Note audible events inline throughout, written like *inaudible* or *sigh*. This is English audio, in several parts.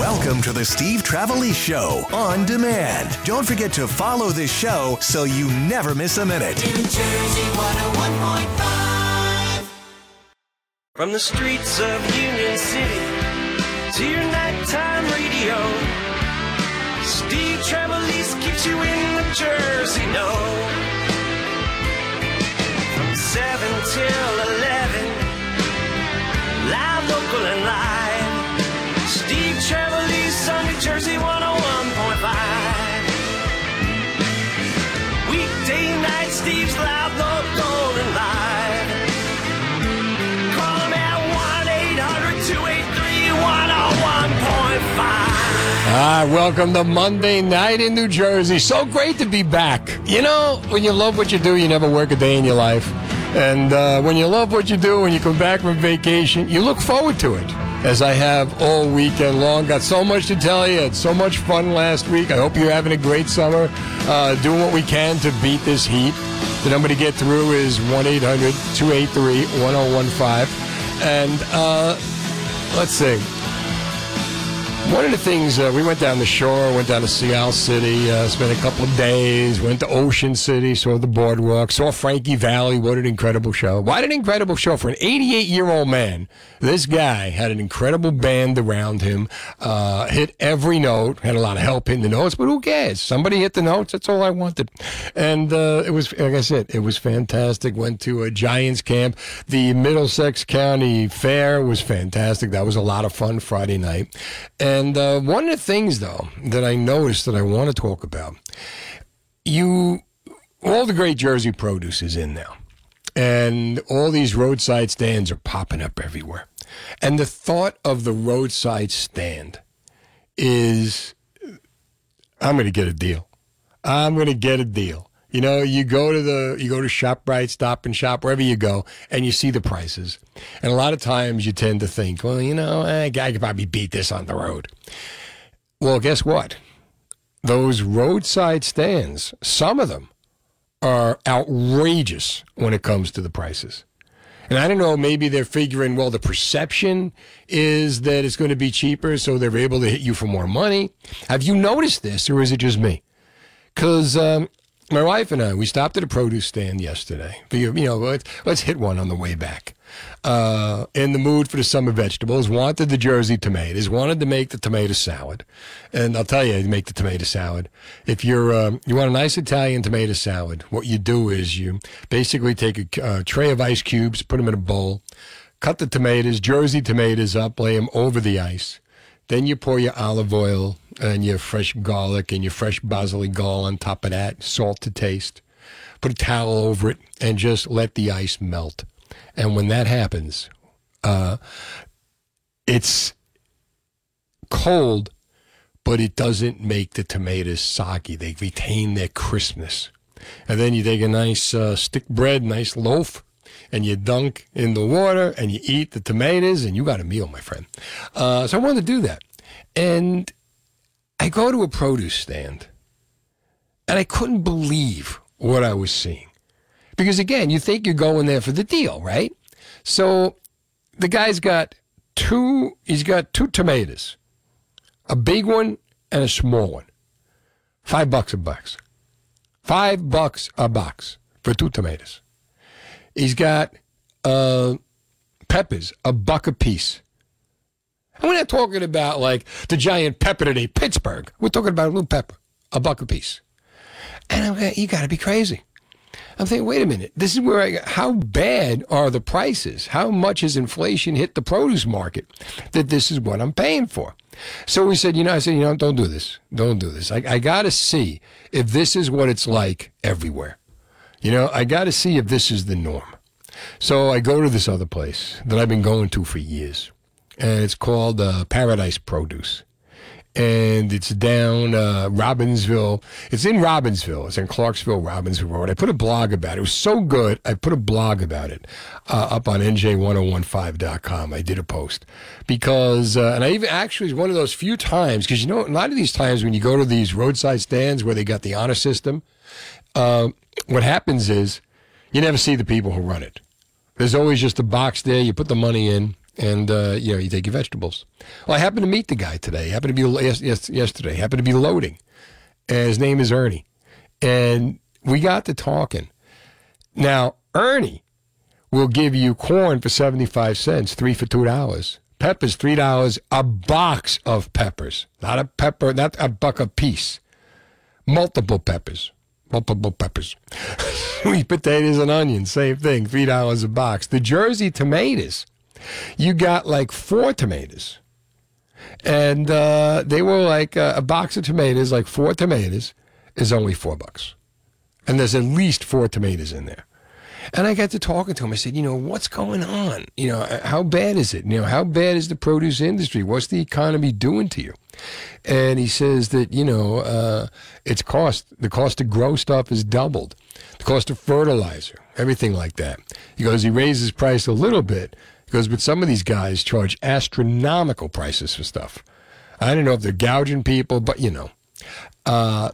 Welcome to the Steve Trevelise Show on demand. Don't forget to follow this show so you never miss a minute. New Jersey 101.5. From the streets of Union City to your nighttime radio, Steve Trevelise keeps you in the Jersey know. From 7 till 11, live, local, and live. Steve Trevelise Ah, welcome to Monday night in New Jersey. So great to be back. You know, when you love what you do, you never work a day in your life. And uh, when you love what you do, when you come back from vacation, you look forward to it. As I have all weekend long. Got so much to tell you. Had so much fun last week. I hope you're having a great summer. Uh, doing what we can to beat this heat. The number to get through is 1 800 283 1015. And uh, let's see. One of the things uh, we went down the shore, went down to Sea Isle City, uh, spent a couple of days, went to Ocean City, saw the boardwalk, saw Frankie Valli. What an incredible show! What an incredible show for an 88 year old man. This guy had an incredible band around him, uh, hit every note, had a lot of help hitting the notes, but who cares? Somebody hit the notes. That's all I wanted, and uh, it was like I said, it was fantastic. Went to a Giants camp. The Middlesex County Fair was fantastic. That was a lot of fun Friday night. And uh, one of the things, though, that I noticed that I want to talk about, you, all the great Jersey produce is in now. And all these roadside stands are popping up everywhere. And the thought of the roadside stand is I'm going to get a deal. I'm going to get a deal. You know, you go to the you go to ShopRite, Stop and Shop, wherever you go, and you see the prices. And a lot of times you tend to think, well, you know, eh, I could probably beat this on the road. Well, guess what? Those roadside stands, some of them are outrageous when it comes to the prices. And I don't know, maybe they're figuring, well, the perception is that it's going to be cheaper, so they're able to hit you for more money. Have you noticed this, or is it just me? Because um, my wife and I, we stopped at a produce stand yesterday. You you know, let's, let's hit one on the way back. Uh, in the mood for the summer vegetables, wanted the Jersey tomatoes, wanted to make the tomato salad. And I'll tell you, to make the tomato salad. If you're, um, you want a nice Italian tomato salad, what you do is you basically take a uh, tray of ice cubes, put them in a bowl, cut the tomatoes, Jersey tomatoes up, lay them over the ice. Then you pour your olive oil and your fresh garlic and your fresh basil gall on top of that, salt to taste. Put a towel over it and just let the ice melt. And when that happens, uh, it's cold, but it doesn't make the tomatoes soggy. They retain their crispness. And then you take a nice uh, stick bread, nice loaf, and you dunk in the water and you eat the tomatoes, and you got a meal, my friend. Uh, so I wanted to do that. And I go to a produce stand, and I couldn't believe what I was seeing. Because again, you think you're going there for the deal, right? So the guy's got two, he's got two tomatoes, a big one and a small one. Five bucks a box. Five bucks a box for two tomatoes. He's got uh, peppers, a buck a piece. And we're not talking about like the giant pepper today, Pittsburgh. We're talking about a little pepper, a buck a piece. And I'm you got to be crazy. I'm thinking, wait a minute. This is where I, how bad are the prices? How much has inflation hit the produce market that this is what I'm paying for? So we said, you know, I said, you know, don't do this. Don't do this. I, I got to see if this is what it's like everywhere. You know, I got to see if this is the norm. So I go to this other place that I've been going to for years, and it's called uh, Paradise Produce. And it's down uh, Robbinsville. It's in Robbinsville. It's in Clarksville, Robbinsville Road. I put a blog about it. It was so good. I put a blog about it uh, up on nj1015.com. I did a post because, uh, and I even actually was one of those few times because you know, a lot of these times when you go to these roadside stands where they got the honor system, uh, what happens is you never see the people who run it. There's always just a box there. You put the money in, and uh, you know you take your vegetables. Well, I happened to meet the guy today. Happened to be yes, yes, yesterday. Happened to be loading, and his name is Ernie, and we got to talking. Now Ernie will give you corn for seventy five cents, three for two dollars. Peppers three dollars a box of peppers, not a pepper, not a buck a piece. Multiple peppers, multiple peppers. *laughs* Sweet potatoes and onions, same thing, three dollars a box. The Jersey tomatoes you got like four tomatoes. And uh, they were like uh, a box of tomatoes, like four tomatoes, is only four bucks. And there's at least four tomatoes in there. And I got to talking to him. I said, you know, what's going on? You know, uh, how bad is it? You know, how bad is the produce industry? What's the economy doing to you? And he says that, you know, uh, it's cost, the cost to grow stuff is doubled. The cost of fertilizer, everything like that. He goes, he raises price a little bit, because but some of these guys charge astronomical prices for stuff. I don't know if they're gouging people, but you know. Uh,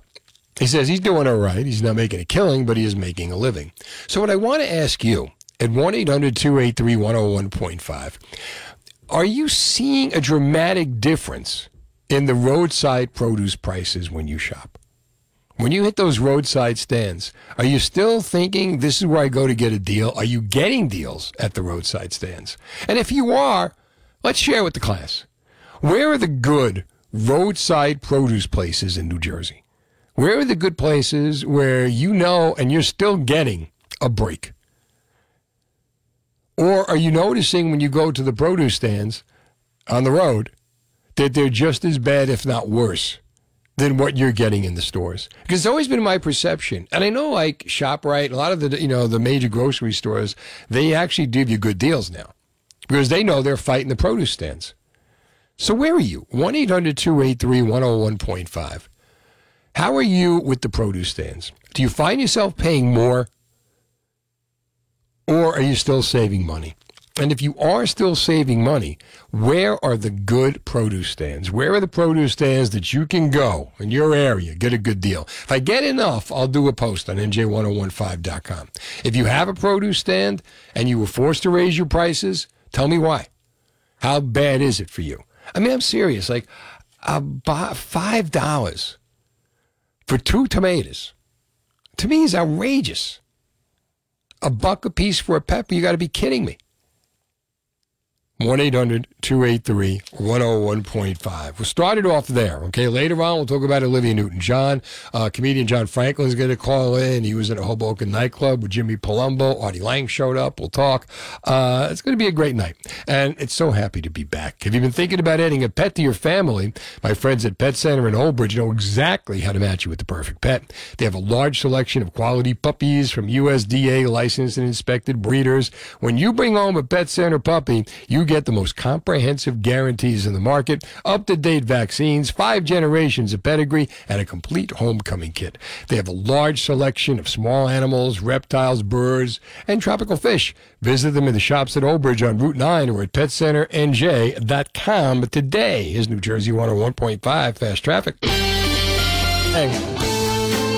he says he's doing all right. He's not making a killing, but he is making a living. So what I want to ask you at 1-800-283-101.5, are you seeing a dramatic difference in the roadside produce prices when you shop? When you hit those roadside stands, are you still thinking this is where I go to get a deal? Are you getting deals at the roadside stands? And if you are, let's share with the class. Where are the good roadside produce places in New Jersey? Where are the good places where you know and you're still getting a break? Or are you noticing when you go to the produce stands on the road that they're just as bad, if not worse? Than what you're getting in the stores. Because it's always been my perception. And I know like ShopRite, a lot of the, you know, the major grocery stores, they actually give you good deals now because they know they're fighting the produce stands. So where are you? 1-800-283-101.5. How are you with the produce stands? Do you find yourself paying more or are you still saving money? And if you are still saving money, where are the good produce stands? Where are the produce stands that you can go in your area, get a good deal? If I get enough, I'll do a post on NJ1015.com. If you have a produce stand and you were forced to raise your prices, tell me why. How bad is it for you? I mean, I'm serious. Like, $5 for two tomatoes to me is outrageous. A buck a piece for a pepper, you got to be kidding me. 1 800 283 101.5. We started off there, okay? Later on, we'll talk about Olivia Newton John. Uh, comedian John Franklin is going to call in. He was in a Hoboken nightclub with Jimmy Palumbo. Artie Lange showed up. We'll talk. Uh, it's going to be a great night. And it's so happy to be back. Have you been thinking about adding a pet to your family? My friends at Pet Center in Old Bridge know exactly how to match you with the perfect pet. They have a large selection of quality puppies from USDA licensed and inspected breeders. When you bring home a Pet Center puppy, you get the most comprehensive guarantees in the market, up to date vaccines, five generations of pedigree, and a complete homecoming kit. They have a large selection of small animals, reptiles, birds, and tropical fish. Visit them in the shops at Old Bridge on Route 9 or at PetCenterNJ.com. Today is New Jersey 101.5 Fast Traffic.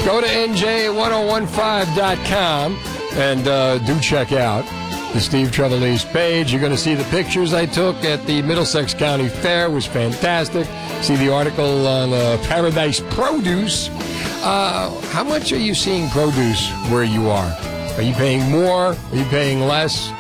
Go to NJ1015.com and uh, do check out the Steve Trevelise page. You're going to see the pictures I took at the Middlesex County Fair. It was fantastic. See the article on uh, Paradise Produce. Uh, how much are you seeing produce where you are? Are you paying more? Are you paying less?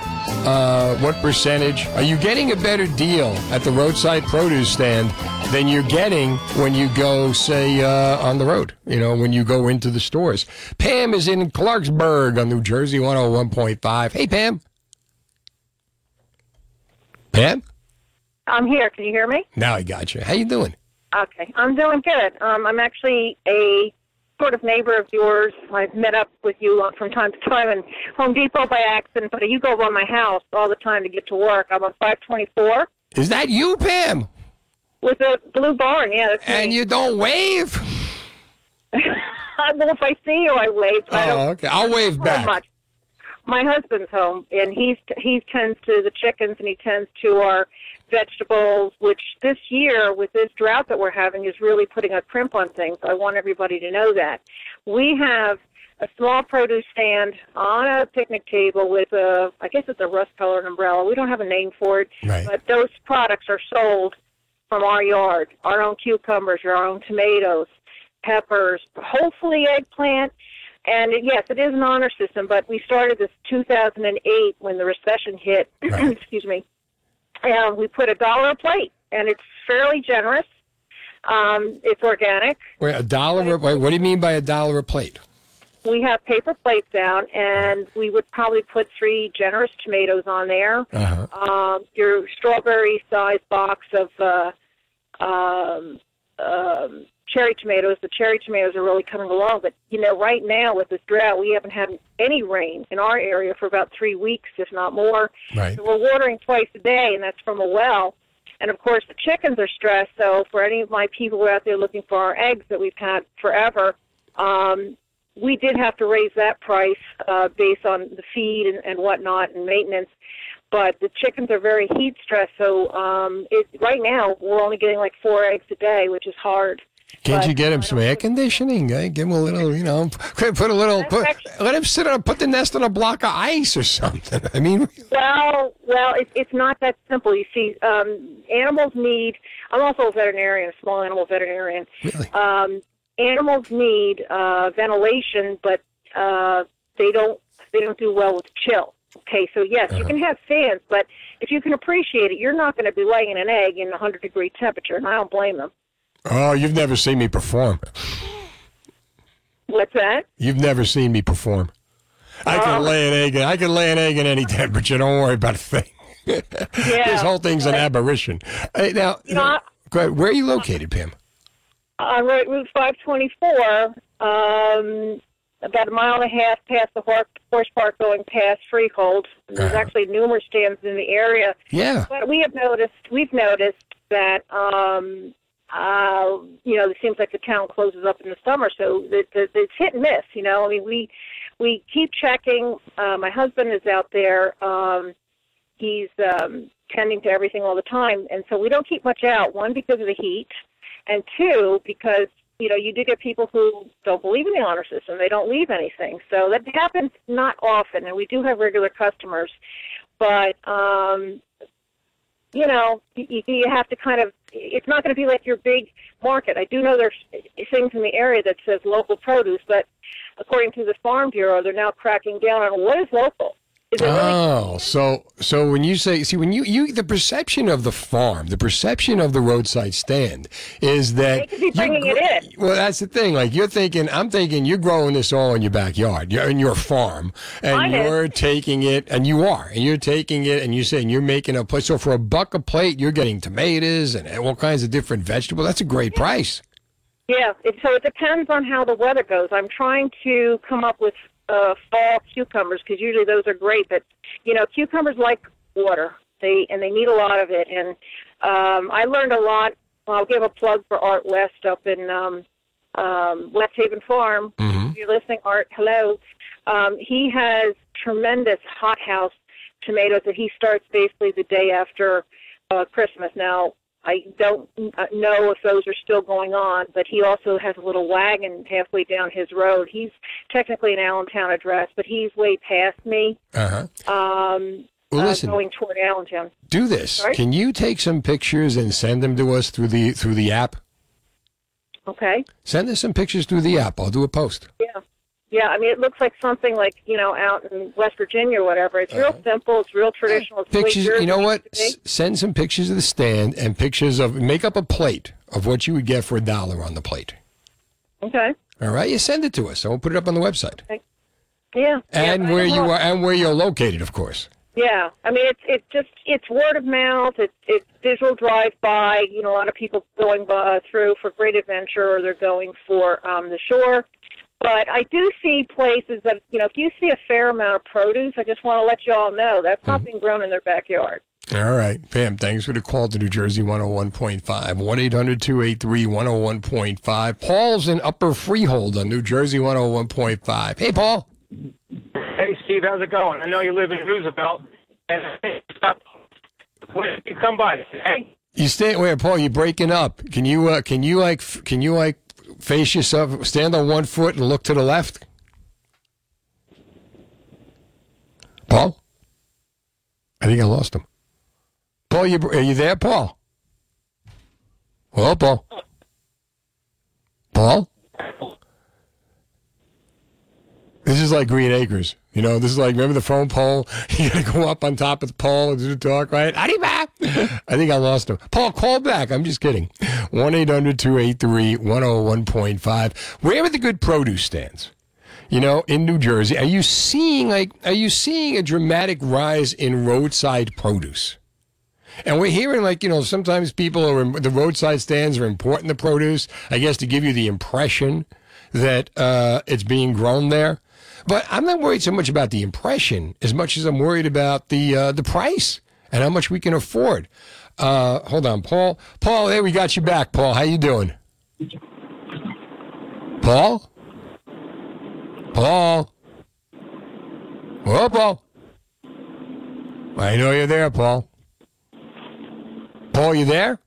Uh, what percentage? Are you getting a better deal at the roadside produce stand than you're getting when you go, say, uh, on the road? You know, when you go into the stores. Pam is in Clarksburg on New Jersey 101.5. Hey, Pam. Pam? I'm here. Can you hear me? Now I got you. How you doing? Okay, I'm doing good. Um, I'm actually a sort of neighbor of yours. I've met up with you from time to time in Home Depot by accident, but you go by my house all the time to get to work. I'm on 524 Is that you, Pam? with a blue barn. Yeah, that's And me. you don't wave? I *laughs* well, if I see you, I wave. Oh, okay. I'll wave back. much. My husband's home, and he's he tends to the chickens, and he tends to our vegetables. Which this year, with this drought that we're having, is really putting a crimp on things. I want everybody to know that we have a small produce stand on a picnic table with a, I guess it's a rust-colored umbrella. We don't have a name for it, Right. but those products are sold from our yard. Our own cucumbers, our own tomatoes, peppers, hopefully eggplant. And it- yes, it is an honor system, but we started this 2008 when the recession hit. *clears throat* Right. excuse me. And we put a dollar a plate, and it's fairly generous. Um, it's organic. Wait, a dollar? a- Wait, what do you mean by a dollar a plate? We have paper plates down, and we would probably put three generous tomatoes on there. Uh-huh. Um, your strawberry-sized box of uh, um, um, cherry tomatoes. The cherry tomatoes are really coming along, but you know, right now with this drought, we haven't had any rain in our area for about three weeks, if not more. Right. So we're watering twice a day, and that's from a well. And of course, the chickens are stressed. So for any of my people who are out there looking for our eggs that we've had forever, um, we did have to raise that price uh, based on the feed and, and whatnot and maintenance. But the chickens are very heat stressed, so um, it, right now we're only getting like four eggs a day, which is hard. Can't But you get him some air conditioning? Eh? Give him a little, you know, put a little, put, let him sit on, put the nest on a block of ice or something. I mean, Well, well, it, it's not that simple. You see, um, animals need. I'm also a veterinarian, a small animal veterinarian. really. Um, animals need uh, ventilation, but uh, they don't. They don't do well with chill. Okay, so yes, you can have fans, but if you can appreciate it, you're not going to be laying an egg in 100 degree temperature, and I don't blame them. Oh, you've never seen me perform. What's that? You've never seen me perform. I can Oh. lay an egg. In, I can lay an egg in any *laughs* temperature. Don't worry about a thing. *laughs* this whole thing's an aberration. Hey, now, You know, ahead. where are you located, Pam? on Route Route 524, um, about a mile and a half past the horse, park going past Freehold. There's Uh-huh. actually numerous stands in the area. Yeah. But we have noticed, we've noticed that, um, uh, you know, it seems like the town closes up in the summer, so it, it, it's hit and miss. You know, I mean, we we keep checking. Uh, my husband is out there. Um, he's um, tending to everything all the time, and so we don't keep much out. One because of the heat, and two because you know you do get people who don't believe in the honor system. They don't leave anything, so that happens not often, and we do have regular customers, but. um you know, you, you have to kind of. It's not going to be like your big market. I do know there's things in the area that says local produce, but according to the Farm Bureau, they're now cracking down on what is local. It really Oh, so so when you say, see, when you you the perception of the farm, the perception of the roadside stand is that They could be you bringing it in. Well, that's the thing. Like you're thinking, I'm thinking you're growing this all in your backyard, you're in your farm, and you're taking it, and you are, and you're taking it, and you're saying you're making a plate. So for a buck a plate, you're getting tomatoes and all kinds of different vegetables. That's a great price. Yeah, it, so it depends on how the weather goes. I'm trying to come up with uh, fall cucumbers because usually those are great. But you know, cucumbers like water. They and they need a lot of it. And um, I learned a lot. I'll give a plug for Art West up in um, um, West Haven Farm. Mhm. If you're listening, Art, hello. Um, he has tremendous hothouse tomatoes that he starts basically the day after uh, Christmas. Now, I don't uh, know if those are still going on, but he also has a little wagon halfway down his road. He's technically an Allentown address, but he's way past me, Uh huh. um, Well, uh, listen, going toward Allentown. do this. Sorry? Can you take some pictures and send them to us through the through the app? Okay. Send us some pictures through the app. I'll do a post. Yeah. Yeah, I mean, it looks like something like, you know, out in West Virginia or whatever. It's real simple. It's real traditional. It's Uh-huh. Pictures. You know what? S- send some pictures of the stand and pictures of make up a plate of what you would get for a dollar on the plate. Okay. All right, you send it to us, and we'll put it up on the website. Yeah. And yeah, where you are, and where you're located, of course. Yeah, I mean it's it's just it's word of mouth. It's it's visual drive by. You know, a lot of people going by, through for great adventure, or they're going for um, the shore. But I do see places that you know, if you see a fair amount of produce, I just want to let you all know that's not being grown in their backyard. All right, Pam. Thanks for the call to New Jersey 101.5. 1 800 283 101.5. Paul's in Upper Freehold on New Jersey 101.5. Hey, Paul. Hey, Steve, how's it going? I know you live in Roosevelt. And when did you come by today? You stay where, Paul? You're breaking up? Can you uh, can you like can you like face yourself, stand on one foot and look to the left? Paul? I think I lost him. Paul, you, are you there, Paul? Well, Paul. Paul? This is like Green Acres. You know, this is like, remember the phone pole? *laughs* You gotta go up on top of the pole and do the talk, right? I think I lost him. Paul, call back. I'm just kidding. 1 800 283 101.5. Where are the good produce stands? You know, in New Jersey, are you seeing like, are you seeing a dramatic rise in roadside produce? And we're hearing like, you know, sometimes people are, the roadside stands are important to produce, I guess to give you the impression that uh, it's being grown there. But I'm not worried so much about the impression as much as I'm worried about the uh, the price and how much we can afford. Uh, hold on, Paul. Paul, there we got you back. Paul, how you doing? Paul. Paul. Well, Paul. I know you're there, Paul. Paul, you there?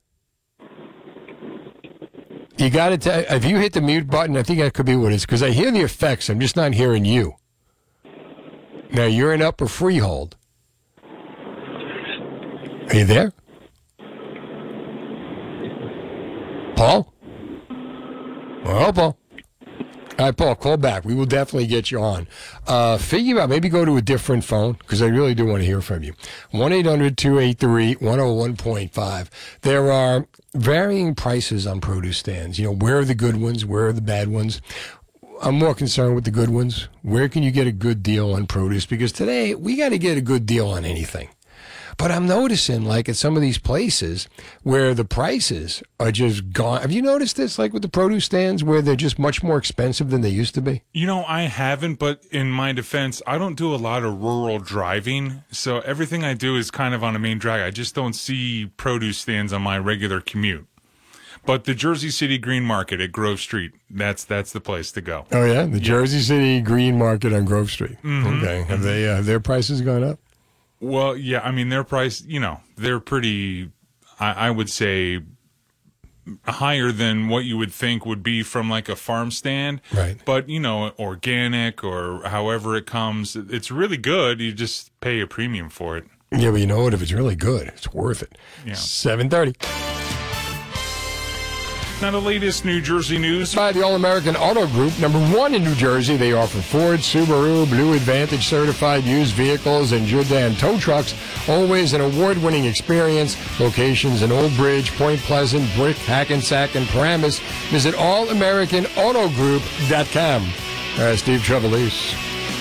You got to tell. If you hit the mute button, I think that could be what it is because I hear the effects. I'm just not hearing you. Now you're in upper freehold. Are you there, Paul? Well, Paul. All right, Paul, call back. We will definitely get you on. Uh, figure out, maybe go to a different phone because I really do want to hear from you. 1 800 283 101.5. There are varying prices on produce stands. You know, where are the good ones? Where are the bad ones? I'm more concerned with the good ones. Where can you get a good deal on produce? Because today we got to get a good deal on anything. But I'm noticing, like at some of these places where the prices are just gone. Have you noticed this, like with the produce stands, where they're just much more expensive than they used to be? You know, I haven't, but in my defense, I don't do a lot of rural driving. So everything I do is kind of on a main drag. I just don't see produce stands on my regular commute. But the Jersey City Green Market at Grove Street, that's that's the place to go. Oh yeah, the Jersey City Green Market on Grove Street. Okay, have they uh, have their prices gone up? Well, yeah, I mean their price, you know, they're pretty I, I would say higher than what you would think would be from like a farm stand. Right. But, you know, organic or however it comes, it's really good. You just pay a premium for it. Yeah, but you know what? If it's really good, it's worth it. Yeah. Seven thirty. Now, the latest New Jersey news. By the All American Auto Group, number one in New Jersey, they offer Ford, Subaru, Blue Advantage certified used vehicles, and Jerr-Dan tow trucks. Always an award winning experience. Locations in Old Bridge, Point Pleasant, Brick, Hackensack, and Paramus. Visit allamericanautogroup.com. All right, uh, Steve Trevelise.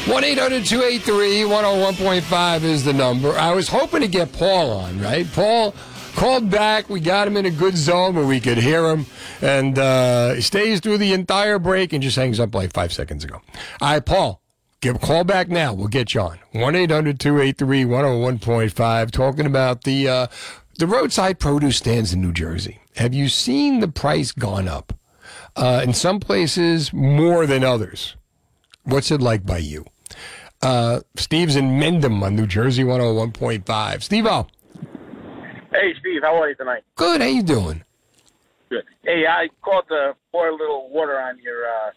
1 800 283 101.5 is the number. I was hoping to get Paul on, right? Paul called back. We got him in a good zone where we could hear him. And uh, he stays through the entire break and just hangs up like five seconds ago. All right, Paul, give a call back now. We'll get you on. 1 800 283 101.5, talking about the, uh, the roadside produce stands in New Jersey. Have you seen the price gone up? Uh, in some places, more than others. What's it like by you? Uh, Steve's in Mendham on New Jersey 101.5. Steve O. Hey, Steve, how are you tonight? Good. How you doing? Good. Hey, I called the pour a little water on your uh,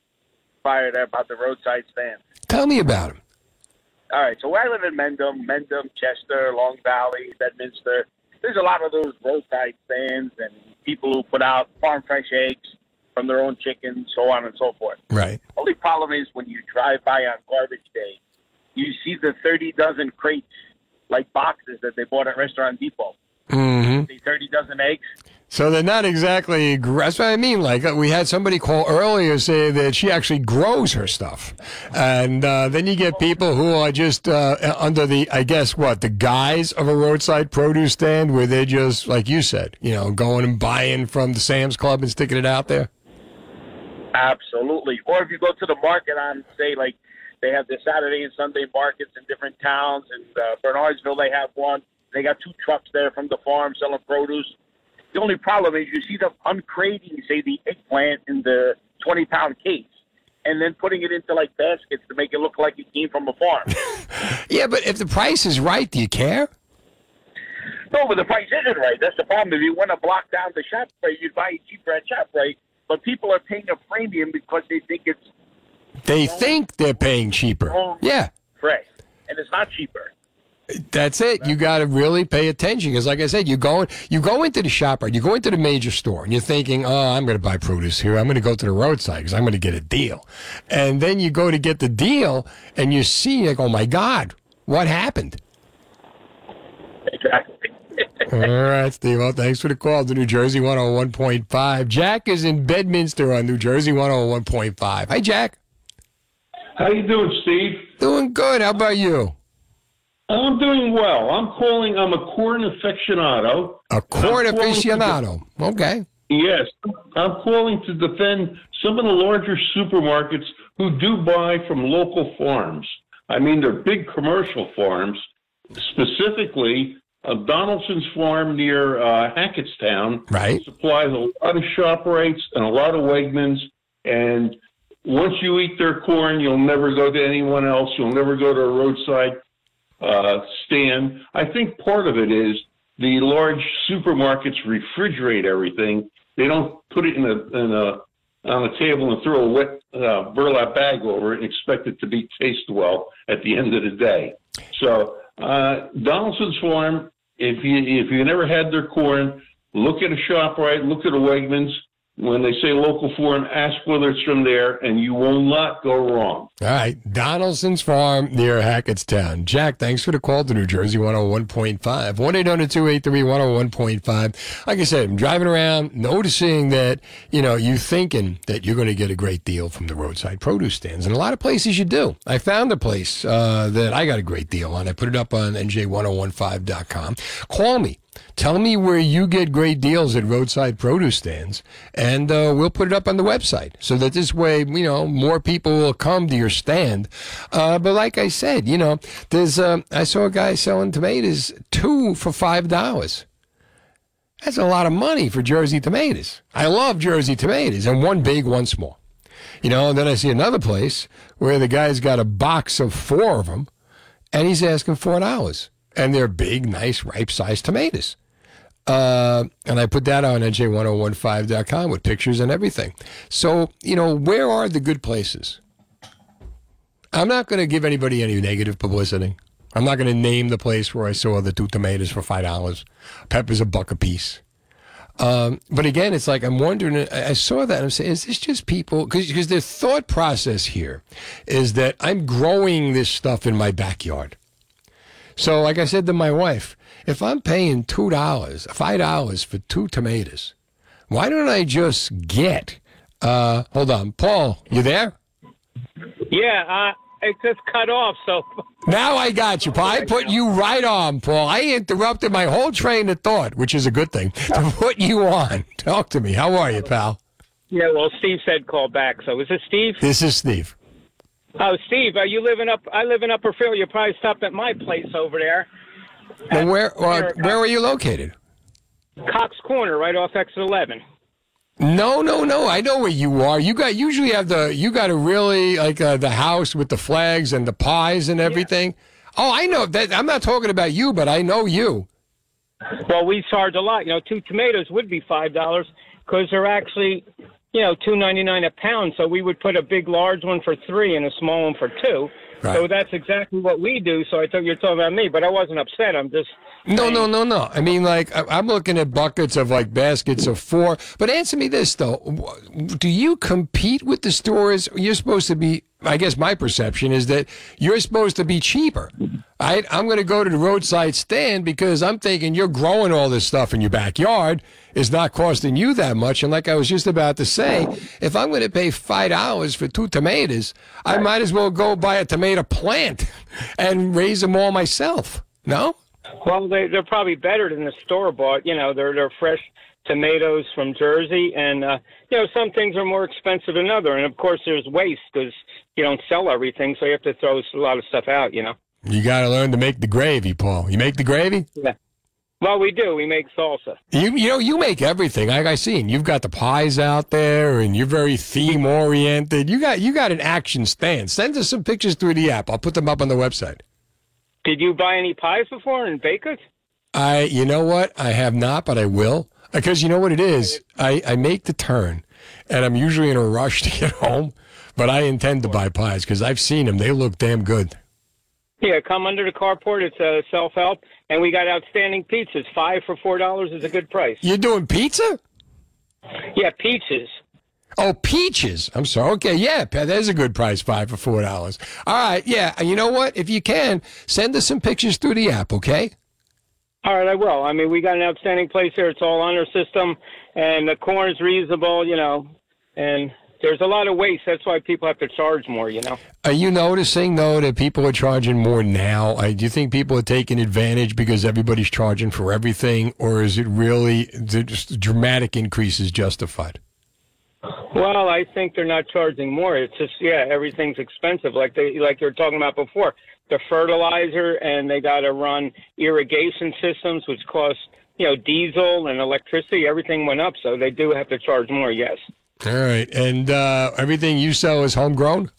fire there about the roadside stand. Tell me about him. All right, so where I live in Mendham, Mendham, Chester, Long Valley, Bedminster. There's a lot of those roadside stands and people who put out farm fresh eggs from their own chickens, so on and so forth. Right. Only problem is when you drive by on garbage day, you see the 30 dozen crates, like boxes that they bought at Restaurant Depot. Mm-hmm. The 30 dozen eggs. So they're not exactly. That's what I mean. Like uh, we had somebody call earlier say that she actually grows her stuff, and uh, then you get people who are just uh, under the, I guess, what the guise of a roadside produce stand, where they're just like you said, you know, going and buying from the Sam's Club and sticking it out there. Absolutely. Or if you go to the market on, say, like they have the Saturday and Sunday markets in different towns. In uh, Bernardsville, they have one. They got two trucks there from the farm selling produce. The only problem is you see them uncrating, say, the eggplant in the 20 pound case and then putting it into like baskets to make it look like it came from a farm. *laughs* Yeah, but if the price is right, do you care? no, but the price isn't right. That's the problem. If you want to block down the shop rate, you'd buy it cheaper at ShopRite. But people are paying a premium because they think it's They think they're paying cheaper. Yeah. Right. and it's not cheaper. That's it. You got to really pay attention because, like I said, you go you go into the shop, right? You go into the major store, and you're thinking, "Oh, I'm going to buy produce here. I'm going to go to the roadside because I'm going to get a deal." And then you go to get the deal, and you see, like, "Oh my God, what happened?" Exactly. All right, Steve. Well, thanks for the call to New Jersey 101.5. Jack is in Bedminster on New Jersey 101.5. Hi, Jack. How you doing, Steve? Doing good. How about you? I'm doing well. I'm calling. I'm a corn aficionado. A corn I'm to aficionado. Okay. Yes, I'm calling to defend some of the larger supermarkets who do buy from local farms. I mean, they're big commercial farms. Specifically, uh, Donaldson's farm near uh, Hackettstown Right. supplies a lot of ShopRites and a lot of Wegmans. And once you eat their corn, you'll never go to anyone else. You'll never go to a roadside uh, stand. I think part of it is the large supermarkets refrigerate everything. They don't put it in a, in a on a table and throw a wet uh, burlap bag over it and expect it to be taste well at the end of the day. So uh, Donaldson's Farm, if you if you never had their corn, look at a Shoprite, look at a Wegmans. When they say local farm, ask whether it's from there, and you will not go wrong. All right. Donaldson's Farm near Hackettstown. Jack, thanks for the call to New Jersey 101.5. 1 800 283 101.5. Like I said, I'm driving around noticing that, you know, you thinking that you're going to get a great deal from the roadside produce stands. And a lot of places you do. I found a place uh, that I got a great deal on. I put it up on NJ1015.com. Call me. Tell me where you get great deals at roadside produce stands, and uh, we'll put it up on the website so that this way, you know, more people will come to your stand. Uh, but like I said, you know, there's uh, I saw a guy selling tomatoes two for five dollars. That's a lot of money for Jersey tomatoes. I love Jersey tomatoes, and one big, one small. You know, and then I see another place where the guy's got a box of four of them, and he's asking four dollars, and they're big, nice, ripe-sized tomatoes. Uh, and I put that on NJ1015.com with pictures and everything. So, you know, where are the good places? I'm not going to give anybody any negative publicity. I'm not going to name the place where I saw the two tomatoes for $5. Peppers a buck a piece. Um, but again, it's like I'm wondering. I saw that. I'm saying, is this just people? Because their thought process here is that I'm growing this stuff in my backyard. So, like I said to my wife, if I'm paying two dollars, five dollars for two tomatoes, why don't I just get? Uh, hold on, Paul, you there? Yeah, uh, it just cut off. So Now I got you, Paul. I put you right on, Paul. I interrupted my whole train of thought, which is a good thing, to put you on. Talk to me. How are you, pal? yeah, well, Steve said call back. So is it Steve? This is Steve. Oh, Steve, are you living up? I live in Upper Philly. You probably stopped at my place over there, Well, where uh, where are you located? Cox Corner, right off exit 11. No, no, no. I know where you are. You got usually have the you got a really like uh, the house with the flags and the pies and everything. Oh, I know that. I'm not talking about you, but I know you. Well, we charge a lot. You know, two tomatoes would be five dollars because they're actually, you know, two ninety nine a pound. So we would put a big, large one for three and a small one for two. Right. So that's exactly what we do. So I thought you were talking about me, but I wasn't upset. I'm just No, no, no, no. I mean, like I'm looking at buckets of like baskets of four. But answer me this though: Do you compete with the stores? You're supposed to be. I guess my perception is that you're supposed to be cheaper. I, I'm going to go to the roadside stand because I'm thinking you're growing all this stuff in your backyard. It's not costing you that much. And like I was just about to say, if I'm going to pay five dollars for two tomatoes, I might as well go buy a tomato plant *laughs* and raise them all myself. No. Well, they, they're probably better than the store bought. You know, they're they're fresh tomatoes from Jersey, and uh, you know some things are more expensive than other. And of course, there's waste because you don't sell everything, so you have to throw a lot of stuff out. You know. You got to learn to make the gravy, Paul. You make the gravy? Yeah. Well, we do. We make salsa. You you know you make everything. Like I seen, you've got the pies out there, and you're very theme oriented. You got you got an action stand. Send us some pictures through the app. I'll put them up on the website. Did you buy any pies before and bake it? I you know what I have not, but I will uh, because you know what it is. I I make the turn, and I'm usually in a rush to get *laughs* home. But I intend to buy pies because I've seen them. They look damn good. Yeah, come under the carport. It's uh, a self help, and we got outstanding pizzas. Five for four dollars is a good price. You're doing pizza? Yeah, pizzas. Oh, peaches. I'm sorry. Okay, yeah, that is a good price, five for four dollars. All right, yeah. You know what? If you can, send us some pictures through the app, okay? All right, I will. I mean, we got an outstanding place here. It's all on our system, and the corn's reasonable, you know, and there's a lot of waste. That's why people have to charge more, you know. Are you noticing though that people are charging more now? Uh, do you think people are taking advantage because everybody's charging for everything, or is it really the just dramatic increases justified? Well, I think they're not charging more. It's just yeah, everything's expensive. Like they like you were talking about before, the fertilizer, and they got to run irrigation systems, which cost you know diesel and electricity. Everything went up, so they do have to charge more. Yes. All right, and uh, everything you sell is homegrown.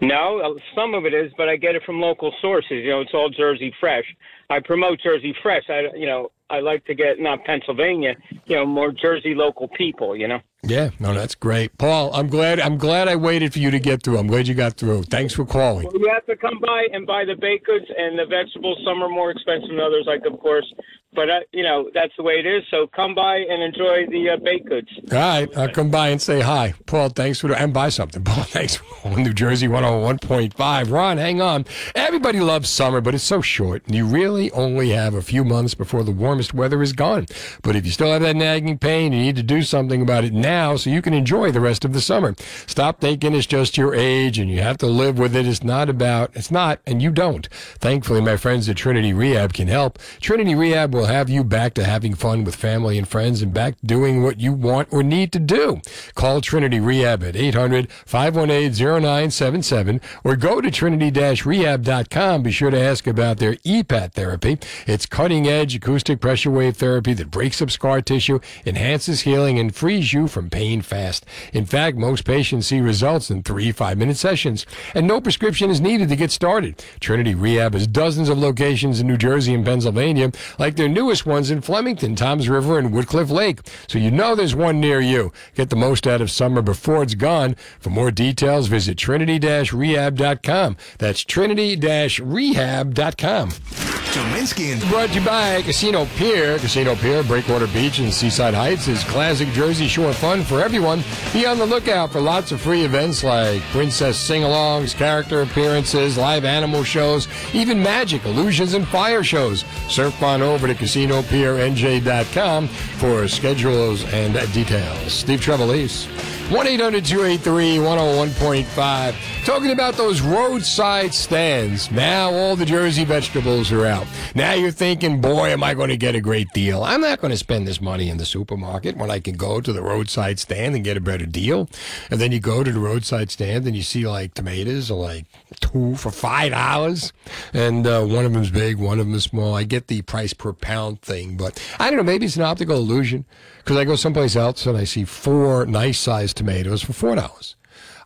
No, uh, some of it is, but I get it from local sources. You know, it's all Jersey fresh. I promote Jersey fresh. I, you know, I like to get not Pennsylvania, you know, more Jersey local people. You know. Yeah, no, that's great, Paul. I'm glad. I'm glad I waited for you to get through. I'm glad you got through. Thanks for calling. Well, you have to come by and buy the baked goods and the vegetables. Some are more expensive than others, like of course. But uh, you know that's the way it is. So come by and enjoy the uh, baked goods. All right, I'll come by and say hi, Paul. Thanks for the, and buy something, *laughs* Paul. Thanks New Jersey 101.5. Ron, hang on. Everybody loves summer, but it's so short. And you really only have a few months before the warmest weather is gone. But if you still have that nagging pain, you need to do something about it now so you can enjoy the rest of the summer. Stop thinking it's just your age and you have to live with it. It's not about. It's not, and you don't. Thankfully, my friends at Trinity Rehab can help. Trinity Rehab will have you back to having fun with family and friends and back doing what you want or need to do. Call Trinity Rehab at 800 518 0977 or go to trinity rehab.com. Be sure to ask about their EPAT therapy. It's cutting edge acoustic pressure wave therapy that breaks up scar tissue, enhances healing, and frees you from pain fast. In fact, most patients see results in three five minute sessions, and no prescription is needed to get started. Trinity Rehab has dozens of locations in New Jersey and Pennsylvania, like their newest ones in Flemington, Toms River, and Woodcliff Lake. So you know there's one near you. Get the most out of summer before it's gone. For more details, visit trinity-rehab.com. That's trinity-rehab.com. Dominsky and Brought to you by Casino Pier. Casino Pier, Breakwater Beach, and Seaside Heights is classic Jersey Shore fun for everyone. Be on the lookout for lots of free events like princess sing-alongs, character appearances, live animal shows, even magic, illusions, and fire shows. Surf on over to CasinoPierNJ.com for schedules and details. Steve Trevelise. 1-800-283-101.5. Talking about those roadside stands. Now all the Jersey vegetables are out. Now you're thinking, boy, am I going to get a great deal. I'm not going to spend this money in the supermarket when I can go to the roadside stand and get a better deal. And then you go to the roadside stand and you see like tomatoes are like two for five dollars. And uh, one of them's big, one of them is small. I get the price per pound thing, but I don't know, maybe it's an optical illusion because I go someplace else and I see four nice sized tomatoes for four dollars.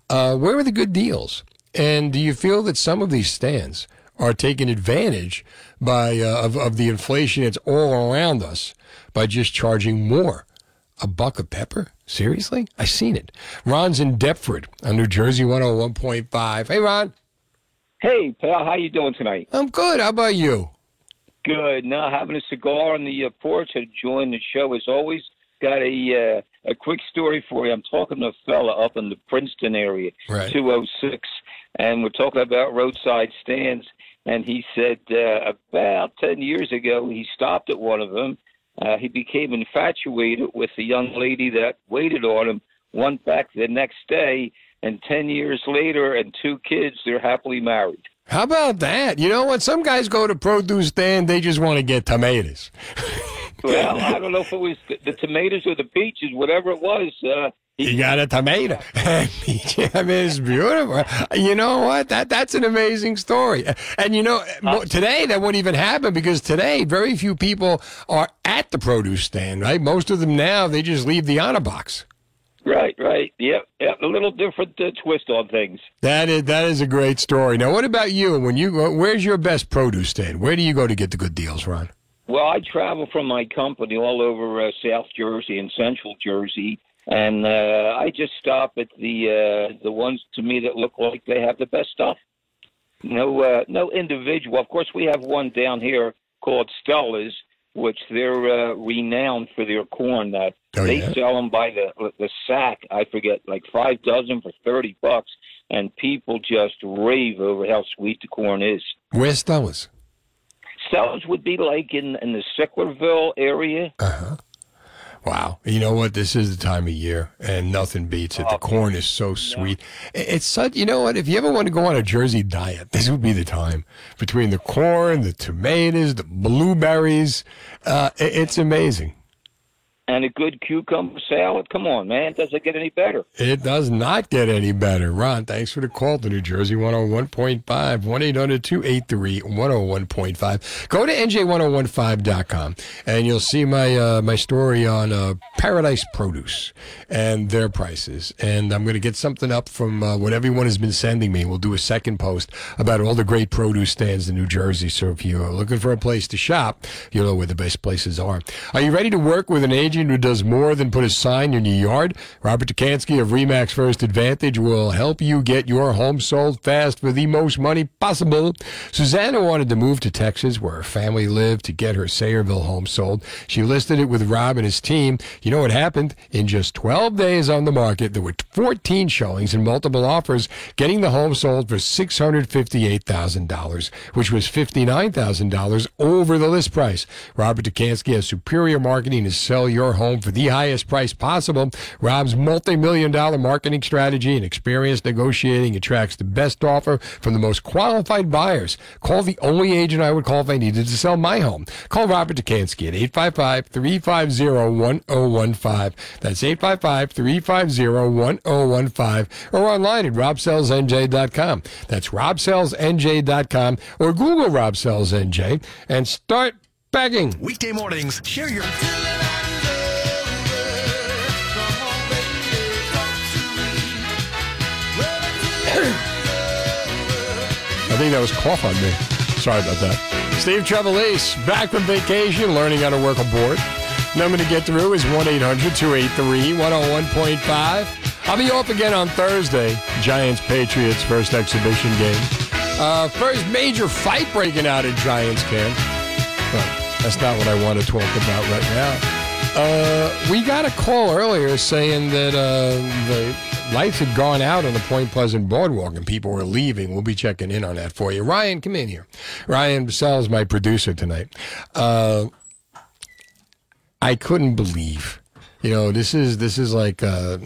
Uh, where are the good deals? And do you feel that some of these stands are taking advantage by uh, of, of the inflation that's all around us by just charging more? A buck of pepper? Seriously? I've seen it. Ron's in Deptford on New Jersey 101.5. Hey, Ron. Hey, pal, how you doing tonight? I'm good. How about you? Good. Now having a cigar on the uh, porch to join the show as always. Got a uh, a quick story for you. I'm talking to a fella up in the Princeton area, Right. 206, and we're talking about roadside stands. And he said uh, about 10 years ago, he stopped at one of them. Uh, he became infatuated with the young lady that waited on him. Went back the next day, and 10 years later, and two kids, they're happily married. How about that? You know what? Some guys go to produce stand, they just want to get tomatoes. *laughs* Well, I don't know if it was the, the tomatoes or the peaches, whatever it was. Uh, You got a tomato. *laughs* *laughs* I mean, it's beautiful. You know what? That that's an amazing story. And you know, today that wouldn't even happen because today very few people are at the produce stand. Right? Most of them now they just leave the honor box. right, right. Yep, yep. A little different uh, twist on things. That is that is a great story. Now, what about you? When you go, where's your best produce stand? Where do you go to get the good deals, Ron? Well, I travel from my company all over uh, South Jersey and Central Jersey, and uh, I just stop at the uh, the ones to me that look like they have the best stuff. no uh, no individual. Of course, we have one down here called Stella's, which they're uh, renowned for their corn. That Oh, they yeah? sell them by the the sack. I forget, like five dozen for thirty bucks, and people just rave over how sweet the corn is. Where's Stella's? Stella's would be like in in the Sicklerville area. Uh-huh. Wow. You know what? This is the time of year, and nothing beats it. The corn is so sweet. It's such, you know what? If you ever want to go on a Jersey diet, this would be the time. Between the corn, the tomatoes, the blueberries, uh, it's amazing. And a good cucumber salad. Come on, man. Does it get any better? It does not get any better. Ron, thanks for the call to New Jersey 101.5, 1 800 283 101.5. Go to NJ1015.com and you'll see my uh, my story on uh, Paradise Produce and their prices. And I'm going to get something up from uh, what everyone has been sending me. We'll do a second post about all the great produce stands in New Jersey. So if you're looking for a place to shop, you'll know where the best places are. Are you ready to work with an agent who does more than put a sign in your yard? Robert Dekanski of Remax First Advantage will help you get your home sold fast for the most money possible. Susanna wanted to move to Texas where her family lived to get her Sayreville home sold. She listed it with Rob and his team. You know what happened? In just 12 days on the market, there were 14 showings and multiple offers, getting the home sold for $658,000, which was $59,000 over the list price. Robert Dekanski has superior marketing to sell your home for the highest price possible. Rob's multi-million dollar marketing strategy and experience negotiating attracts the best offer from the most qualified buyers. Call the only agent I would call if I needed to sell my home. Call Robert Dekanski at 855-350-1015. That's 855-350-1015 or online at robsellsnj.com. That's robsellsnj.com or Google Rob and start begging. Weekday mornings, share your. I think that was cough on me. Sorry about that. Steve Trevelise, back from vacation, learning how to work a board. Number to get through is 1 800 283 101.5. I'll be off again on Thursday. Giants Patriots first exhibition game. Uh, first major fight breaking out at Giants camp. But that's not what I want to talk about right now. Uh, we got a call earlier saying that uh, the lights had gone out on the Point Pleasant Boardwalk and people were leaving. We'll be checking in on that for you. Ryan, come in here. Ryan Bassell is my producer tonight. Uh, I couldn't believe. You know, this is this is like uh,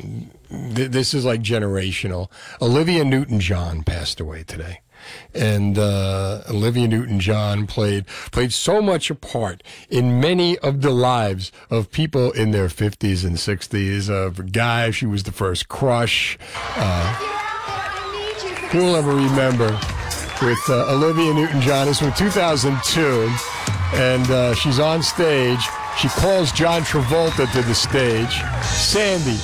th- this is like generational. Olivia Newton-John passed away today, and uh, Olivia Newton-John played played so much a part in many of the lives of people in their fifties and sixties. Of guys, she was the first crush. Uh, who'll ever remember? With uh, Olivia Newton-John, it's from 2002, and uh, she's on stage. She calls John Travolta to the stage. Sandy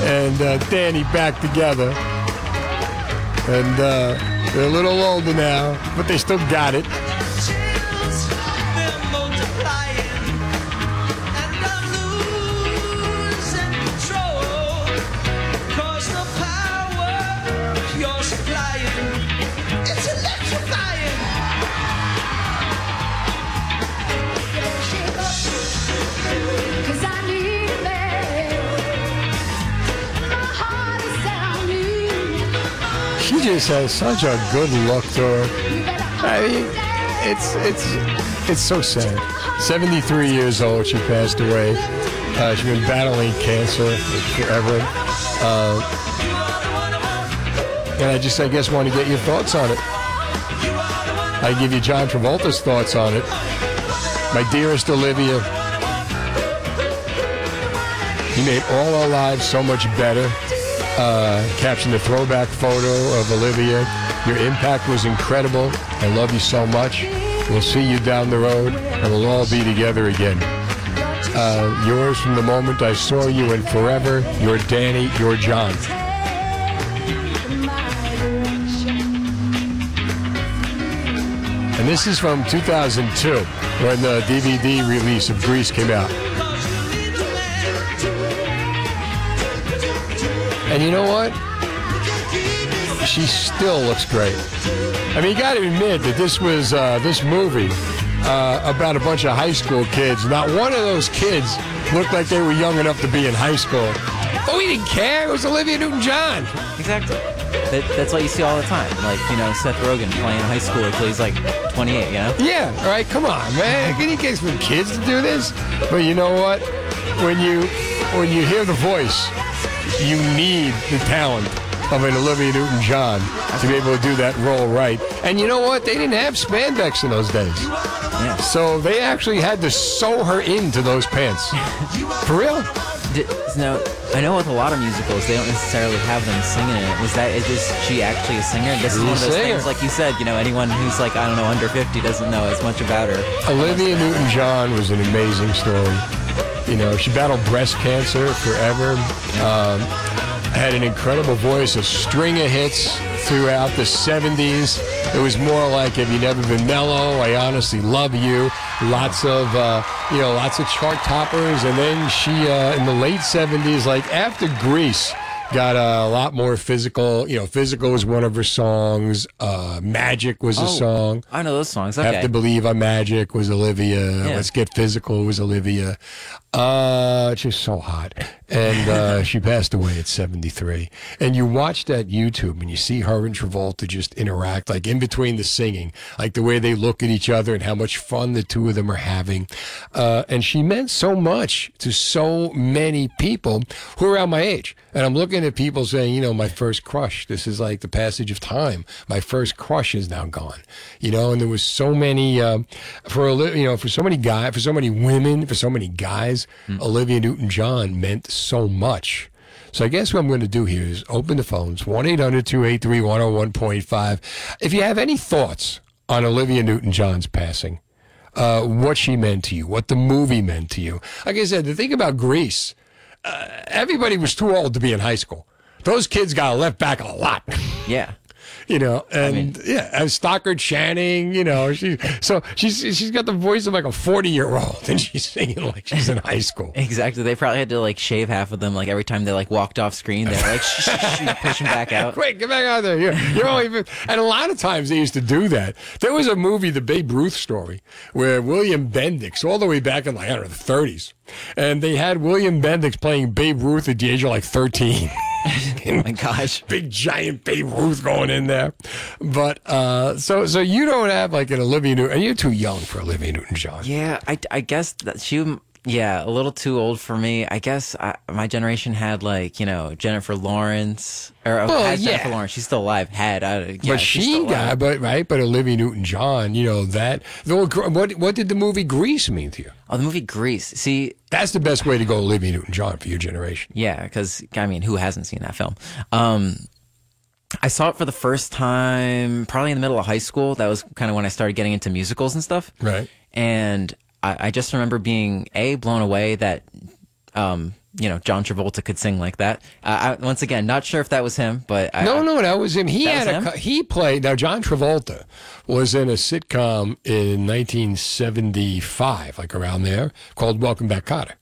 and uh, Danny back together. And uh, they're a little older now, but they still got it. Just has such a good look to her. I mean, it's it's it's so sad. 73 years old, she passed away. Uh, she's been battling cancer forever. Uh, and I just, I guess, want to get your thoughts on it. I give you John Travolta's thoughts on it. My dearest Olivia, you made all our lives so much better. Uh, captioned the throwback photo of Olivia. Your impact was incredible. I love you so much. We'll see you down the road, and we'll all be together again. Uh, yours from the moment I saw you and forever. Your Danny, your John. And this is from 2002, when the DVD release of Grease came out. And you know what? she still looks great. I mean, you got to admit that this was uh, this movie uh, about a bunch of high school kids. Not one of those kids looked like they were young enough to be in high school. But we didn't care. It was Olivia Newton-John. Exactly. That, that's what you see all the time. Like, you know, Seth Rogen playing high schooler till he's like 28, you know? Yeah, all right, come on, man. Can you get some kids to do this? But you know what? When you when you hear the voice, you need the talent of an Olivia Newton-John to be able to do that role right. And you know what? They didn't have spandex in those days. Yeah. So they actually had to sew her into those pants. *laughs* For real? Now, I know with a lot of musicals, they don't necessarily have them singing in it. Was that, is this, she actually a singer? This is one of those singer. things, like you said, you know, anyone who's like, I don't know, under 50 doesn't know as much about her. Olivia Newton-John was an amazing story. You know, she battled breast cancer forever. Um, had an incredible voice, a string of hits throughout the 70s. It was more like "Have You Never Been Mellow?" "I Honestly Love You." Lots of, uh, you know, lots of chart toppers. And then she, uh, in the late 70s, like after Grease, got a lot more physical. You know, "Physical" was one of her songs. Uh, "Magic" was a Oh, song. I know those songs. Have to believe I'm magic was Olivia. Yeah. Let's get physical was Olivia. Uh, just so hot. And uh, she passed away at 73. And you watch that YouTube and you see her and Travolta just interact, like in between the singing, like the way they look at each other and how much fun the two of them are having. Uh, and she meant so much to so many people who are around my age. And I'm looking at people saying, you know, my first crush. This is like the passage of time. My first crush is now gone. You know, and there was so many um, for you know for so many guys, for so many women, for so many guys. Olivia Newton-John meant so much. So I guess what I'm going to do here is open the phones 1 800 283 101.5. If you have any thoughts on Olivia Newton-John's passing, uh, what she meant to you, what the movie meant to you. Like I said, the thing about Grease, uh, everybody was too old to be in high school. Those kids got left back a lot. Yeah. *laughs* You know, and yeah, and Stockard Channing, you know, she so she's she's got the voice of like a forty year old, and she's singing like she's in high school. *laughs* Exactly. They probably had to like shave half of them like every time they like walked off screen. They're like shh, shh, shh, push them back out. *laughs* Quick, get back out there. You're, you're only, and a lot of times they used to do that. There was a movie, The Babe Ruth Story, where William Bendix, all the way back in like, I don't know, the 30s, and they had William Bendix playing Babe Ruth at the age of like 13. *laughs* Oh my gosh. Big giant Babe Ruth going in there. But, uh, so, so you don't have like an Olivia Newton, and you're too young for Olivia Newton John. Yeah, I, I guess that she, yeah, a little too old for me. I guess I, my generation had like, you know, Jennifer Lawrence, or uh, Well, had yeah. Jennifer Lawrence. She's still alive. Had, I, yeah, but she got, but right, but Olivia Newton John, you know that. What what did the movie Grease mean to you? Oh, the movie Grease. See, That's the best way to go, Olivia Newton John, for your generation. Yeah, because I mean, who hasn't seen that film? Um, I saw it for the first time probably in the middle of high school. That was kind of when I started getting into musicals and stuff. Right. And I, I just remember being a blown away that, um, you know, John Travolta could sing like that. Uh, I, once again, not sure if that was him, but I, No, no, that was him. He had a him? he played. Now John Travolta was in a sitcom in 1975, like around there, called Welcome Back, Kotter,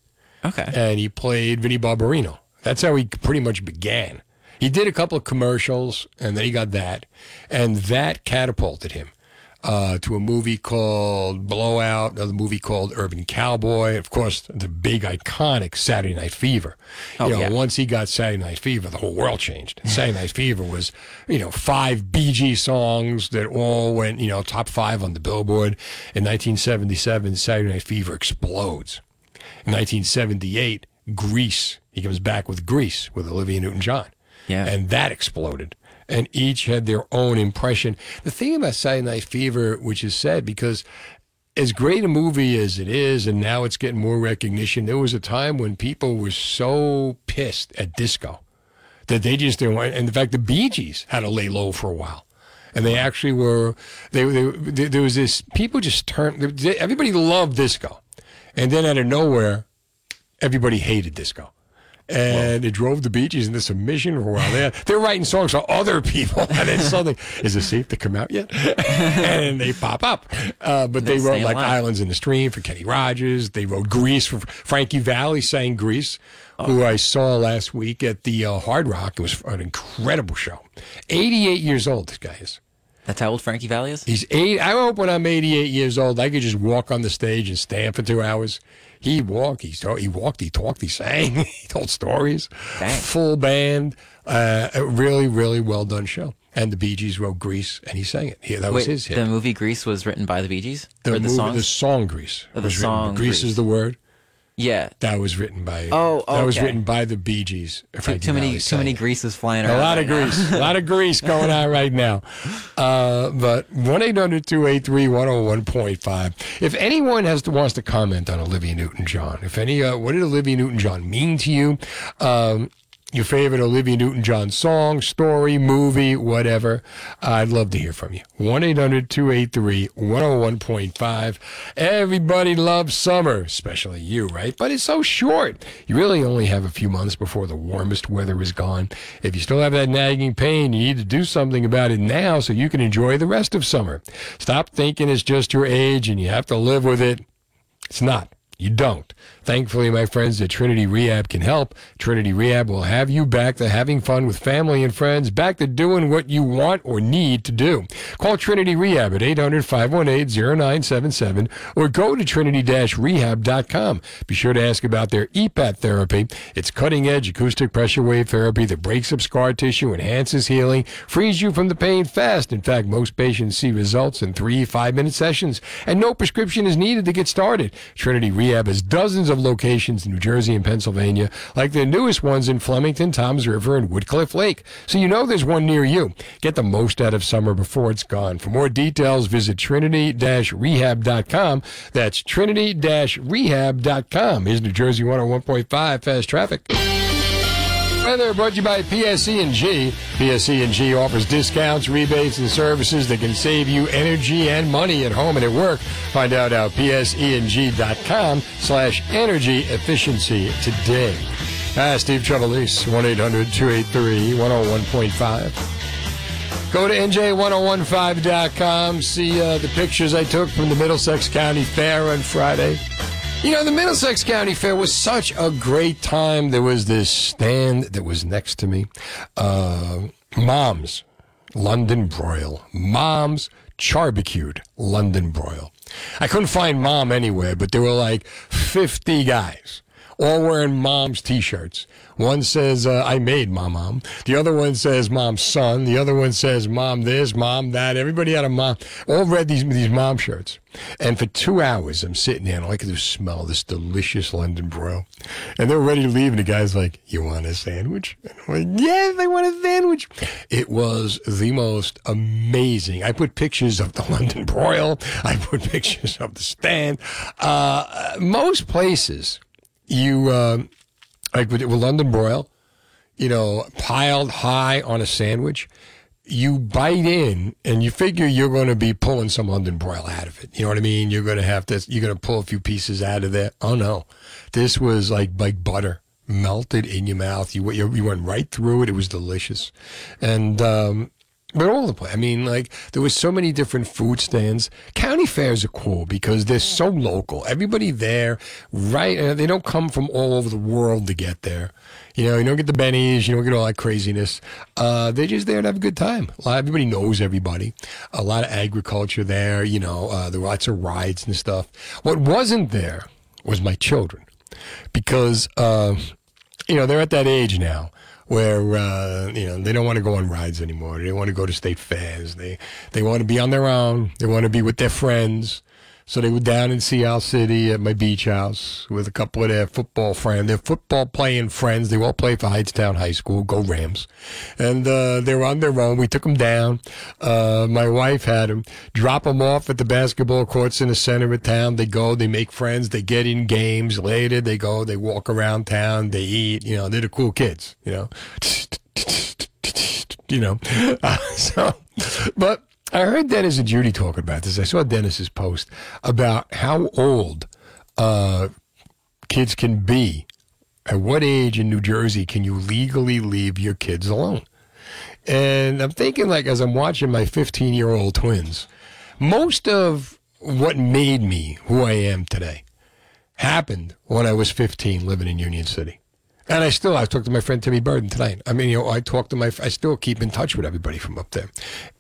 okay, and he played Vinnie Barbarino. That's how he pretty much began. He did a couple of commercials, and then he got that, and that catapulted him uh, to a movie called Blowout, another movie called Urban Cowboy, of course, the big iconic Saturday Night Fever. Oh, you know, yeah. once he got Saturday Night Fever, the whole world changed. *laughs* Saturday Night Fever was, you know, five Bee Gees songs that all went, you know, top five on the Billboard. In 1977, Saturday Night Fever explodes. In 1978, Grease. He comes back with Grease with Olivia Newton-John. Yeah. And that exploded. And each had their own impression. The thing about Saturday Night Fever, which is sad because as great a movie as it is, and now it's getting more recognition, there was a time when people were so pissed at disco that they just didn't want. And in fact, the Bee Gees had to lay low for a while. And they actually were, they, they, they, there was this, people just turned, everybody loved disco. And then out of nowhere, everybody hated disco. And it drove the Bee Gees into submission for a while. They're, they're writing songs for other people, *laughs* and then suddenly, is it safe to come out yet? *laughs* and they pop up. Uh, but they, They wrote like alive. Islands in the Stream for Kenny Rogers. They wrote Grease for Frankie Valli sang Grease, who I saw last week at the uh, Hard Rock. It was an incredible show. 88 years old, this guy is. That's how old Frankie Valli is? He's eight. I hope when I'm 88 years old, I could just walk on the stage and stand for two hours. He walked, he, talked, he walked, he talked, he sang, *laughs* he told stories. Dang. Full band. Uh, a really, really well done show. And the Bee Gees wrote Grease, and he sang it. Yeah, that was his hit. the movie Grease was written by the Bee Gees? The, or the movie- song? the song Grease. Oh, the song Grease. is the word. Yeah. That was written by. Oh, okay. That was written by the Bee Gees. Too, too many too many greases flying around. A lot of right now. grease. a lot of *laughs* grease going on right now. Uh, but 1 800 283 101.5. If anyone has to, wants to comment on Olivia Newton John, if any, uh, what did Olivia Newton John mean to you? Um, your favorite Olivia Newton John song, story, movie, whatever. I'd love to hear from you. 1 800 283 101.5. Everybody loves summer, especially you, right? But it's so short. You really only have a few months before the warmest weather is gone. If you still have that nagging pain, you need to do something about it now so you can enjoy the rest of summer. Stop thinking it's just your age and you have to live with it. It's not. You don't. Thankfully, my friends at Trinity Rehab can help. Trinity Rehab will have you back to having fun with family and friends, back to doing what you want or need to do. Call Trinity Rehab at 800 518 0977 or go to trinity rehab.com. Be sure to ask about their EPAT therapy. It's cutting edge acoustic pressure wave therapy that breaks up scar tissue, enhances healing, frees you from the pain fast. In fact, most patients see results in three five minute sessions, and no prescription is needed to get started. Trinity Rehab has dozens of locations in New Jersey and Pennsylvania, like the newest ones in Flemington, Toms River, and Woodcliff Lake. So you know there's one near you. Get the most out of summer before it's gone. For more details, visit trinity-rehab.com. That's trinity-rehab.com. Here's New Jersey 101.5 Fast Traffic. Weather brought to you by PSE&G. PSE&G offers discounts, rebates, and services that can save you energy and money at home and at work. Find out how pseng.com slash energy efficiency today. Ah, Steve Trevelise, 1-800-283-101.5. Go to NJ1015.com. See uh, the pictures I took from the Middlesex County Fair on Friday. You know, the Middlesex County Fair was such a great time. There was this stand that was next to me. Uh, Mom's London Broil. Mom's Charbicued London Broil. I couldn't find Mom anywhere, but there were like 50 guys all wearing mom's t-shirts. One says, uh, I made my mom. The other one says, mom's son. The other one says, mom this, mom that. Everybody had a mom. All read these, these mom shirts. And for two hours, I'm sitting there and all I could do smell this delicious London bro. And they're ready to leave. And the guy's like, you want a sandwich? And I'm like, yes, I want a sandwich. It was the most amazing. I put pictures of the *laughs* London broil. I put pictures of the stand. Uh, most places, you uh, like with, with London broil, you know, piled high on a sandwich. You bite in, and you figure you're going to be pulling some London broil out of it. You know what I mean? You're going to have to. You're going to pull a few pieces out of there. Oh no, this was like like butter melted in your mouth. You you, you went right through it. It was delicious, and um, but all the place. I mean, like there was so many different food stands. County fairs are cool because they're so local. Everybody there, right? Uh, they don't come from all over the world to get there. You know, you don't get the bennies, you don't get all that craziness. Uh, they're just there to have a good time. A lot, everybody knows everybody. A lot of agriculture there. You know, uh, there were lots of rides and stuff. What wasn't there was my children, because uh, you know they're at that age now where uh, you know they don't want to go on rides anymore. They want to go to state fairs. They they want to be on their own. They want to be with their friends. So they were down in Sea City at my beach house with a couple of their football friends, their football playing friends. They all play for Hightstown High School, go Rams. And uh, they were on their own. We took them down. Uh, my wife had them drop them off at the basketball courts in the center of town. They go, they make friends, they get in games. Later, they go, they walk around town, they eat. You know, they're the cool kids. You know, *laughs* you know. Uh, *laughs* so, but I heard Dennis and Judy talking about this. I saw Dennis's post about how old uh, kids can be At what age in New Jersey can you legally leave your kids alone? And I'm thinking, like, as I'm watching my 15 year old twins, most of what made me who I am today happened when I was 15 living in Union City. And I still, I talked to my friend Timmy Burden tonight. I mean, you know, I talk to my, I still keep in touch with everybody from up there.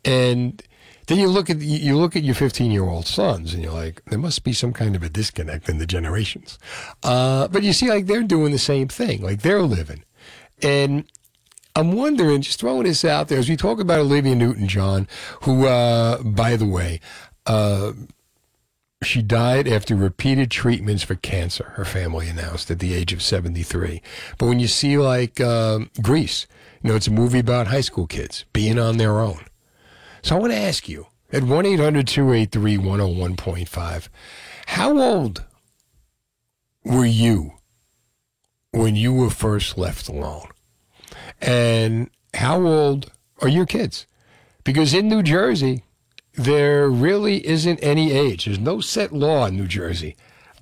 And then you look at, you look at your 15 year old sons and you're like, there must be some kind of a disconnect in the generations. Uh, but you see, like, they're doing the same thing. Like, they're living. And I'm wondering, just throwing this out there, as we talk about Olivia Newton John, who, uh, by the way, uh, she died after repeated treatments for cancer, her family announced at the age of 73. But when you see, like, um, Grease, you know, it's a movie about high school kids being on their own. So I want to ask you at 1 800 283 101.5, how old were you when you were first left alone? And how old are your kids? Because in New Jersey, there really isn't any age. There's no set law in New Jersey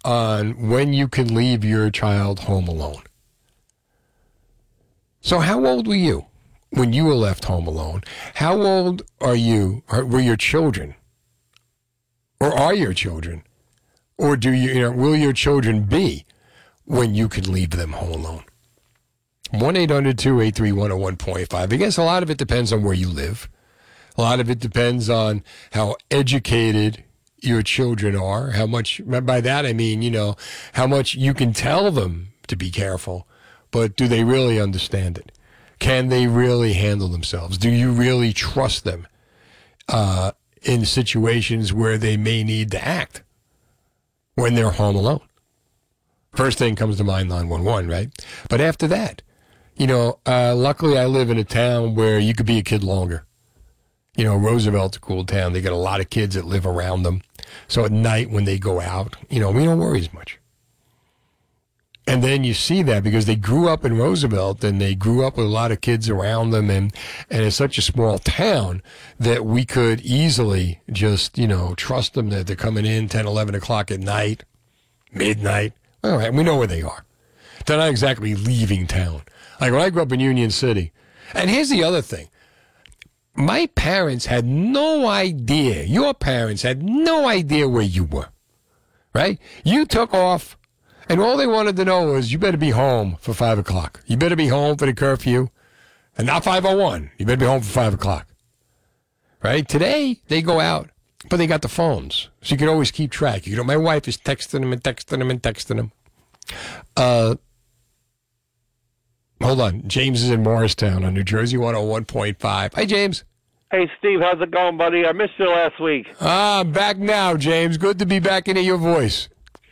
on when you can leave your child home alone. So, how old were you when you were left home alone? How old are you, were your children? Or are your children? Or do you, you know, will your children be when you can leave them home alone? 1 800 283 101.5. I guess a lot of it depends on where you live. A lot of it depends on how educated your children are. How much, by that I mean, you know, how much you can tell them to be careful, but do they really understand it? Can they really handle themselves? Do you really trust them uh, in situations where they may need to act when they're home alone? First thing comes to mind 911, right? But after that, you know, uh, luckily I live in a town where you could be a kid longer. You know, Roosevelt's a cool town. They got a lot of kids that live around them. So at night when they go out, you know, we don't worry as much. And then you see that because they grew up in Roosevelt and they grew up with a lot of kids around them and, and it's such a small town that we could easily just, you know, trust them that they're coming in 10, 11 o'clock at night, midnight. All right. We know where they are. They're not exactly leaving town. Like when I grew up in Union City. And here's the other thing. My parents had no idea, your parents had no idea where you were, right? You took off, and all they wanted to know was you better be home for five o'clock. You better be home for the curfew, and not 501. You better be home for five o'clock, right? Today, they go out, but they got the phones, so you can always keep track. You know, my wife is texting them and texting them and texting them. Uh, Hold on. James is in Morristown on New Jersey 101.5. Hi, James. Hey, Steve, how's it going, buddy? I missed you last week. Ah, I'm back now, James. Good to be back into your voice.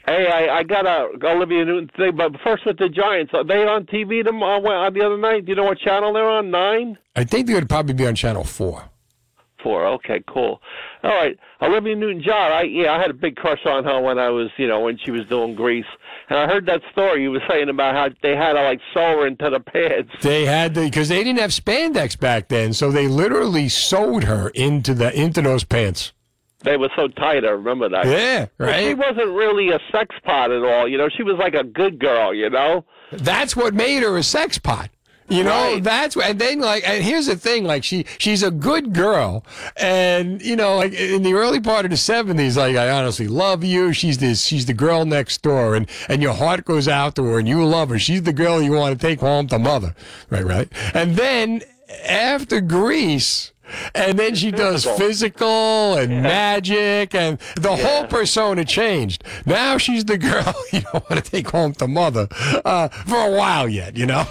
Hey, I, I got a Olivia Newton thing, but first with the Giants. Are they on TV them, uh, the other night? Do you know what channel they're on? Nine? I think they would probably be on Channel 4. Four. Okay, cool. All right, Olivia Newton-John. I yeah, I had a big crush on her when I was, you know, when she was doing Grease, and I heard that story you were saying about how they had to like sew her into the pants. They had to because they didn't have spandex back then, so they literally sewed her into the into those pants. They were so tight. I remember that. Yeah, right. She wasn't really a sex pot at all. You know, she was like a good girl. You know. That's what made her a sex pot. You know, that's what, and then like, and here's the thing, like she, she's a good girl. And, you know, like in the early part of the seventies, like, I honestly love you. She's this, she's the girl next door and, and your heart goes out to her and you love her. She's the girl you want to take home to mother. Right, right. And then after Grease, and then she does physical and magic, and the whole persona changed. Now she's the girl *laughs* you don't want to take home to mother uh, for a while yet, you know?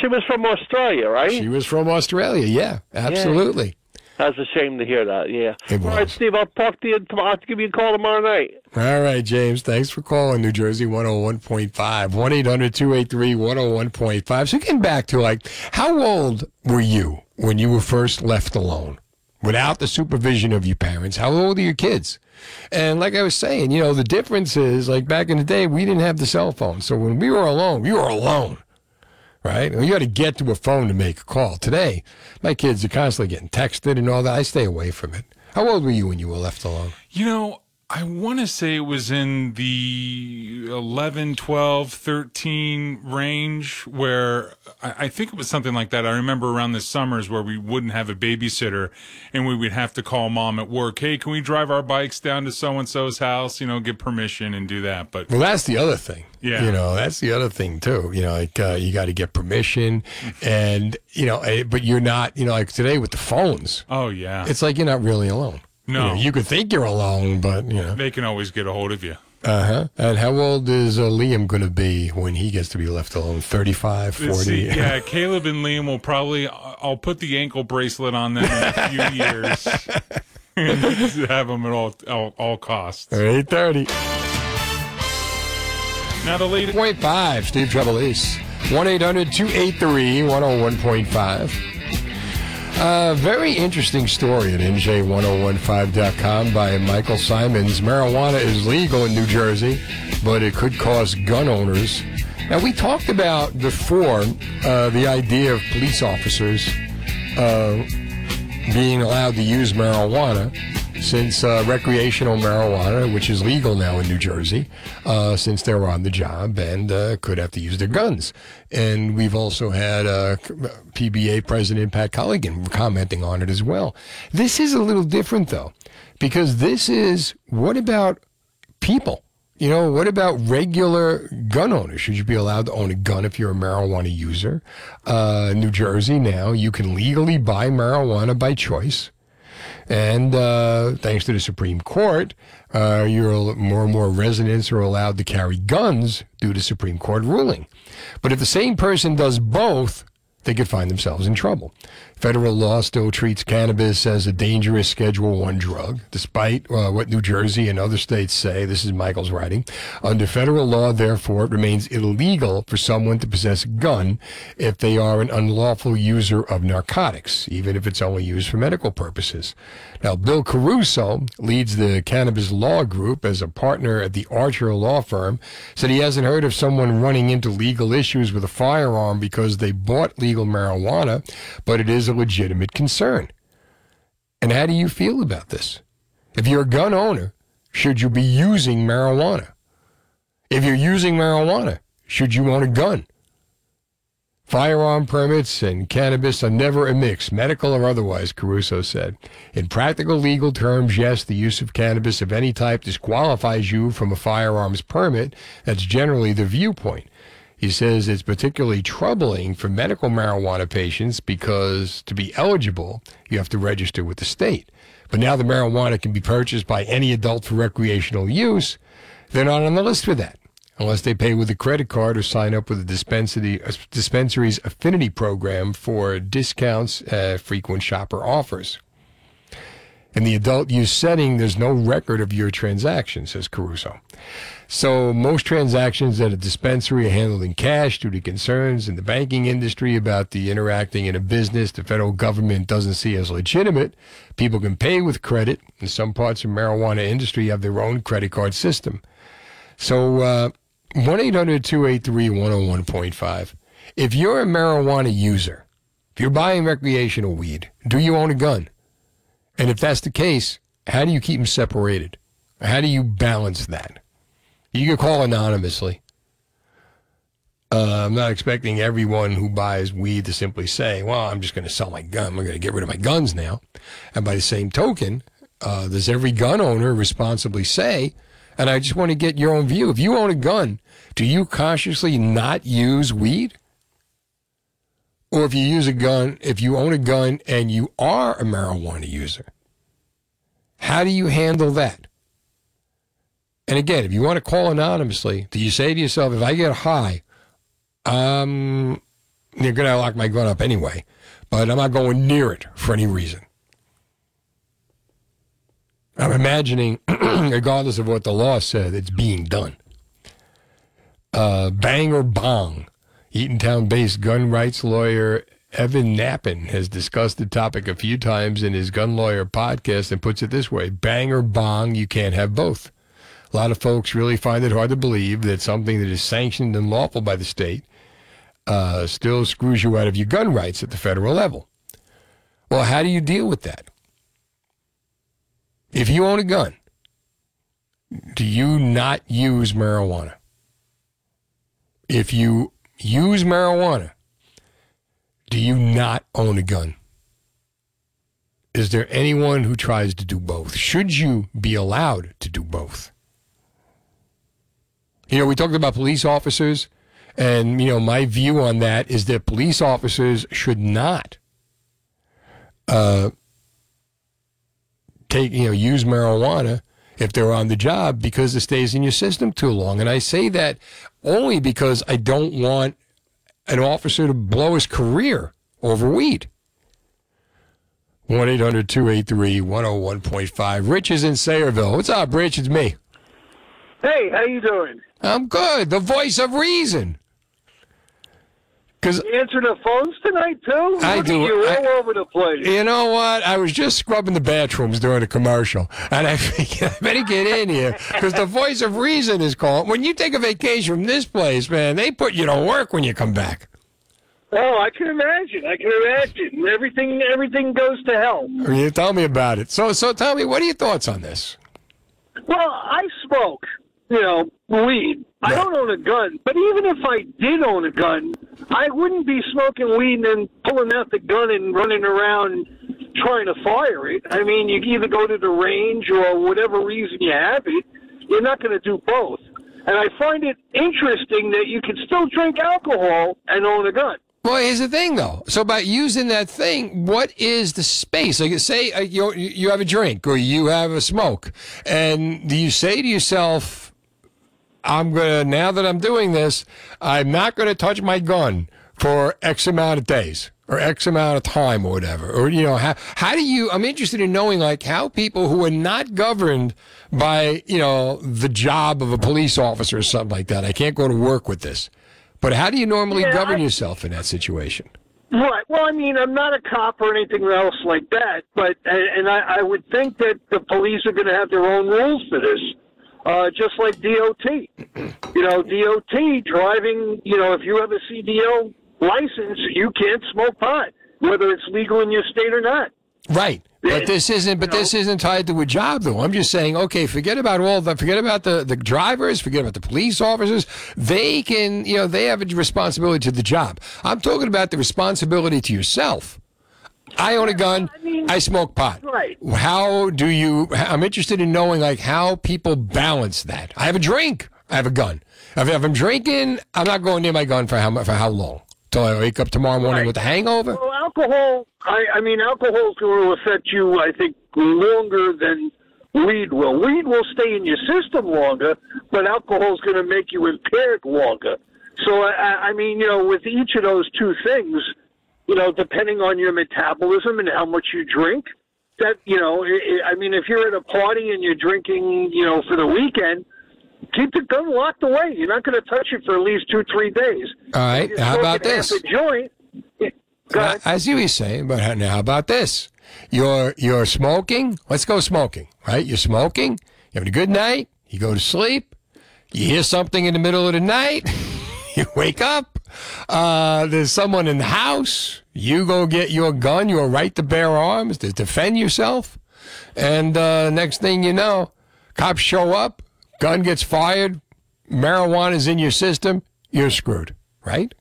She was from Australia, right? She was from Australia, yeah, absolutely. That's a shame to hear that. Yeah. It All right, Steve. I'll talk to you tomorrow. I'll give you a call tomorrow night. All right, James. Thanks for calling New Jersey 101.5. 1 800 283 101.5. So, getting back to like, how old were you when you were first left alone without the supervision of your parents? How old are your kids? And like I was saying, you know, the difference is like back in the day, we didn't have the cell phone. So, when we were alone, we were alone. Right? You got to get to a phone to make a call. Today, my kids are constantly getting texted and all that. I stay away from it. How old were you when you were left alone? You know, I want to say it was in the 11, 12, 13 range where I, I think it was something like that. I remember around the summers where we wouldn't have a babysitter and we would have to call mom at work. Hey, can we drive our bikes down to so and so's house? You know, get permission and do that. But Well, that's the other thing. Yeah. You know, that's the other thing too. You know, like uh, you got to get permission, and you know, eh, but you're not. You know, like today with the phones, oh yeah, it's like you're not really alone. No. you, know, you could think you're alone, but you know. they can always get a hold of you. Uh huh. And how old is uh, Liam going to be when he gets to be left alone? 35, 40? See, yeah, *laughs* Caleb and Liam will probably. I'll put the ankle bracelet on them in a few *laughs* years. And *laughs* have them at all all, all costs. 830. Now the latest. Point five, Steve Trevelise. 1 800 283 101.5. Uh, very interesting story at NJ1015.com by Michael Symons. Marijuana is legal in New Jersey, but it could cause gun owners. Now, we talked about before uh, the idea of police officers uh, being allowed to use marijuana since uh, recreational marijuana, which is legal now in New Jersey, uh, since they're on the job and uh, could have to use their guns. And we've also had uh, PBA President Pat Colligan commenting on it as well. This is a little different, though, because this is what about people? You know, what about regular gun owners? Should you be allowed to own a gun if you're a marijuana user? Uh, New Jersey now, you can legally buy marijuana by choice. And uh, thanks to the Supreme Court, uh, you're, more and more residents are allowed to carry guns due to Supreme Court ruling. But if the same person does both, they could find themselves in trouble. Federal law still treats cannabis as a dangerous Schedule One drug, despite uh, what New Jersey and other states say. This is Michael's writing. Under federal law, therefore, it remains illegal for someone to possess a gun if they are an unlawful user of narcotics, even if it's only used for medical purposes. Now, Bill Caruso leads the cannabis law group as a partner at the Archer law firm. Said he hasn't heard of someone running into legal issues with a firearm because they bought legal marijuana, but it is legitimate concern. And how do you feel about this? If you're a gun owner, should you be using marijuana? If you're using marijuana, should you own a gun? Firearm permits and cannabis are never a mix, medical or otherwise, Caruso said. In practical legal terms, yes, the use of cannabis of any type disqualifies you from a firearms permit. That's generally the viewpoint. He says it's particularly troubling for medical marijuana patients because to be eligible, you have to register with the state. But now the marijuana can be purchased by any adult for recreational use. They're not on the list for that unless they pay with a credit card or sign up with a dispensary, a dispensary's affinity program for discounts, uh, frequent shopper offers. In the adult use setting, there's no record of your transaction, says Caruso. So most transactions at a dispensary are handled in cash due to concerns in the banking industry about the interacting in a business the federal government doesn't see as legitimate. People can pay with credit. and some parts of marijuana industry have their own credit card system. So, uh, 1 800 283 101.5. If you're a marijuana user, if you're buying recreational weed, do you own a gun? And if that's the case, how do you keep them separated? How do you balance that? You can call anonymously. Uh, I'm not expecting everyone who buys weed to simply say, well, I'm just going to sell my gun. I'm going to get rid of my guns now. And by the same token, uh, does every gun owner responsibly say, and I just want to get your own view. If you own a gun, do you consciously not use weed? Or if you use a gun, if you own a gun and you are a marijuana user, how do you handle that? And again, if you want to call anonymously, do you say to yourself, if I get high, um, they're going to lock my gun up anyway, but I'm not going near it for any reason. I'm imagining, *clears throat* regardless of what the law said, it's being done. Uh, bang or bong. Eatontown based gun rights lawyer Evan Nappen has discussed the topic a few times in his Gun Lawyer podcast and puts it this way bang or bong, you can't have both. A lot of folks really find it hard to believe that something that is sanctioned and lawful by the state uh, still screws you out of your gun rights at the federal level. Well, how do you deal with that? If you own a gun do you not use marijuana? If you use marijuana, do you not own a gun? Is there anyone who tries to do both? Should you be allowed to do both? You know, we talked about police officers, and, you know, my view on that is that police officers should not uh, take, you know, use marijuana if they're on the job because it stays in your system too long. And I say that only because I don't want an officer to blow his career over weed. 1 800 283 101.5. Rich is in Sayreville. What's up, Rich? It's me. Hey, how you doing? I'm good. The voice of reason. Because you answer the phones tonight too. I Look do. You I- all over the place. You know what? I was just scrubbing the bathrooms during a commercial, and I *laughs* figured I better get in here because the voice of reason is calling. When you take a vacation from this place, man, they put you to work when you come back. Oh, I can imagine. I can imagine. Everything, everything goes to hell. You tell me about it. So, so tell me, what are your thoughts on this? Well, I smoke, you know, weed. I don't own a gun, but even if I did own a gun, I wouldn't be smoking weed and then pulling out the gun and running around trying to fire it. I mean, you either go to the range or whatever reason you have it. You're not going to do both. And I find it interesting that you can still drink alcohol and own a gun. Well, here's the thing, though. So, about using that thing, what is the space? Like, say uh, you you have a drink or you have a smoke, and do you say to yourself, "I'm gonna now that I'm doing this, I'm not gonna touch my gun for X amount of days or X amount of time or whatever," or you know, how how do you? I'm interested in knowing like how people who are not governed by you know the job of a police officer or something like that. I can't go to work with this. But how do you normally Yeah, govern I- yourself in that situation? Right. Well, I mean, I'm not a cop or anything else like that, but and and I, I would think that the police are going to have their own rules for this, uh, just like DOT. You know, DOT driving. You know, if you have a CDL license, you can't smoke pot, whether it's legal in your state or not. Right. But this isn't. But this isn't tied to a job, though. I'm just saying. Okay, forget about all the. Forget about the the drivers. Forget about the police officers. They can. You know, they have a responsibility to the job. I'm talking about the responsibility to yourself. I own a gun. I smoke pot. Right. How do you? I'm interested in knowing like how people balance that. I have a drink. I have a gun. If, if I'm drinking, I'm not going near my gun for how for how long? Till I wake up tomorrow morning with a hangover. Well, alcohol. I, I mean, alcohol is going to affect you. I think longer than weed will. Weed will stay in your system longer, but alcohol is going to make you impaired longer. So, I, I mean, you know, with each of those two things, you know, depending on your metabolism and how much you drink, that you know, i I mean, if you're at a party and you're drinking, you know, for the weekend. Keep the gun locked away. You're not going to touch it for at least two, three days. All right. How about this? joint. I, uh, I see what you're saying, but how, now how about this? You're you're smoking. Let's go smoking. Right? You're smoking. You having a good night. You go to sleep. You hear something in the middle of the night. *laughs* you wake up. Uh, there's someone in the house. You go get your gun, your right to bear arms to defend yourself. And uh, next thing you know, cops show up. Gun gets fired. Marijuana's in your system. You're screwed. Right?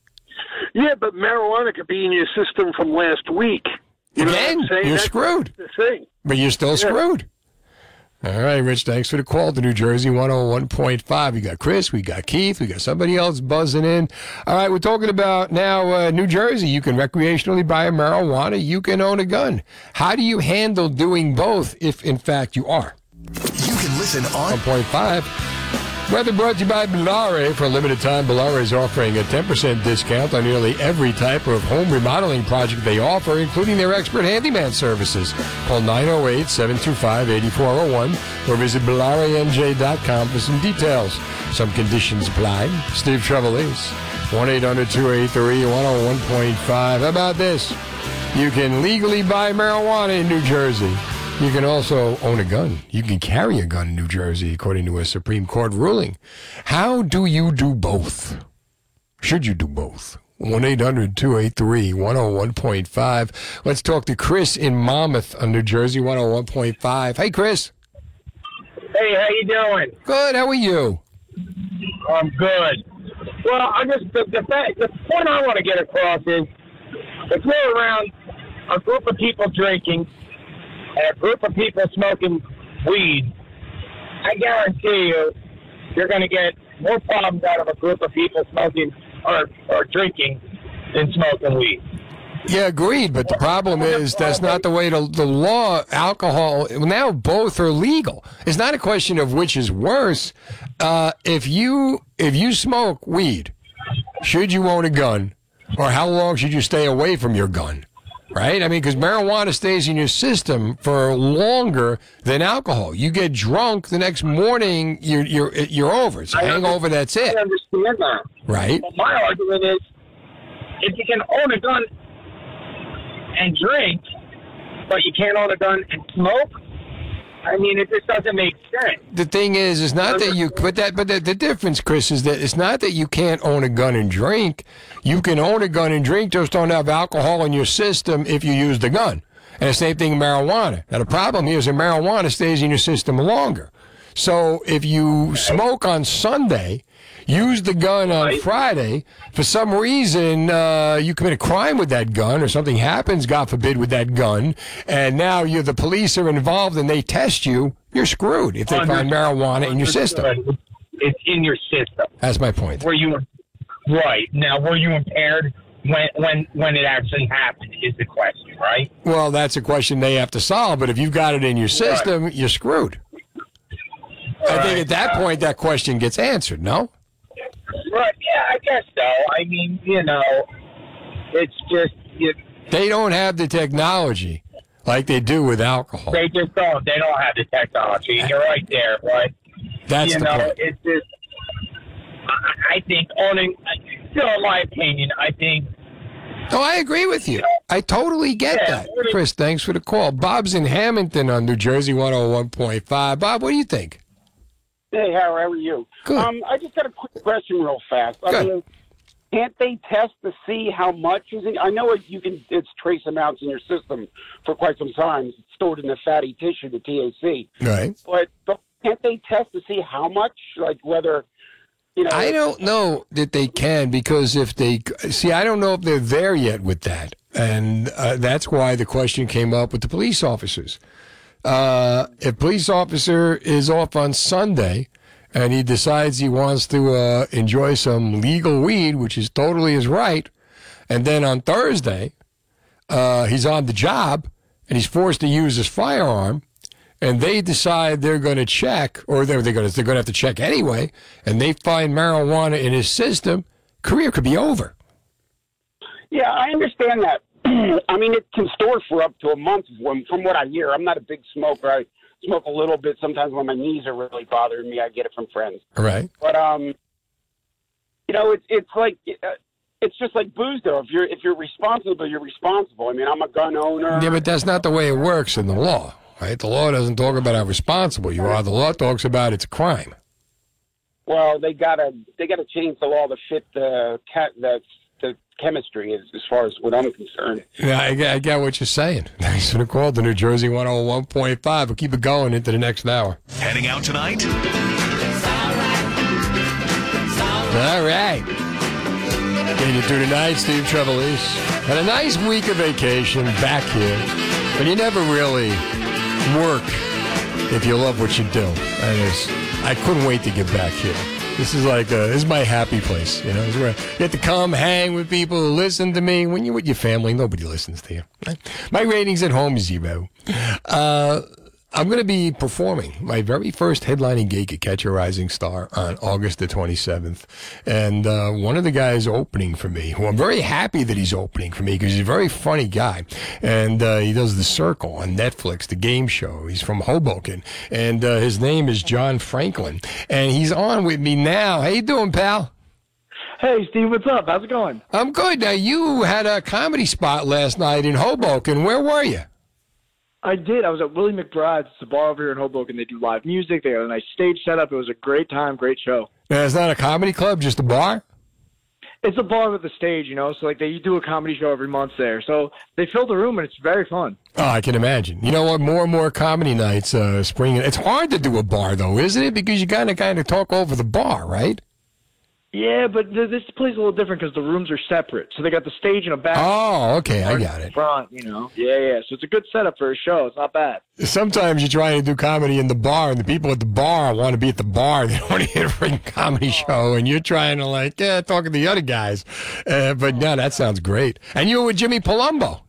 Yeah, but marijuana could be in your system from last week. You know what Again, you're That's screwed. But you're still Yeah. screwed. All right, Rich, thanks for the call to New Jersey 101.5. We got Chris, we got Keith, we got somebody else buzzing in. All right, we're talking about now uh, New Jersey. You can recreationally buy a marijuana, you can own a gun. How do you handle doing both if, in fact, you are? You can listen on 1.5. Weather brought to you by Bellare. For a limited time, Bellare is offering a 10% discount on nearly every type of home remodeling project they offer, including their expert handyman services. Call 908 725 8401 or visit BellareNJ.com for some details. Some conditions apply. Steve Trevelise, 1 800 283 101.5. How about this? You can legally buy marijuana in New Jersey. You can also own a gun. You can carry a gun in New Jersey, according to a Supreme Court ruling. How do you do both? Should you do both? 1 800 283 101.5. Let's talk to Chris in Monmouth on New Jersey 101.5. Hey, Chris. Hey, how you doing? Good. How are you? I'm good. Well, I just the the, fact, the point I want to get across is if we're around a group of people drinking and a group of people smoking weed, I guarantee you you're going to get more problems out of a group of people smoking or or drinking than smoking weed. Yeah, agreed. But the problem is that's not the way the, the law. Alcohol now both are legal. It's not a question of which is worse. Uh, if you if you smoke weed, should you own a gun, or how long should you stay away from your gun? Right? I mean, because marijuana stays in your system for longer than alcohol. You get drunk the next morning, you're you're you're over. It's a I hangover. That's it. I understand that. Right? My argument is, if you can own a gun and drink, but you can't own a gun and smoke, I mean, it just doesn't make sense. the thing is, it's not that you, but that, but the, the difference, Chris, is that it's not that you can't own a gun and drink. You can own a gun and drink, just don't have alcohol in your system if you use the gun. And the same thing, with marijuana. Now the problem here is that marijuana stays in your system longer. So if you smoke on Sunday, use the gun on Friday, for some reason uh, you commit a crime with that gun, or something happens, God forbid, with that gun, and now you the police are involved and they test you, you're screwed if they find marijuana in your system. It's in your system. That's my point. Were you right now? Were you impaired when when when it actually happened? Is the question right? Well, that's a question they have to solve. But if you've got it in your system, you're screwed. I think at that point that question gets answered. No. Right. Yeah, I guess so. I mean, you know, it's just you, They don't have the technology like they do with alcohol. they just don't. They don't have the technology. You're right there, but That's you the know, point. it's just. I, think owning, still in my opinion, I think Oh, I agree with you. I totally get that. Chris, thanks for the call. Bob's in Hamilton on New Jersey 101.5. Bob, what do you think? Hey, how are you? Good. Um, I just got a quick question, real fast. I mean, can't they test to see how much is in? I know it, you can. It's trace amounts in your system for quite some time. It's stored in the fatty tissue, the THC. Right. But, but can't they test to see how much? Like whether you know? I don't know that they can because if they see, I don't know if they're there yet with that, and uh, that's why the question came up with the police officers. Uh, if police officer is off on Sunday and he decides he wants to uh, enjoy some legal weed, which is totally his right, and then on Thursday uh, he's on the job and he's forced to use his firearm, and they decide they're going to check, or they're, they're going to they're going to have to check anyway, and they find marijuana in his system, career could be over. Yeah, I understand that. *clears throat* I mean, it can store for up to a month. From, from what I hear, I'm not a big smoker. I smoke a little bit. Sometimes when my knees are really bothering me, I get it from friends. Right. But um, you know, it's it's like uh, it's just like booze, though. If you're if you're responsible, you're responsible. I mean, I'm a gun owner. Yeah, but that's not the way it works in the law, right? The law doesn't talk about how responsible you are. The law talks about it's a crime. Well, they gotta they gotta change the law to fit the cat the the chemistry as, as far as what I'm concerned. Yeah, I, get- I get what you're saying. *laughs* Thanks for the call to New Jersey 101.5. We'll keep it going into the next hour. Heading out tonight? All right. Getting you through tonight, Steve Trevelise. Had a nice week of vacation back here, but you never really work if you love what you do. And it's, I couldn't wait to get back here. This is like uh this is my happy place. You know, it's where you get to come hang with people listen to me. When you're with your family, nobody listens to you. My ratings at home is zero. Uh, I'm going to be performing my very first headlining gig at Catch a Rising Star on August the 27th. And uh, one of the guys opening for me, who I'm very happy that he's opening for me because he's a very funny guy. And uh, he does The Circle on Netflix, the game show. He's from Hoboken. And uh, his name is John Franklin. And he's on with me now. How you doing, pal? Hey, Steve, what's up? How's it going? I'm good. Now, you had a comedy spot last night in Hoboken. Where were you? I did. I was at Willie McBride's. It's a bar over here in Hoboken. They do live music. They got a nice stage setup. It was a great time, great show. Now, it's not a comedy club, just a bar? It's a bar with a stage, you know. So like they do a comedy show every month there. So they fill the room and it's very fun. Oh, I can imagine. You know what? More and more comedy nights uh, springing. It's hard to do a bar though, isn't it? Because you of kind of talk over the bar, right? Yeah, but th- this place is a little different because the rooms are separate. So they got the stage in the back. Oh, okay, I got it. Front, you know. Yeah, yeah. So it's a good setup for a show. It's not bad. Sometimes you're trying to do comedy in the bar, and the people at the bar want to be at the bar. *laughs* They don't want to hear a freaking comedy show, and you're trying to like, yeah, talk to the other guys. Uh, but no, that sounds great. And you were with Jimmy Palumbo.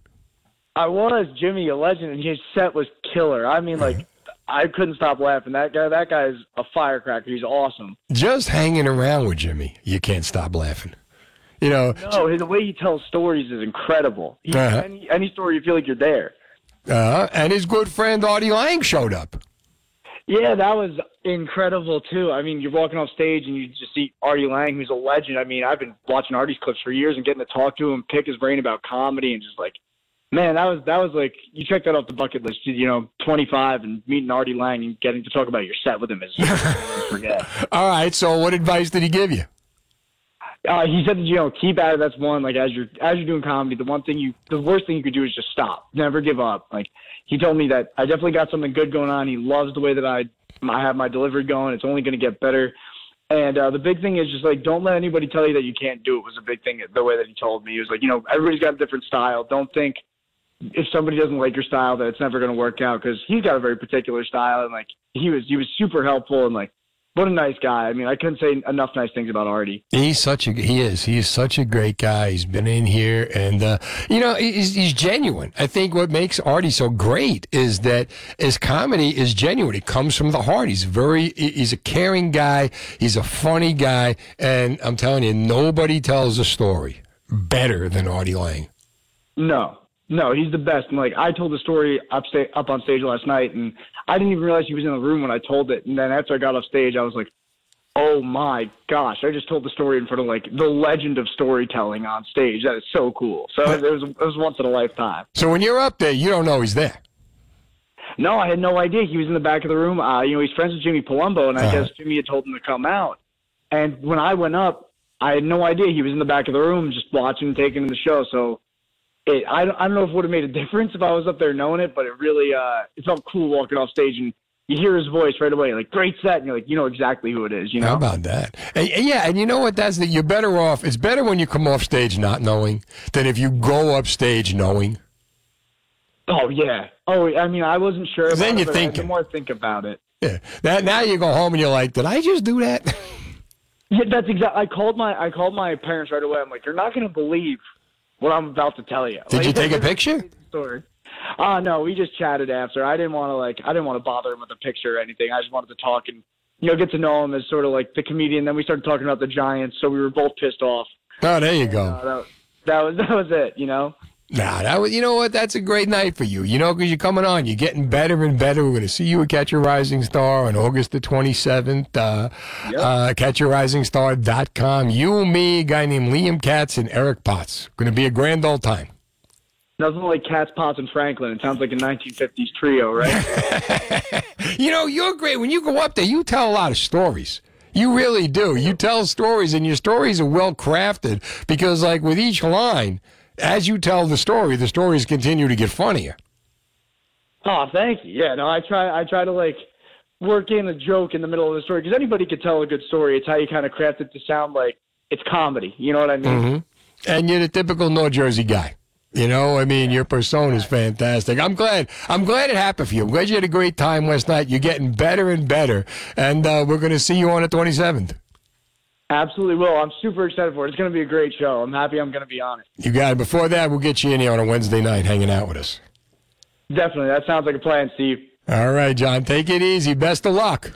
I was Jimmy, a legend, and his set was killer. I mean, like, I couldn't stop laughing. That guy, that guy's a firecracker. He's awesome. Just hanging around with Jimmy, you can't stop laughing. You know, No, the way he tells stories is incredible. He, Uh-huh. any, any story, you feel like you're there. uh, and his good friend Artie Lange showed up. Yeah, that was incredible too. I mean, you're walking off stage and you just see Artie Lange, who's a legend. I mean, I've been watching Artie's clips for years and getting to talk to him, pick his brain about comedy, and just like, man, that was that was like you check that off the bucket list. You know, 25 and meeting Artie Lange and getting to talk about your set with him is forget. *laughs* All right. So, what advice did he give you? Uh, he said that you know keep at it. That's one. Like as you're as you're doing comedy, the one thing you the worst thing you could do is just stop. Never give up. Like he told me that I definitely got something good going on. He loves the way that I I have my delivery going. It's only going to get better. And uh, the big thing is just like don't let anybody tell you that you can't do it. Was a big thing. The way that he told me, he was like, you know, everybody's got a different style. Don't think if somebody doesn't like your style that it's never going to work out because he's got a very particular style and like he was he was super helpful and like what a nice guy. I mean, I couldn't say enough nice things about Artie. He's such a he is he is such a great guy. He's been in here, and uh, you know he's, he's genuine. I think what makes Artie so great is that his comedy is genuine. It comes from the heart. He's very he's a caring guy. He's a funny guy, and I'm telling you, nobody tells a story better than Artie Lange. No, no, he's the best. And like I told the story up sta- up on stage last night, and I didn't even realize he was in the room when I told it. And then after I got off stage, I was like, "Oh my gosh!" I just told the story in front of like the legend of storytelling on stage. That is so cool. So it was it was once in a lifetime. So when you're up there, you don't know he's there. No, I had no idea he was in the back of the room. Uh, you know, he's friends with Jimmy Palumbo, and I Uh-huh. guess Jimmy had told him to come out. And when I went up, I had no idea he was in the back of the room, just watching, and taking in the show. So it, I, don't- I don't know if it would have made a *laughs* difference if I was up there knowing it, but it really, uh, it felt cool walking off stage and you hear his voice right away, like great set, and you're like, you know exactly who it is. You know? How about that? And, and yeah, and you know what? That's that. You're better off. It's better when you come off stage not knowing than if you go up stage knowing. Oh yeah. Oh, I mean, I wasn't sure. About Then I- thinking. The more I think about it. Yeah. That now you go home and you're like, did I just do that? *laughs* Yeah, that's exactly. I called my I called my parents right away. I'm like, you're not going to believe what I'm about to tell you. Did Like, you take a *laughs* picture? Story. Uh no, we just chatted after. I didn't want to like I didn't want to bother him with a picture or anything. I just wanted to talk and you know get to know him as sort of like the comedian. Then we started talking about the Giants, so we were both pissed off. Oh, there you go. Uh, that, that was *laughs* that was it. You know. Nah, that was, you know what? That's a great night for you. You know, because you're coming on. You're getting better and better. We're going to see you at Catch a Rising Star on August the 27th. Uh, uh, CatchARisingStar.com. You, me, a guy named Liam Katz, and Eric Potts. Going to be a grand old time. Nothing like Cats, Potts, and Franklin. It sounds like a 1950s trio, right? *laughs* You know, you're great. When you go up there, you tell a lot of stories. You really do. You tell stories, and your stories are well crafted because, like, with each line, as you tell the story, the stories continue to get funnier. Oh, thank you. Yeah, no, I try. I try to like work in a joke in the middle of the story because anybody could tell a good story. It's how you kind of craft it to sound like it's comedy. You know what I mean? hmm And you're the typical North Jersey guy. You know, I mean, your persona is fantastic. I'm glad. I'm glad it happened for you. I'm glad you had a great time last night. You're getting better and better, and uh, we're going to see you on the 27th. Absolutely will. I'm super excited for it. It's going to be a great show. I'm happy I'm going to be on it. You got it. Before that, we'll get you in here on a Wednesday night, hanging out with us. Definitely. That sounds like a plan, Steve. All right, John. Take it easy. Best of luck.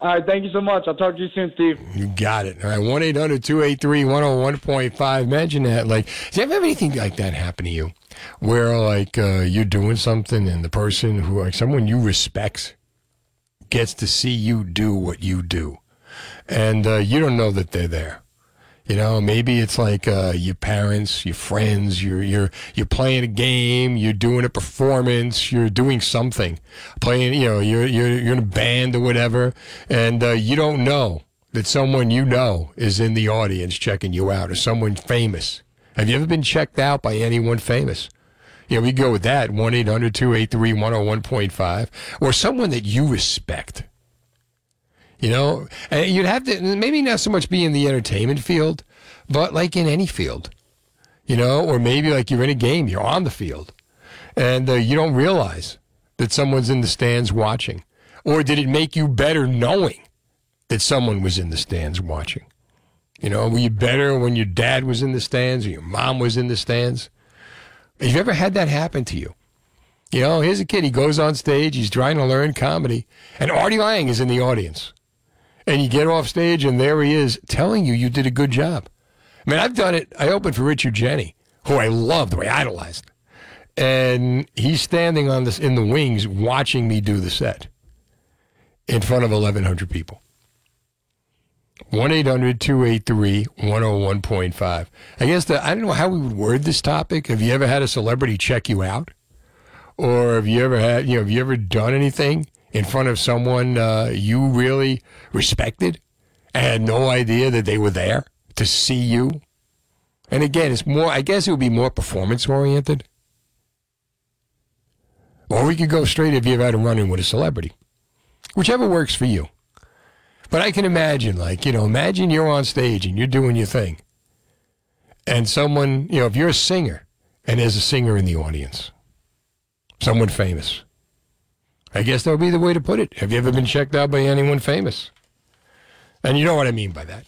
All right. Thank you so much. I'll talk to you soon, Steve. You got it. All right, 1 800 283 101.5. Imagine that. Like, do you ever have anything like that happen to you? Where, like, uh, you're doing something and the person who, like, someone you respect gets to see you do what you do. And uh, you don't know that they're there. You know, maybe it's like uh, your parents, your friends. You're you're you're playing a game. You're doing a performance. You're doing something, playing. You know, you're you're you're in a band or whatever, and uh, you don't know that someone you know is in the audience checking you out, or someone famous? Have you ever been checked out by anyone famous? Yeah, we go with that 1 800 283 101.5, or someone that you respect. You know, and you'd have to maybe not so much be in the entertainment field, but like in any field, you know, or maybe like you're in a game, you're on the field, and uh, you don't realize that someone's in the stands watching. Or did it make you better knowing that someone was in the stands watching? You know, were you better when your dad was in the stands or your mom was in the stands? Have you ever had that happen to you? You know, here's a kid, he goes on stage, he's trying to learn comedy, and Artie Lange is in the audience. And you get off stage, and there he is telling you you did a good job. I mean, I've done it. I opened for Richard Jeni, who I loved, who I idolized. And he's standing on this in the wings watching me do the set in front of 1,100 people. 1 800 283 101.5. I guess the, I don't know how we would word this topic. Have you ever had a celebrity check you out? Or have you ever had, you know, have you ever done anything in front of someone uh, you really respected and had no idea that they were there to see you? And again, it's more, I guess it would be more performance oriented. Or we could go straight if you ever had a run in with a celebrity, whichever works for you. But I can imagine, like, you know, imagine you're on stage and you're doing your thing. And someone, you know, if you're a singer and there's a singer in the audience, someone famous, I guess that would be the way to put it. Have you ever been checked out by anyone famous? And you know what I mean by that.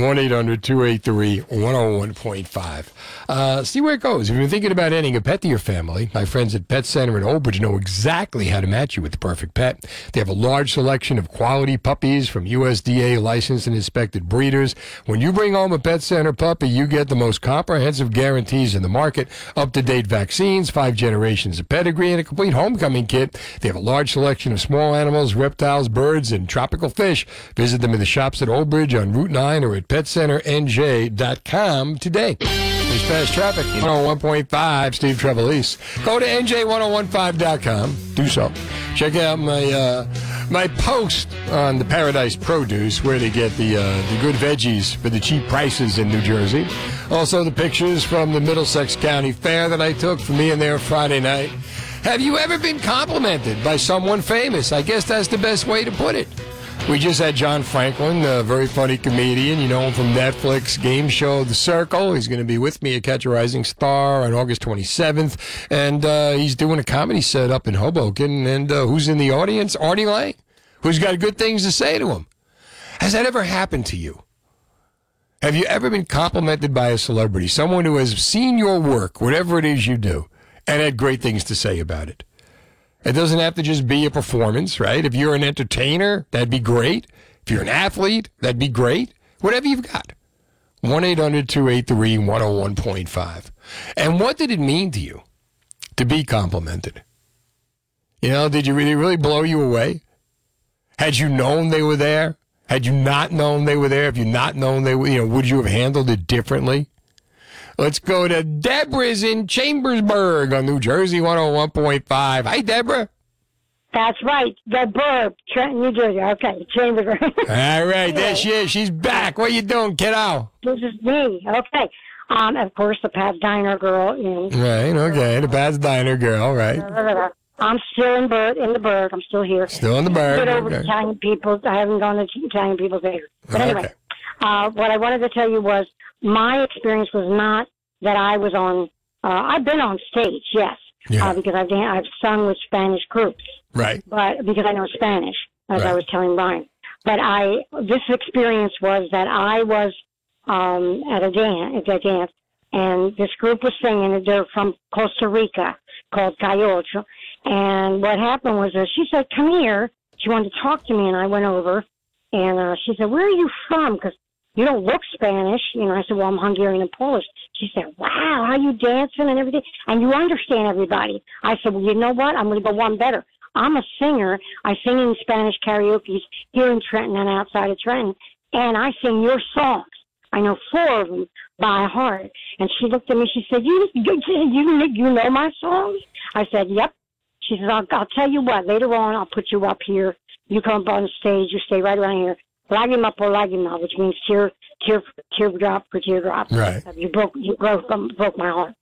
1 800 283 101.5. Uh, see where it goes. If you're thinking about adding a pet to your family, my friends at Pet Center in Old Bridge know exactly how to match you with the perfect pet. They have a large selection of quality puppies from USDA licensed and inspected breeders. When you bring home a Pet Center puppy, you get the most comprehensive guarantees in the market, up to date vaccines, five generations of pedigree, and a complete homecoming kit. They have a large selection of small animals, reptiles, birds, and tropical fish. Visit them in the shops at Old Bridge on Route 9 or at PetCenterNJ.com today. There's fast traffic. 101.5, Steve Trevelise. Go to NJ1015.com. Do so. Check out my uh, my post on the Paradise Produce, where they get the, uh, the good veggies for the cheap prices in New Jersey. Also, the pictures from the Middlesex County Fair that I took for me and there Friday night. Have you ever been complimented by someone famous? I guess that's the best way to put it. We just had John Franklin, a very funny comedian. You know him from Netflix game show The Circle. He's going to be with me at Catch a Rising Star on August 27th. And uh, he's doing a comedy set up in Hoboken. And uh, who's in the audience? Artie Lange, who's got good things to say to him. Has that ever happened to you? Have you ever been complimented by a celebrity, someone who has seen your work, whatever it is you do, and had great things to say about it? It doesn't have to just be a performance, right? If you're an entertainer, that'd be great. If you're an athlete, that'd be great. Whatever you've got. 1 800 283 101.5. And what did it mean to you to be complimented? You know, did you really, really blow you away? Had you known they were there? Had you not known they were there? Have you not known they were, you know, would you have handled it differently? Let's go to Deborah's in Chambersburg on New Jersey 101.5. Hi, Deborah. That's right. The Burb, Trenton, New Jersey. Okay, Chambersburg. *laughs* All right, there she is. She's back. What you doing, kiddo? this is me. Okay. Um, of course, the Pat Diner girl. You know. Right, okay. The Pat's Diner girl, right. I'm still in Bird in the Berg. I'm still here. Still in the Berg, Get over okay. Italian people. I haven't gone to Italian people's there. But anyway, Okay. Uh, what I wanted to tell you was my experience was not that I was on. Uh, I've been on stage, yes, Yeah. uh, because I've dan- I've sung with Spanish groups, Right. but because I know Spanish, as I was telling Brian. But I this experience was that I was um, at a dance, at a dance, and this group was singing. They're from Costa Rica, called Cayocho. And what happened was uh, she said, "Come here." She wanted to talk to me, and I went over, and uh, she said, "Where are you from?" Because you don't look Spanish. You know, I said, "Well, I'm Hungarian and Polish." She said, "Wow, how you dancing and everything, and you understand everybody." I said, "Well, you know what? I'm going to go one better. I'm a singer. I sing in Spanish karaoke's here in Trenton and outside of Trenton, and I sing your songs. I know four of them by heart." And she looked at me. She said, "You you you, you know my songs?" I said, "Yep." She said, I'll, I'll tell you what, later on, I'll put you up here. You come up on the stage, you stay right around here. Lágrima por lágrima, which means tear, tear, teardrop for teardrop. Right. You broke, you broke, um, broke my heart.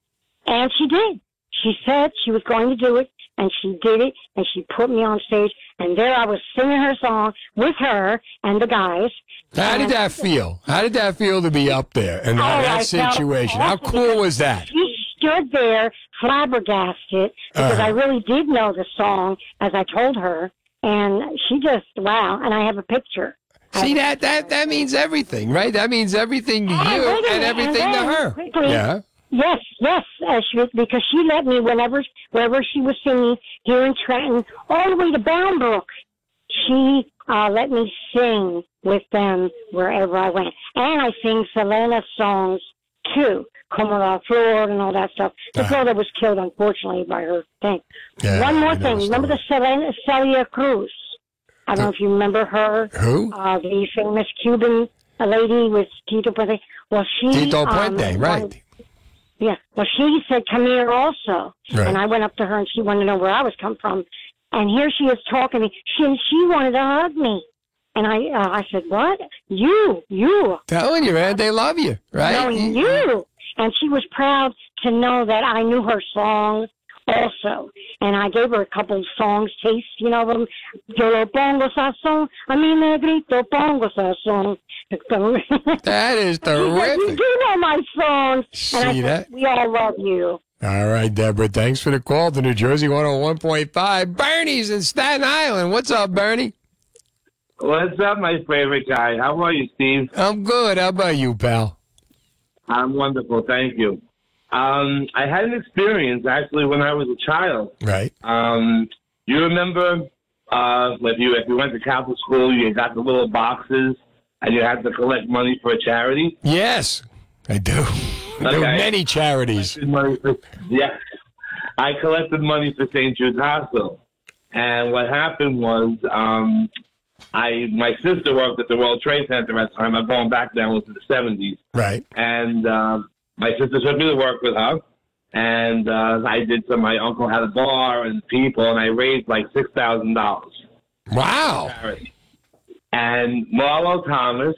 And she did. She said she was going to do it, and she did it, and she put me on stage, and there I was singing her song with her and the guys. How did that feel? How did that feel to be up there in that, Oh, that situation? How cool was that? She stood there flabbergasted because Uh-huh. I really did know the song as I told her, and she just wow. And I have a picture. See that that that means everything, right? That means everything to you wait a and everything and to her. quickly- Yeah. Yes, yes, uh, she, because she let me whenever wherever she was singing here in Trenton, all the way to Bound Brook. She uh, let me sing with them wherever I went, and I sing Selena songs too, Como la Flor and all that stuff. The girl that was killed, unfortunately, by her thing. Yeah, One more thing. Remember the Selena Celia Cruz? I don't know if you remember her. Who? Uh, the famous Cuban lady with Tito Puente. Well, she Tito um, Puente, right. wanted- yeah. Well, she said, "Come here, also." Right. And I went up to her, and she wanted to know where I was come from. And here she is talking to me. She she wanted to hug me, and I uh, I said, "What? You, you, Telling you, man, they love you, right? knowing you." And she was proud to know that I knew her songs also. And I gave her a couple of songs, taste, you know, them. Yo lo pongo sazón, a mi negrito pongo sazón. *laughs* That is You terrific. do know my songs. and I See said, that? We all love you. All right, Deborah. Thanks for the call to New Jersey 101.5. Bernie's in Staten Island. What's up, Bernie? What's up, my favorite guy? How are you, Steve? I'm good. How about you, pal? I'm wonderful, thank you. Um, I had an experience actually when I was a child. Right. Um, you remember uh, if you if you went to Catholic school, you got the little boxes and you had to collect money for a charity. Yes, I do. *laughs* There were many charities. For, yes, I collected money for St. Jude's Hospital, and what happened was, um, I my sister worked at the World Trade Center at the time. I'm going back then was in the seventies, Right. and um, my sister took me to work with her, and uh, I did some. My uncle had a bar and people, and I raised like six thousand dollars. Wow. And Marlo Thomas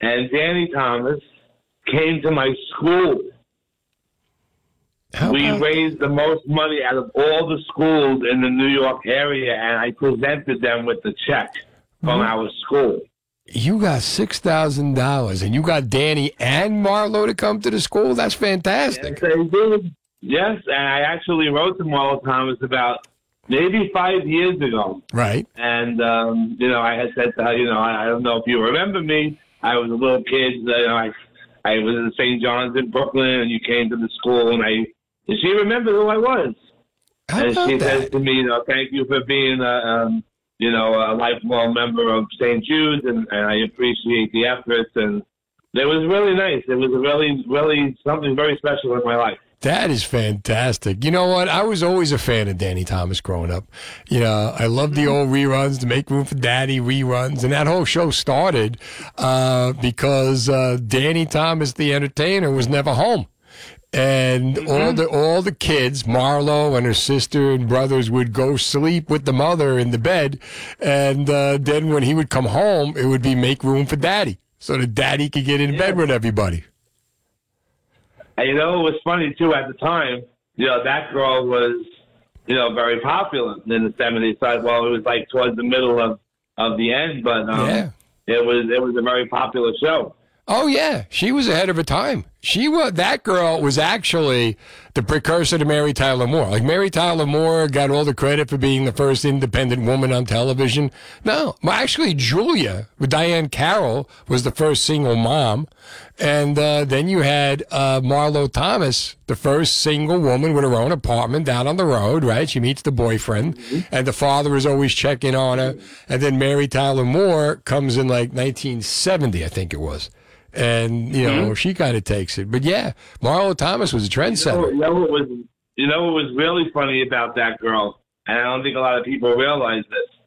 and Danny Thomas came to my school. we raised the most money out of all the schools in the New York area, and I presented them with the check from Mhm. our school. You got six thousand dollars, and you got Danny and Marlo to come to the school. That's fantastic. Yes, I did. Yes, and I actually wrote to Marlo Thomas about maybe five years ago. Right. And um, you know, I had said to her, you know, I, I don't know if you remember me. I was a little kid. You know, I I was in St. John's in Brooklyn, and you came to the school, and I and she remembered who I was. How and she says to me, you know, thank you for being a um, you know a lifelong member of St. Jude's, and, and I appreciate the efforts. And it was really nice. It was really, really something very special in my life. That is fantastic. You know what? I was always a fan of Danny Thomas growing up. You know, I loved the old reruns, to make room for Daddy reruns, and that whole show started uh, because uh, Danny Thomas, the entertainer, was never home. And all the all the kids, Marlo and her sister and brothers, would go sleep with the mother in the bed, and uh, then when he would come home, it would be make room for Daddy, so that Daddy could get in bed with everybody. And you know, it was funny too at the time. You know, that girl was, you know, very popular in the seventies. Well, it was like towards the middle of of the end, but um, Yeah. it was it was a very popular show. Oh yeah, she was ahead of her time. She was that girl was actually the precursor to Mary Tyler Moore. Like Mary Tyler Moore got all the credit for being the first independent woman on television. No, well, actually Julia with Diahann Carroll was the first single mom, and uh, then you had uh, Marlo Thomas, the first single woman with her own apartment down on the road. Right, she meets the boyfriend, and the father is always checking on her. And then Mary Tyler Moore comes in like 1970, I think it was and you know she kind of takes it. But yeah, Marlo Thomas was a You know, trendsetter. you know what was you know what was really funny about that girl, and I don't think a lot of people realize this.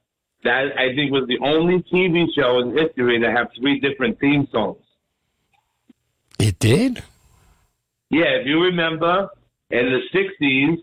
That I think was the only TV show in history to have three different theme songs. It did. Yeah, if you remember, in the '60s,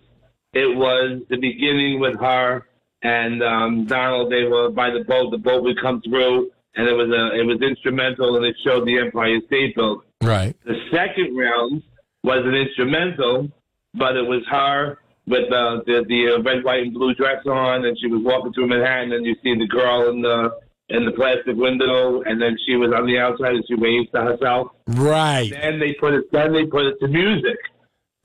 it was the beginning with her and um, Donald. They were by the boat. The boat would come through, and it was a it was instrumental, and it showed the Empire State Building. Right. The second round was an instrumental, but it was her with uh, the the uh, red, white, and blue dress on, and she was walking through Manhattan, and you see the girl in the in the plastic window, and then she was on the outside, and she waves to herself. Right. Then they put it. Then they put it to music.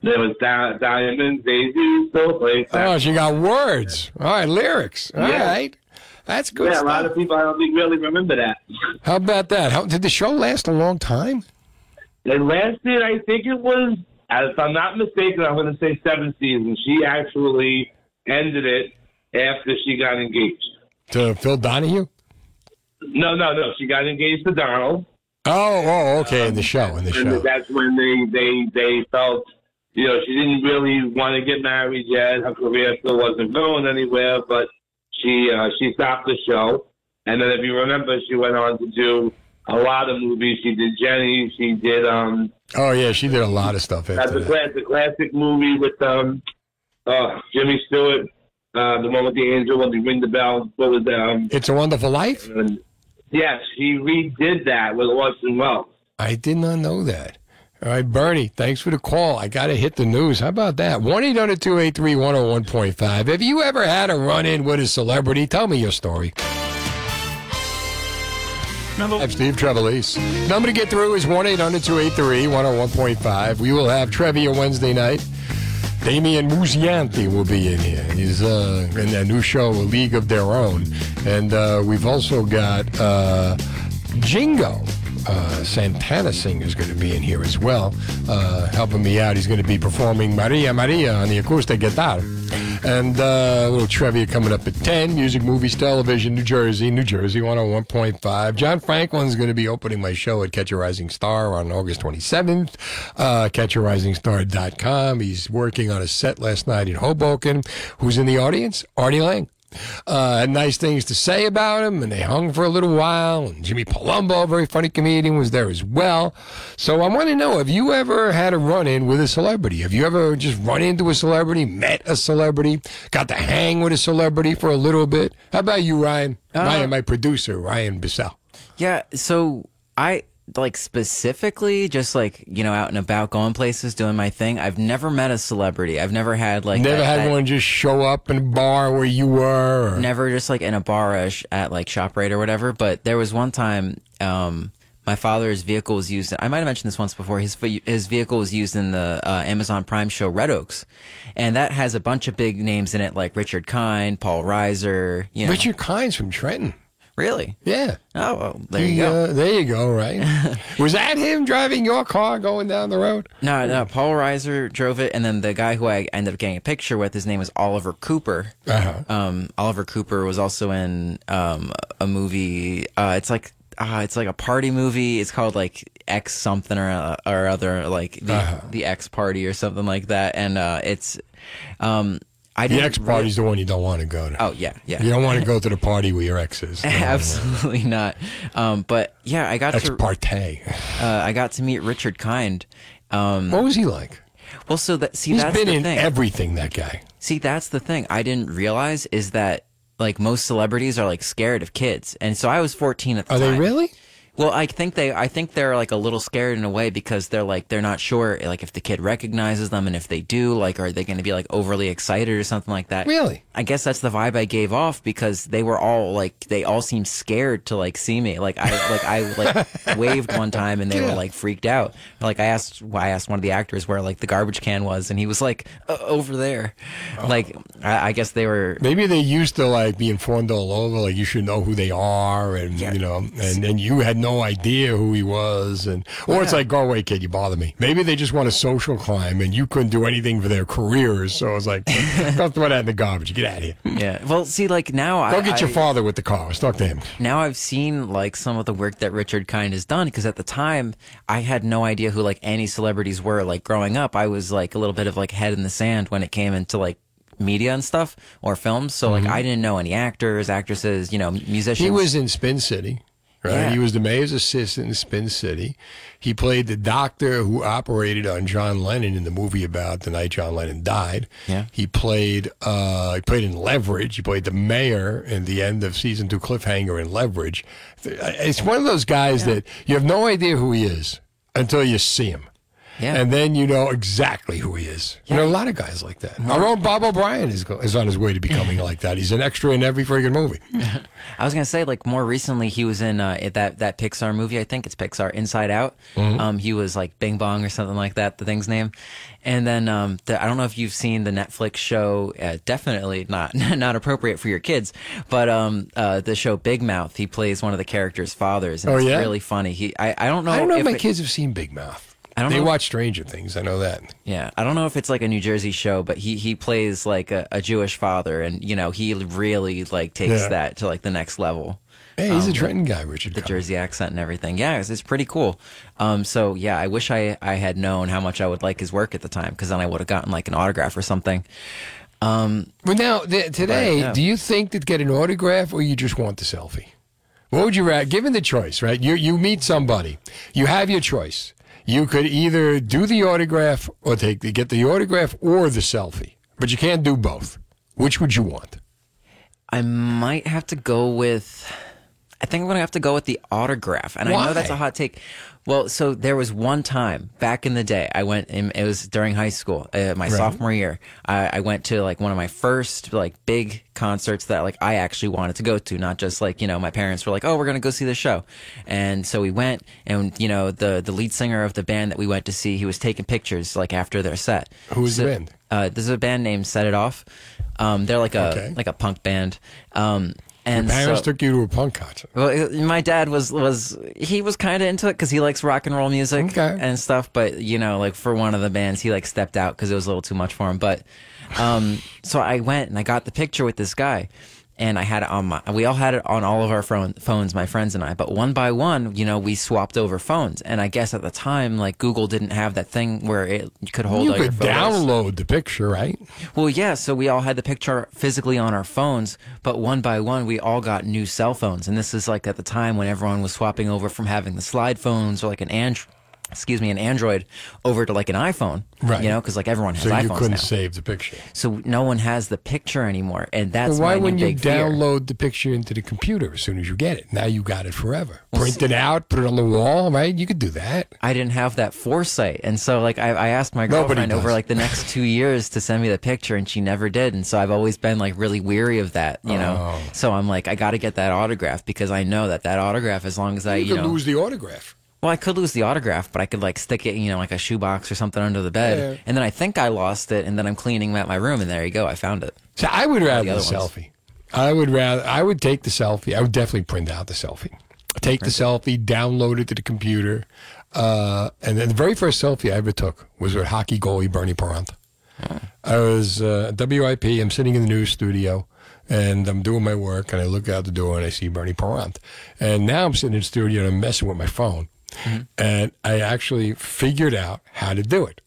There was Di- Diamonds, Daisy, still plays. Oh, she got words. All right, lyrics. All right, Yeah. That's good Yeah, a lot of people I don't think really remember that. How about that? How, did the show last a long time? It lasted, I think it was, if I'm not mistaken, I'm going to say seven seasons. She actually ended it after she got engaged. To Phil Donahue? No, no, no. She got engaged to Donald. Oh, oh, okay, in the show, in the and show. that's when they, they, they felt, you know, she didn't really want to get married yet. Her career still wasn't going anywhere, but she uh, she stopped the show. And then, if you remember, she went on to do a lot of movies. She did Jenny. She did um, Oh, yeah, she did a lot of stuff that's after a that. classic, classic movie with um, uh, Jimmy Stewart, uh, the one with the angel when they ring the bell. What was that? Um, It's a Wonderful Life? and, yes, he redid that with Orson Welles. I did not know that. All right, Bernie, thanks for the call. I got to hit the news. How about that? 1 800 283 101.5. Have you ever had a run in with a celebrity? Tell me your story. I'm Steve Trevelise. Number to get through is 1 800 283 101.5. We will have Trivia Wednesday night. Damian Musianti will be in here. He's uh, in that new show, A League of Their Own. And uh, we've also got uh, Jingo. Uh, Santana is going to be in here as well, uh, helping me out. He's going to be performing Maria Maria on the acoustic guitar. And uh, a little trivia coming up at 10. Music, movies, television, New Jersey, New Jersey 101.5. John Franklin's going to be opening my show at Catch a Rising Star on August 27th. Uh, CatchARisingStar.com. He's working on a set last night in Hoboken. Who's in the audience? Artie Lange. Uh, had nice things to say about him, and they hung for a little while. And Jimmy Palumbo, a very funny comedian, was there as well. So I want to know: Have you ever had a run-in with a celebrity? Have you ever just run into a celebrity, met a celebrity, got to hang with a celebrity for a little bit? How about you, Ryan? Ryan, my producer, Ryan Bissell. Yeah, so I like specifically just like you know out and about going places doing my thing i've never met a celebrity i've never had like Never that- had that- one just show up in a bar where you were. Or... never just like in a bar at, at like ShopRite or whatever. But there was one time, um, my father's vehicle was used. I might have mentioned this once before. His his vehicle was used in the uh, Amazon Prime show Red Oaks, and that has a bunch of big names in it, like Richard Kind, Paul Reiser. You know. Richard Kind's from Trenton. Really? Yeah. Oh, well, there He, you go. uh, there you go. Right. *laughs* was that him driving your car going down the road? No, no. Paul Reiser drove it, and then the guy who I ended up getting a picture with, his name was Oliver Cooper. Uh-huh. Um, Oliver Cooper was also in um, a movie. Uh, it's like uh, it's like a party movie. It's called like X something or uh, or other, like the Uh-huh. the X Party or something like that. And uh, it's um, I The ex party's the one you don't want to go to. Oh yeah, yeah. You don't want to go to the party with your exes. *laughs* Absolutely not. Um, but yeah, I got Ex to parte. uh, I got to meet Richard Kind. Um, What was he like? Well, so that see, He's that's been the in thing. everything. That guy. See, that's the thing I didn't realize is that like most celebrities are like scared of kids, and so I was 14 at the Are time. Are they really? Well, I think they, I think they're like a little scared in a way because they're like they're not sure like if the kid recognizes them, and if they do, like are they going to be like overly excited or something like that? Really? I guess that's the vibe I gave off because they were all like they all seemed scared to like see me. Like I like I like *laughs* waved one time and they were like freaked out. Like I asked I asked one of the actors where like the garbage can was and he was like uh, over there. Like I, I guess they were Maybe they used to like be informed all over, like you should know who they are, and you know, and and you had no idea who he was, and or it's like, go away, kid, you bother me. Maybe they just want a social climb, and you couldn't do anything for their careers, so I was like, *laughs* go throw that in the garbage, get out of here. Yeah. Well, see, like now I Go get your I- father with the car. Let's talk to him. now I've seen like some of the work that Richard Kind has done because at the time I had no idea who like any celebrities were. Like growing up, I was like a little bit of like head in the sand when it came into like media and stuff or films. So like I didn't know any actors, actresses, you know, musicians. Mm-hmm. He was in Spin City, Right? Yeah. He was the mayor's assistant in Spin City. He played the doctor who operated on John Lennon in the movie about the night John Lennon died. Yeah. He played uh, he played in Leverage. He played the mayor in the end of season two cliffhanger in Leverage. It's one of those guys that you have no idea who he is until you see him. Yeah. And then you know exactly who he is. You know, a lot of guys like that. Our own Bob O'Brien is, go- is on his way to becoming like that. He's an extra in every friggin' movie. *laughs* I was gonna say like more recently he was in uh, that that Pixar movie I think it's Pixar Inside Out. Mhm. Um, he was like Bing Bong or something like that the thing's name, and then um, the, I don't know if you've seen the Netflix show. Uh, definitely not *laughs* not appropriate for your kids, but um, uh, the show Big Mouth. He plays one of the characters' fathers. And Oh, it's yeah? really funny. He I, I don't know. I don't know if if my it- kids have seen Big Mouth. I don't they know- watch Stranger Things. I know that. Yeah, I don't know if it's like a New Jersey show, but he he plays like a, a Jewish father, and you know he really like takes Yeah. that to like the next level. Hey, he's a Um, Trenton guy, Richard. the Jersey accent and everything. Yeah, it's, it's pretty cool. Um, so yeah, I wish I I had known how much I would like his work at the time, because then I would have gotten like an autograph or something. Um, Well, now th- today, do you think that get an autograph or you just want the selfie? What would you rather? Given the choice, right? You you meet somebody, you have your choice. You could either do the autograph or take the, get the autograph or the selfie, but you can't do both. Which would you want? I might have to go with. I think I'm gonna have to go with the autograph, and I know that's a hot take. Well, so there was one time back in the day, I went. In, it was during high school, uh, my Right. sophomore year. I, I went to like one of my first like big concerts that like I actually wanted to go to, not just like you know my parents were like, oh, we're gonna go see the show, and so we went, and you know the the lead singer of the band that we went to see, he was taking pictures like after their set. Who was the band? Uh, this is a band named Set It Off. Um, they're like a Okay. like a punk band. Um, and Your parents so, took you to a punk concert. well, my dad was was he was kind of into it because he likes rock and roll music and stuff. But you know, like for one of the bands, he like stepped out because it was a little too much for him. But um, so I went and I got the picture with this guy. And I had it on my, we all had it on all of our phone, phones, my friends and I. But one by one, you know, we swapped over phones. And I guess at the time, like Google didn't have that thing where it could hold you all could download the picture, right? Well, yeah. So we all had the picture physically on our phones, but one by one, we all got new cell phones. And this is like at the time when everyone was swapping over from having the slide phones or like an Android, excuse me, an Android over to like an iPhone. Right. You know, because like everyone has So iPhones you couldn't now. save the picture. So no one has the picture anymore, and that's Well, why wouldn't you big fear. download the picture into the computer as soon as you get it? Now you got it forever. Print it out, put it on the wall, right? You could do that. I didn't have that foresight, and so like I, I asked my girlfriend over like the next two years to send me the picture, and she never did. And so I've always been like really weary of that, you know. Oh. So I'm like, I got to get that autograph because I know that that autograph, as long as I, You you, know, lose the autograph. Well, I could lose the autograph, but I could like stick it, you know, like a shoebox or something under the bed, Yeah. and then I think I lost it, and then I'm cleaning at my room, and there you go, I found it. So I would rather the, other ones. selfie. I would rather. I would take the selfie. I would definitely print out the selfie. Take the selfie, download it to the computer, uh, and then the very first selfie I ever took was with hockey goalie Bernie Parent. I was uh, WIP. I'm sitting in the news studio, and I'm doing my work, and I look out the door and I see Bernie Parent. And now I'm sitting in the studio and I'm messing with my phone, and I actually figured out how to do it.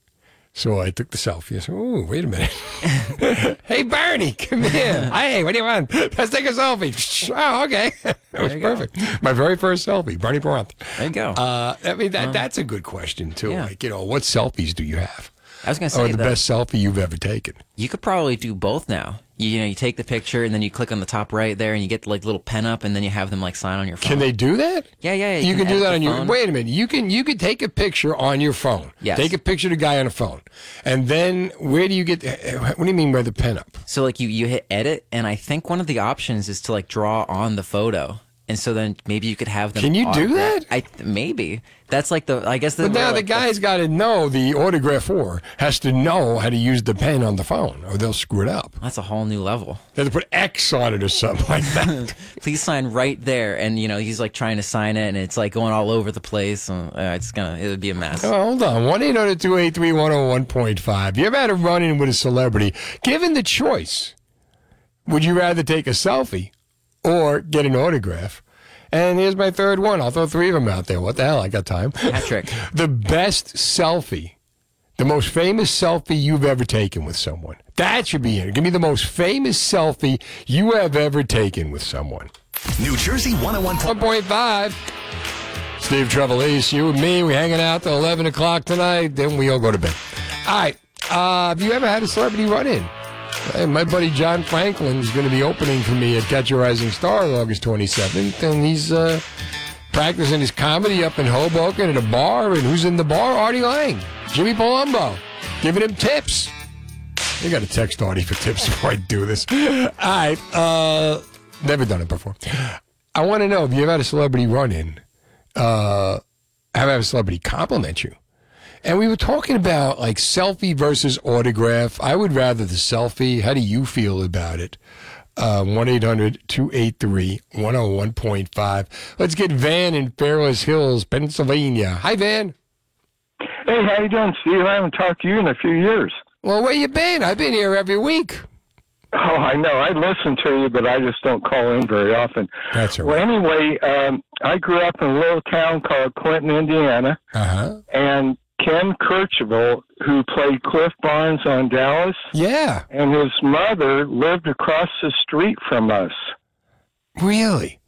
So I took the selfie. I said, "Oh, wait a minute." *laughs* hey, Barney, come here. *laughs* hey, what do you want? Let's take a selfie. *laughs* Oh, okay. that was you go. perfect. My very first selfie, Barney Parent. There you go. Uh, I mean, that, that's a good question, too. yeah. Like, you know, what selfies do you have? I was gonna Or say the that- best selfie you've ever taken? You could probably do both now. You, you know, you take the picture and then you click on the top right there, and you get like little pen up, and then you have them like sign on your phone. Can they do that? Yeah, yeah. You, can, do that on your. phone. Wait a minute. You can you can take a picture on your phone. Yes. Take a picture of the guy on a phone, and then where do you get? What do you mean by the pen up? So like you you hit edit, and I think one of the options is to like draw on the photo, and so then maybe you could have them. Can you do that? I maybe that's like the I guess the But now the like, guy's got to know the autographer has to know how to use the pen on the phone, or they'll screw it up. That's a whole new level. They have to put X on it or something like that. *laughs* Please sign right there, and you know he's like trying to sign it, and it's like going all over the place, and uh, it's gonna it would be a mess. Oh, hold on. 1 800 283 101.5. You ever had a run in with a celebrity? Given the choice, would you rather take a selfie or get an autograph? And here's my third one. I'll throw three of them out there. What the hell? I got time. Patrick. *laughs* the best selfie The most famous selfie you've ever taken with someone. That should be in. Give me the most famous selfie you have ever taken with someone. New Jersey 101. 1.5. Steve Trevelise, you and me, we hanging out till 11 o'clock tonight, then we all go to bed. All right. Uh, have you ever had a celebrity run in? Hey, my buddy John Franklin is going to be opening for me at Catch a Rising Star August 27th, and he's uh, practicing his comedy up in Hoboken at a bar. And who's in the bar? Artie Lange, Jimmy Palumbo, giving him tips. You got to text Artie for tips *laughs* before I do this. All right. Uh, never done it before. I want to know if you ever had a celebrity run in, uh, have a celebrity compliment you. And we were talking about like selfie versus autograph. I would rather the selfie. How do you feel about it? Uh, 1 800 283 101.5. Let's get Van in Fairless Hills, Pennsylvania. Hi, Van. Hey, how you doing, Steve? I haven't talked to you in a few years. Well, where you been? I've been here every week. Oh, I know. I listen to you, but I just don't call in very often. That's right. Well, anyway, um, I grew up in a little town called Clinton, Indiana, Uh-huh. and Ken Kercheval, who played Cliff Barnes on Dallas, yeah, and his mother lived across the street from us. Really?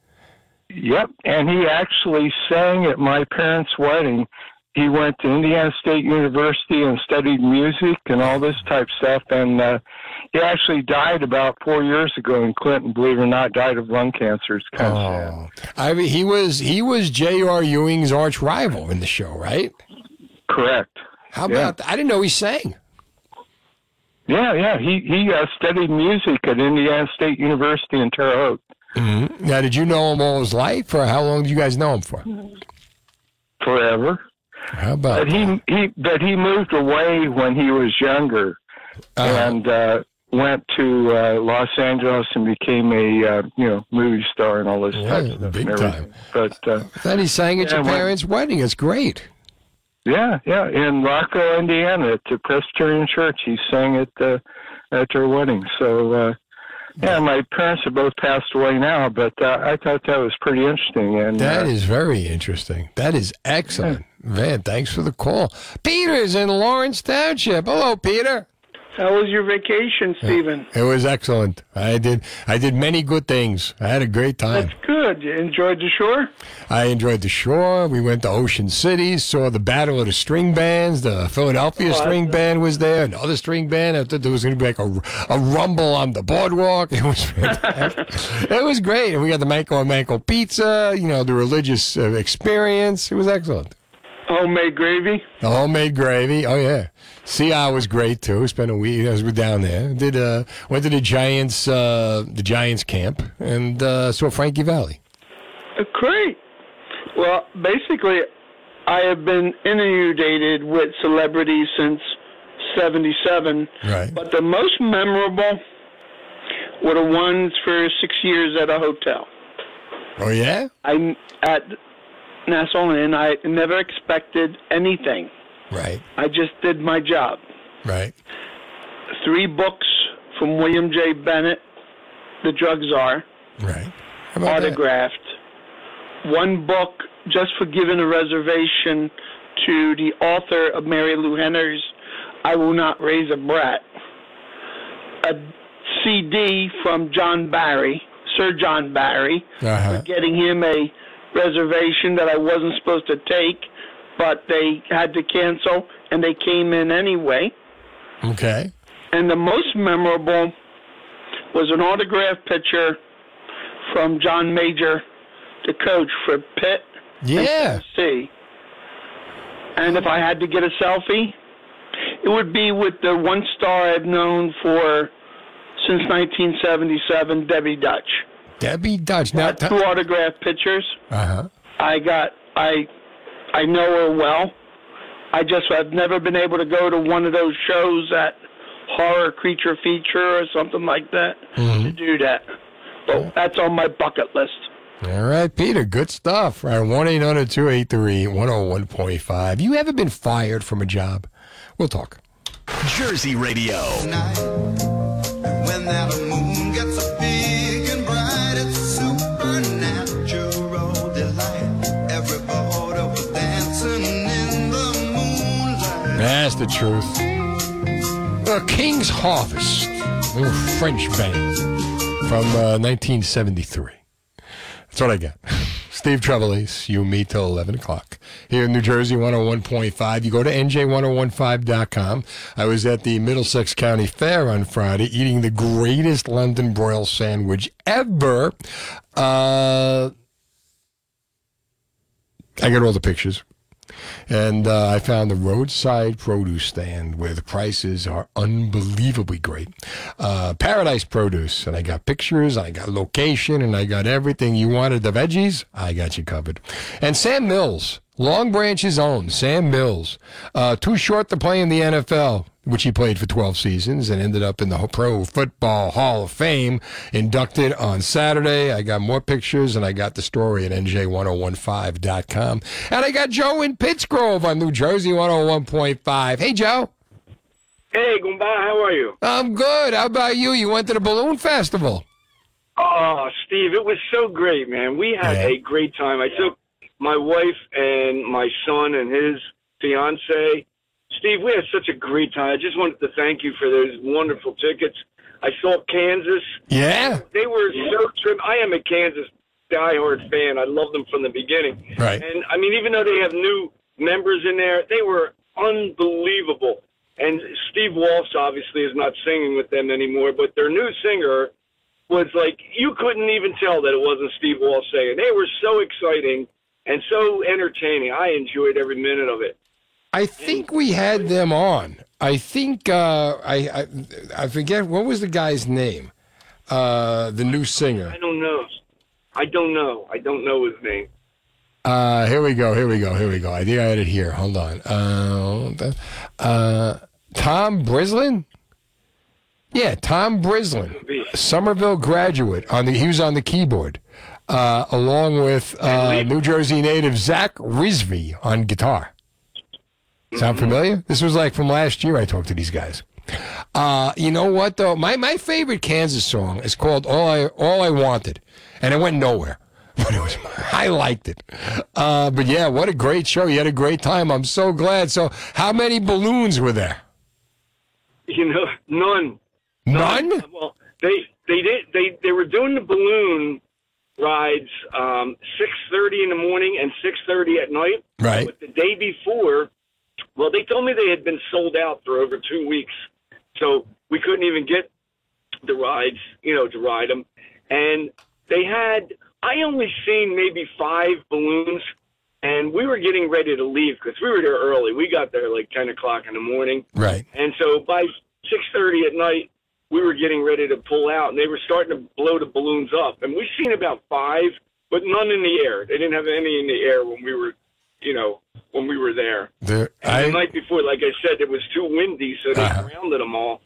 Yep, and he actually sang at my parents' wedding. He went to Indiana State University and studied music and all this type stuff. And uh, he actually died about four years ago in Clinton. Believe it or not, died of lung cancer. It's kind of sad. I mean, he was he was J.R. Ewing's arch rival in the show, right? Correct. How Yeah. about? I didn't know he sang. Yeah, yeah. He he uh, studied music at Indiana State University in Terre Haute. Mm-hmm. Now, did you know him all his life, or how long did you guys know him for? Forever. How about? But he he but he moved away when he was younger, and uh, went to uh, Los Angeles and became a uh, you know movie star and all this type of stuff. big time. But uh, Then he sang at Yeah, your parents' wedding. It's great. Yeah, yeah, in Rockville, Indiana, at the Presbyterian Church, he sang at the at their wedding. So. uh yeah, my parents have both passed away now, but uh, I thought that was pretty interesting. And That uh, is very interesting. That is excellent. Van, thanks for the call. Peter's in Lawrence Township. Hello, Peter. How was your vacation, Stephen? It was excellent. I did I did many good things. I had a great time. That's good. You enjoyed the shore? I enjoyed the shore. We went to Ocean City, saw the Battle of the String Bands. The Philadelphia Oh, String Band was there, another string band. I thought there was going to be like a, a rumble on the boardwalk. It was *laughs* fantastic. it was great. And we got the Manco and Manco pizza, you know, the religious uh, experience. It was excellent. Homemade gravy? The homemade gravy. Oh yeah. See, I was great too. Spent a week. I was down there. Did uh went to the Giants uh the Giants camp and uh saw Frankie Valli. Uh, Great. Well, basically, I have been inundated with celebrities since 77. Right. But the most memorable were the ones for six years at a hotel. Oh yeah. I at Nassau Inn. I never expected anything. Right. I just did my job. Right. Three books from William J. Bennett, The Drug Czar. Right. Autographed. One book just for giving a reservation to the author of Marilu Henner's I Will Not Raise a Brat. A CD from John Barry, Sir John Barry, Uh-huh. for getting him a reservation that I wasn't supposed to take, but they had to cancel and they came in anyway. Okay. And the most memorable was an autograph picture from John Major, the coach for Pitt. Yeah. See. And if I had to get a selfie, it would be with the one star I've known for since 1977, Debbie Dutch. Debbie Dutch. Now, Two autographed pictures. uh huh. I got I I know her well. I just I've never been able to go to one of those shows that horror creature feature or something like that mm-hmm. to do that. But that's on my bucket list. All right, Peter. Good stuff. All right, one 283 101.5 You ever been fired from a job? We'll talk. Jersey Radio. When the truth. Uh, King's Harvest, a little French band from uh, 1973. That's what I got. *laughs* Steve Trevelise, you meet till 11 o'clock. Here in New Jersey, 101.5. You go to nj1015.com. I was at the Middlesex County Fair on Friday eating the greatest London broil sandwich ever. Uh, I got all the pictures. And uh, I found the roadside produce stand where the prices are unbelievably great. Uh, Paradise Produce. And I got pictures, I got location, and I got everything you wanted. The veggies, I got you covered. And Sam Mills, Long Branch's own, Sam Mills. Uh, too short to play in the NFL, which he played for 12 seasons and ended up in the Pro Football Hall of Fame, inducted on Saturday. I got more pictures and I got the story at nj1015.com. And I got Joe in Pittsgrove on New Jersey 101.5. Hey, Joe. Hey, Gumba, how are you? I'm good. How about you? You went to the Balloon Festival. Oh, Steve, it was so great, man. We had Yeah. a great time. I took my wife and my son and his fiance. Steve, we had such a great time. I just wanted to thank you for those wonderful tickets. I saw Kansas. Yeah. They were so trim. I am a Kansas diehard fan. I love them from the beginning. Right. And I mean, even though they have new members in there, they were unbelievable. And Steve Walsh obviously is not singing with them anymore, but their new singer was like you couldn't even tell that it wasn't Steve Walsh singing. They were so exciting and so entertaining. I enjoyed every minute of it. I think we had them on. I think uh, I, I I forget what was the guy's name. Uh, the new singer. I don't know. I don't know. I don't know his name. Uh, here we go. Here we go. Here we go. I think I had it here. Hold on. Uh, uh, Tom Brislin. Yeah, Tom Brislin, Somerville graduate. On the he was on the keyboard, uh, along with uh, New Jersey native Zak Rizvi on guitar. Sound familiar? This was like from last year. I talked to these guys. Uh, you know what though? My my favorite Kansas song is called "All I All I Wanted," and it went nowhere. *laughs* But it was, I liked it. Uh, but yeah, what a great show! You had a great time. I'm so glad. So, how many balloons were there? You know, none. None. Well, they they did they they were doing the balloon rides um, six thirty in the morning and six thirty at night. Right. But the day before, well, they told me they had been sold out for over two weeks, so we couldn't even get the rides, you know, to ride them. And they had I only seen maybe five balloons, and we were getting ready to leave because we were there early. We got there like ten o'clock in the morning. Right. And so by six thirty at night, we were getting ready to pull out, and they were starting to blow the balloons up. And we've seen about five, but none in the air. They didn't have any in the air when we were, you know, when we were there. There, And the night before, like I said, it was too windy, so they Uh-huh. grounded them all.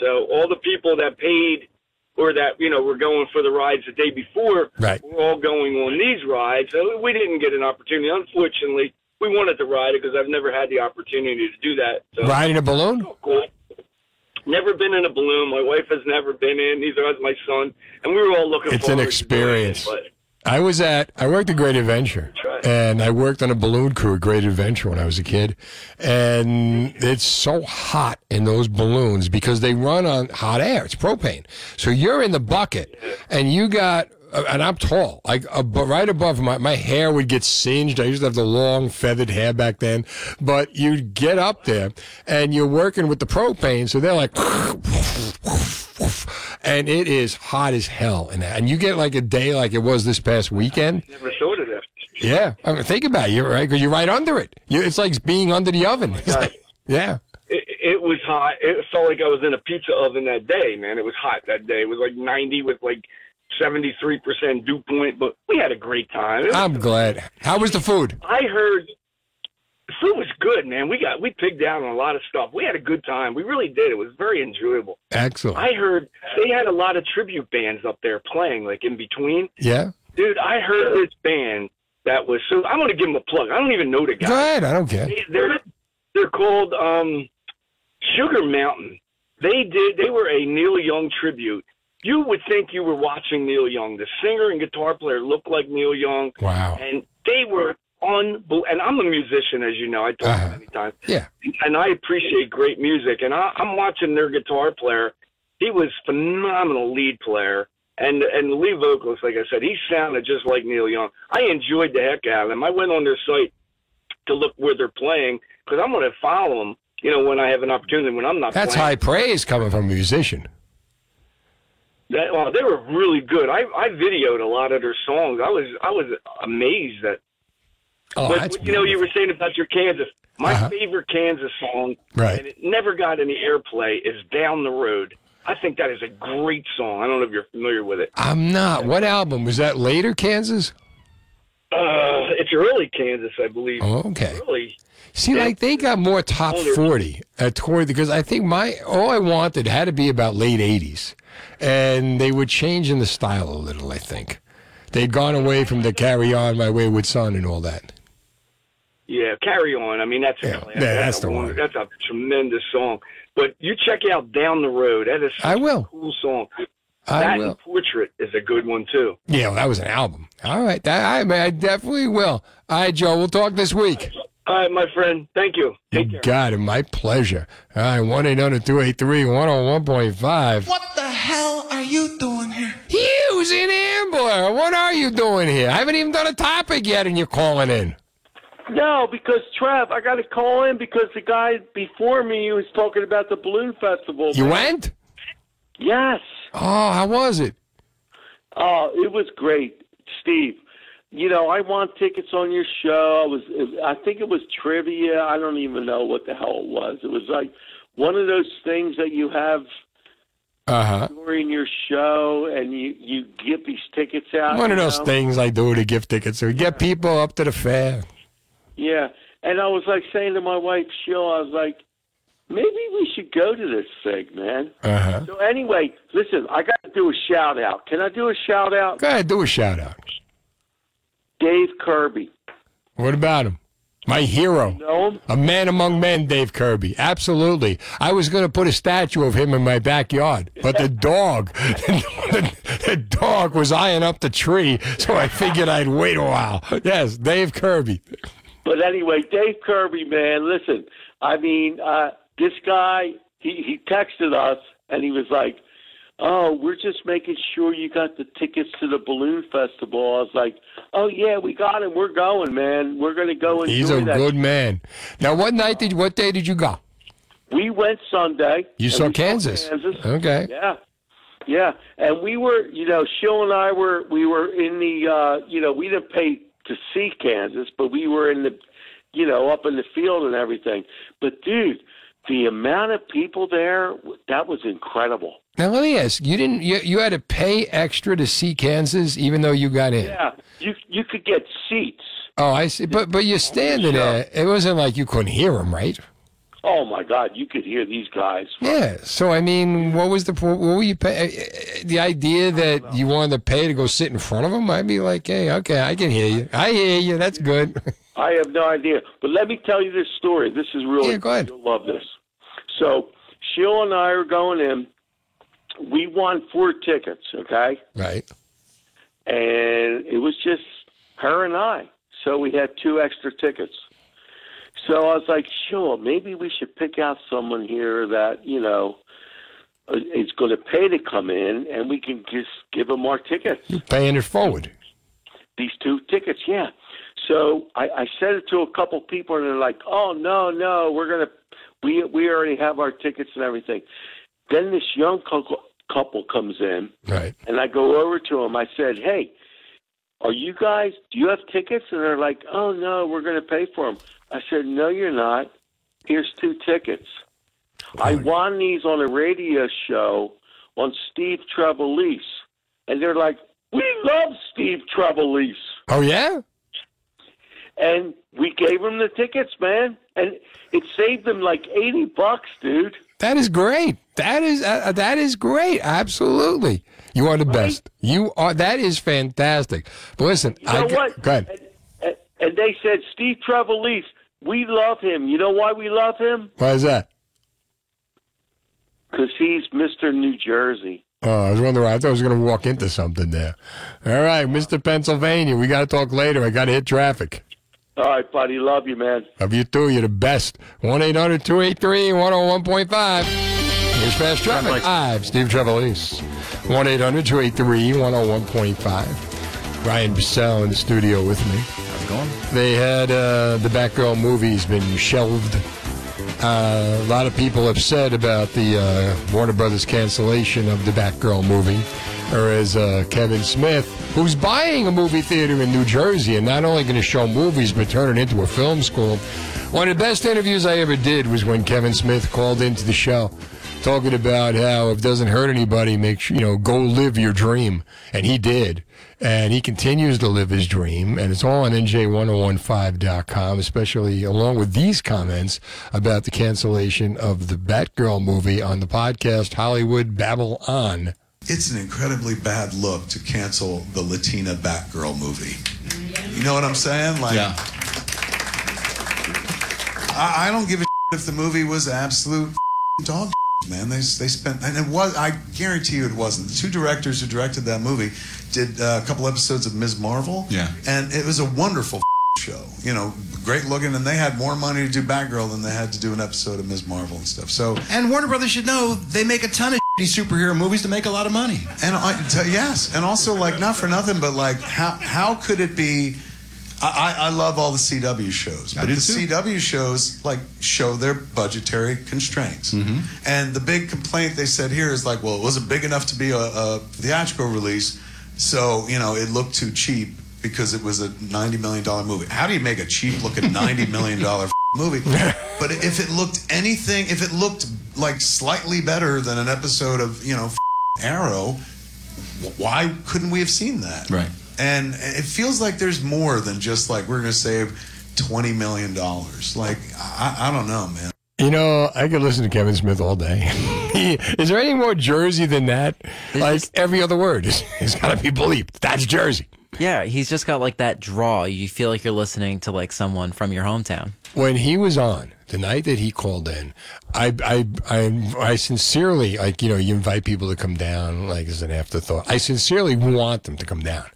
So all the people that paid or that you know were going for the rides the day before Right. were all going on these rides. So we didn't get an opportunity. Unfortunately, we wanted to ride it because I've never had the opportunity to do that. So Riding a balloon? cool. Never been in a balloon. My wife has never been in. Neither has my son. And we were all looking. It's an forward to doing it, experience. but I was at I worked at Great Adventure, and I worked on a balloon crew at Great Adventure when I was a kid, and it's so hot in those balloons because they run on hot air. It's propane, so you're in the bucket, and you got. Uh, And I'm tall, like uh, but right above my my hair would get singed. I used to have the long feathered hair back then, but you'd get up there and you're working with the propane, so they're like, and it is hot as hell in that. And you get like a day like it was this past weekend. never thought of that. Yeah, I mean, think about it, you're right because you're right under it. You, it's like being under the oven. *laughs* It's like- yeah, It, it was hot. It felt like I was in a pizza oven that day, man. It was hot that day. It was like 90 with like 73% dew point, but we had a great time. Was- I'm glad. How was the food? I heard food was good, man. We got we pigged down on a lot of stuff. We had a good time. We really did. It was very enjoyable. Excellent. I heard they had a lot of tribute bands up there playing, like in between. Yeah. Dude, I heard this band that was so. I'm going to give them a plug. I don't even know the guy. Go ahead. I don't care. They- They're they're called um, Sugar Mountain. They did. They were a Neil Young tribute. You would think you were watching Neil Young. The singer and guitar player looked like Neil Young. Wow. And they were unbelievable. And I'm a musician, as you know. I told you uh-huh. many times. Yeah. And I appreciate great music. And I, I'm watching their guitar player. He was phenomenal lead player. And and the lead vocalist, like I said, he sounded just like Neil Young. I enjoyed the heck out of him. I went on their site to look where they're playing because I'm going to follow them. You know, when I have an opportunity, when I'm not. That's playing. high praise coming from a musician. That, well, they were really good. I I videoed a lot of their songs. I was I was amazed that. Oh, but that's you know, you were saying about your Kansas. My Uh-huh. favorite Kansas song, Right. and it never got any airplay, is "Down the Road." I think that is a great song. I don't know if you're familiar with it. I'm not. What album was that? Later, Kansas. Uh, it's early Kansas, I believe. Oh, okay. Early. See, like they got more top forty at Tory because I think my all I wanted had to be about late eighties, and they were changing the style a little. I think they'd gone away from the "Carry On My Wayward Son" and all that. Yeah, carry on. I mean, that's yeah, that's a the one. That's a tremendous song. But you check out "Down the Road." That is I will. a cool song. I that will. and "Portrait" is a good one too. Yeah, well, that was an album. All right, that, I, I definitely will. All right, Joe, we'll talk this week. All right, my friend. Thank you. You got it. My pleasure. All right, 1 800 283 101.5. What the hell are you doing here? Hughes in Ambler. What are you doing here? I haven't even done a topic yet, and you're calling in. No, because Trev, I got to call in because the guy before me was talking about the balloon festival. You went? Yes. Oh, how was it? Oh, it was great, Steve. You know, I want tickets on your show. I was, I think it was trivia. I don't even know what the hell it was. It was like one of those things that you have Uh huh. during your show, and you you get these tickets out. One of those know? things I do to gift tickets. So we get people up to the fair. Yeah, and I was like saying to my wife, Sheila, I was like, maybe we should go to this thing, man. Uh huh. So anyway, listen, I got to do a shout out. Can I do a shout out? Go ahead, do a shout out. Dave Kirby. What about him? My hero. Know him? A man among men, Dave Kirby. Absolutely. I was going to put a statue of him in my backyard, but the dog, the, *laughs* the dog was eyeing up the tree, so I figured I'd wait a while. Yes, Dave Kirby. But anyway, Dave Kirby, man, listen. I mean, uh, this guy, he he texted us and he was like, "Oh, we're just making sure you got the tickets to the balloon festival." I was like, "Oh yeah, we got him. We're going, man. We're gonna go and He's a good man. Now, what night did? What day did you go? We went Sunday. You saw Kansas. Kansas. Okay. Yeah. Yeah. And we were, you know, Sheila and I were we were in the uh you know, we didn't pay to see Kansas, but we were in the you know, up in the field and everything. But dude, the amount of people there, that was incredible. Now let me ask you didn't you, you had to pay extra to see Kansas even though you got in. Yeah. You you could get seats. Oh, I see. But but you're standing there. It wasn't like you couldn't hear them, right? Oh my God, you could hear these guys. Yeah. So I mean, what was the what were you pay? Eh, eh, the idea that you wanted to pay to go sit in front of them? I'd be like, hey, okay, I can hear you. I hear you. That's good. *laughs* I have no idea. But let me tell you this story. This is really Yeah, go ahead. You'll love this. So Sheila and I are going in. We won four tickets, okay? Right. And it was just her and I. So we had two extra tickets. So I was like, sure, maybe we should pick out someone here that, you know, uh, is going to pay to come in and we can just give them our tickets You're paying it forward. these two tickets, yeah. So I, I said it to a couple people, and they're like, "Oh no, no, we're gonna, we we already have our tickets and everything." Then this young couple couple comes in, Right. and I go over to them. I said, "Hey, are you guys? Do you have tickets?" And they're like, "Oh no, we're gonna pay for them." I said, "No, you're not. Here's two tickets. I won these on a radio show on Steve Trevelise, and they're like." We love Steve Trevelise. Oh yeah. And we gave them the tickets, man, and it saved them like eighty bucks, dude. That is great. That is uh, that is great. Absolutely. You are the best. You are. That is fantastic. But listen, You know I, what? Go ahead. And, and they said Steve Trevelise. We love him. You know why we love him? Why is that? Because he's Mister New Jersey. Oh, I was wondering. I thought I was going to walk into something there. All right, Mr. Pennsylvania. We got to talk later. I got to hit traffic. All right, buddy. Love you, man. Love you too. You're the best. 1 800 283 101.5. Here's Fast Traffic. I'm Steve Trevelise. 1 800 283 101.5. Ryan Bissell in the studio with me. How's it going? They had uh, the Batgirl movie's been shelved. Uh, a lot of people upset about the uh, Warner Brothers cancellation of the Batgirl movie. Or as uh, Kevin Smith, who's buying a movie theater in New Jersey and not only going to show movies but turn it into a film school. One of the best interviews I ever did was when Kevin Smith called into the show talking about how if it doesn't hurt anybody, make sure, you know, go live your dream. And he did. And he continues to live his dream. And it's all on NJ1015.com, especially along with these comments about the cancellation of the Batgirl movie on the podcast Hollywood Babble On. It's an incredibly bad look to cancel the Latina Batgirl movie. You know what I'm saying? Like, Yeah. I, I don't give a if the movie was absolute *laughs* dog man. They they spent and it was. I guarantee you it wasn't. The two directors who directed that movie did uh, a couple episodes of Ms. Marvel. Yeah. and it was a wonderful *laughs* show. You know, great looking, and they had more money to do Batgirl than they had to do an episode of Ms. Marvel and stuff. So And Warner Brothers should know they make a ton of shitty superhero movies to make a lot of money. And I, t- yes, and also like not for nothing, but like how how could it be? I, I love all the CW shows, but the too. CW shows like show their budgetary constraints. Mm-hmm. And the big complaint they said here is like, well, it wasn't big enough to be a, a theatrical release, so you know it looked too cheap because it was a ninety million dollar movie. How do you make a cheap looking ninety million dollar *laughs* movie? But if it looked anything, if it looked like slightly better than an episode of you know Arrow, why couldn't we have seen that? Right. And it feels like there's more than just like we're going to save twenty million dollars. Like I, I don't know, man. You know, I could listen to Kevin Smith all day. *laughs* is there any more Jersey than that? like every other word is, is got to be bleeped. That's Jersey. Yeah, he's just got like that draw. You feel like you're listening to like someone from your hometown. when he was on the night that he called in, I, I, I, I sincerely like you know you invite people to come down like as an afterthought. I sincerely want them to come down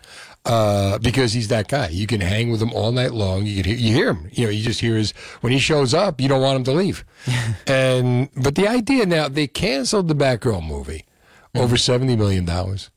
uh, because he's that guy. You can hang with him all night long. You can hear, you hear him. You know, you just hear his when he shows up. You don't want him to leave. *laughs* and but the idea now they canceled the Batgirl movie over seventy million dollars.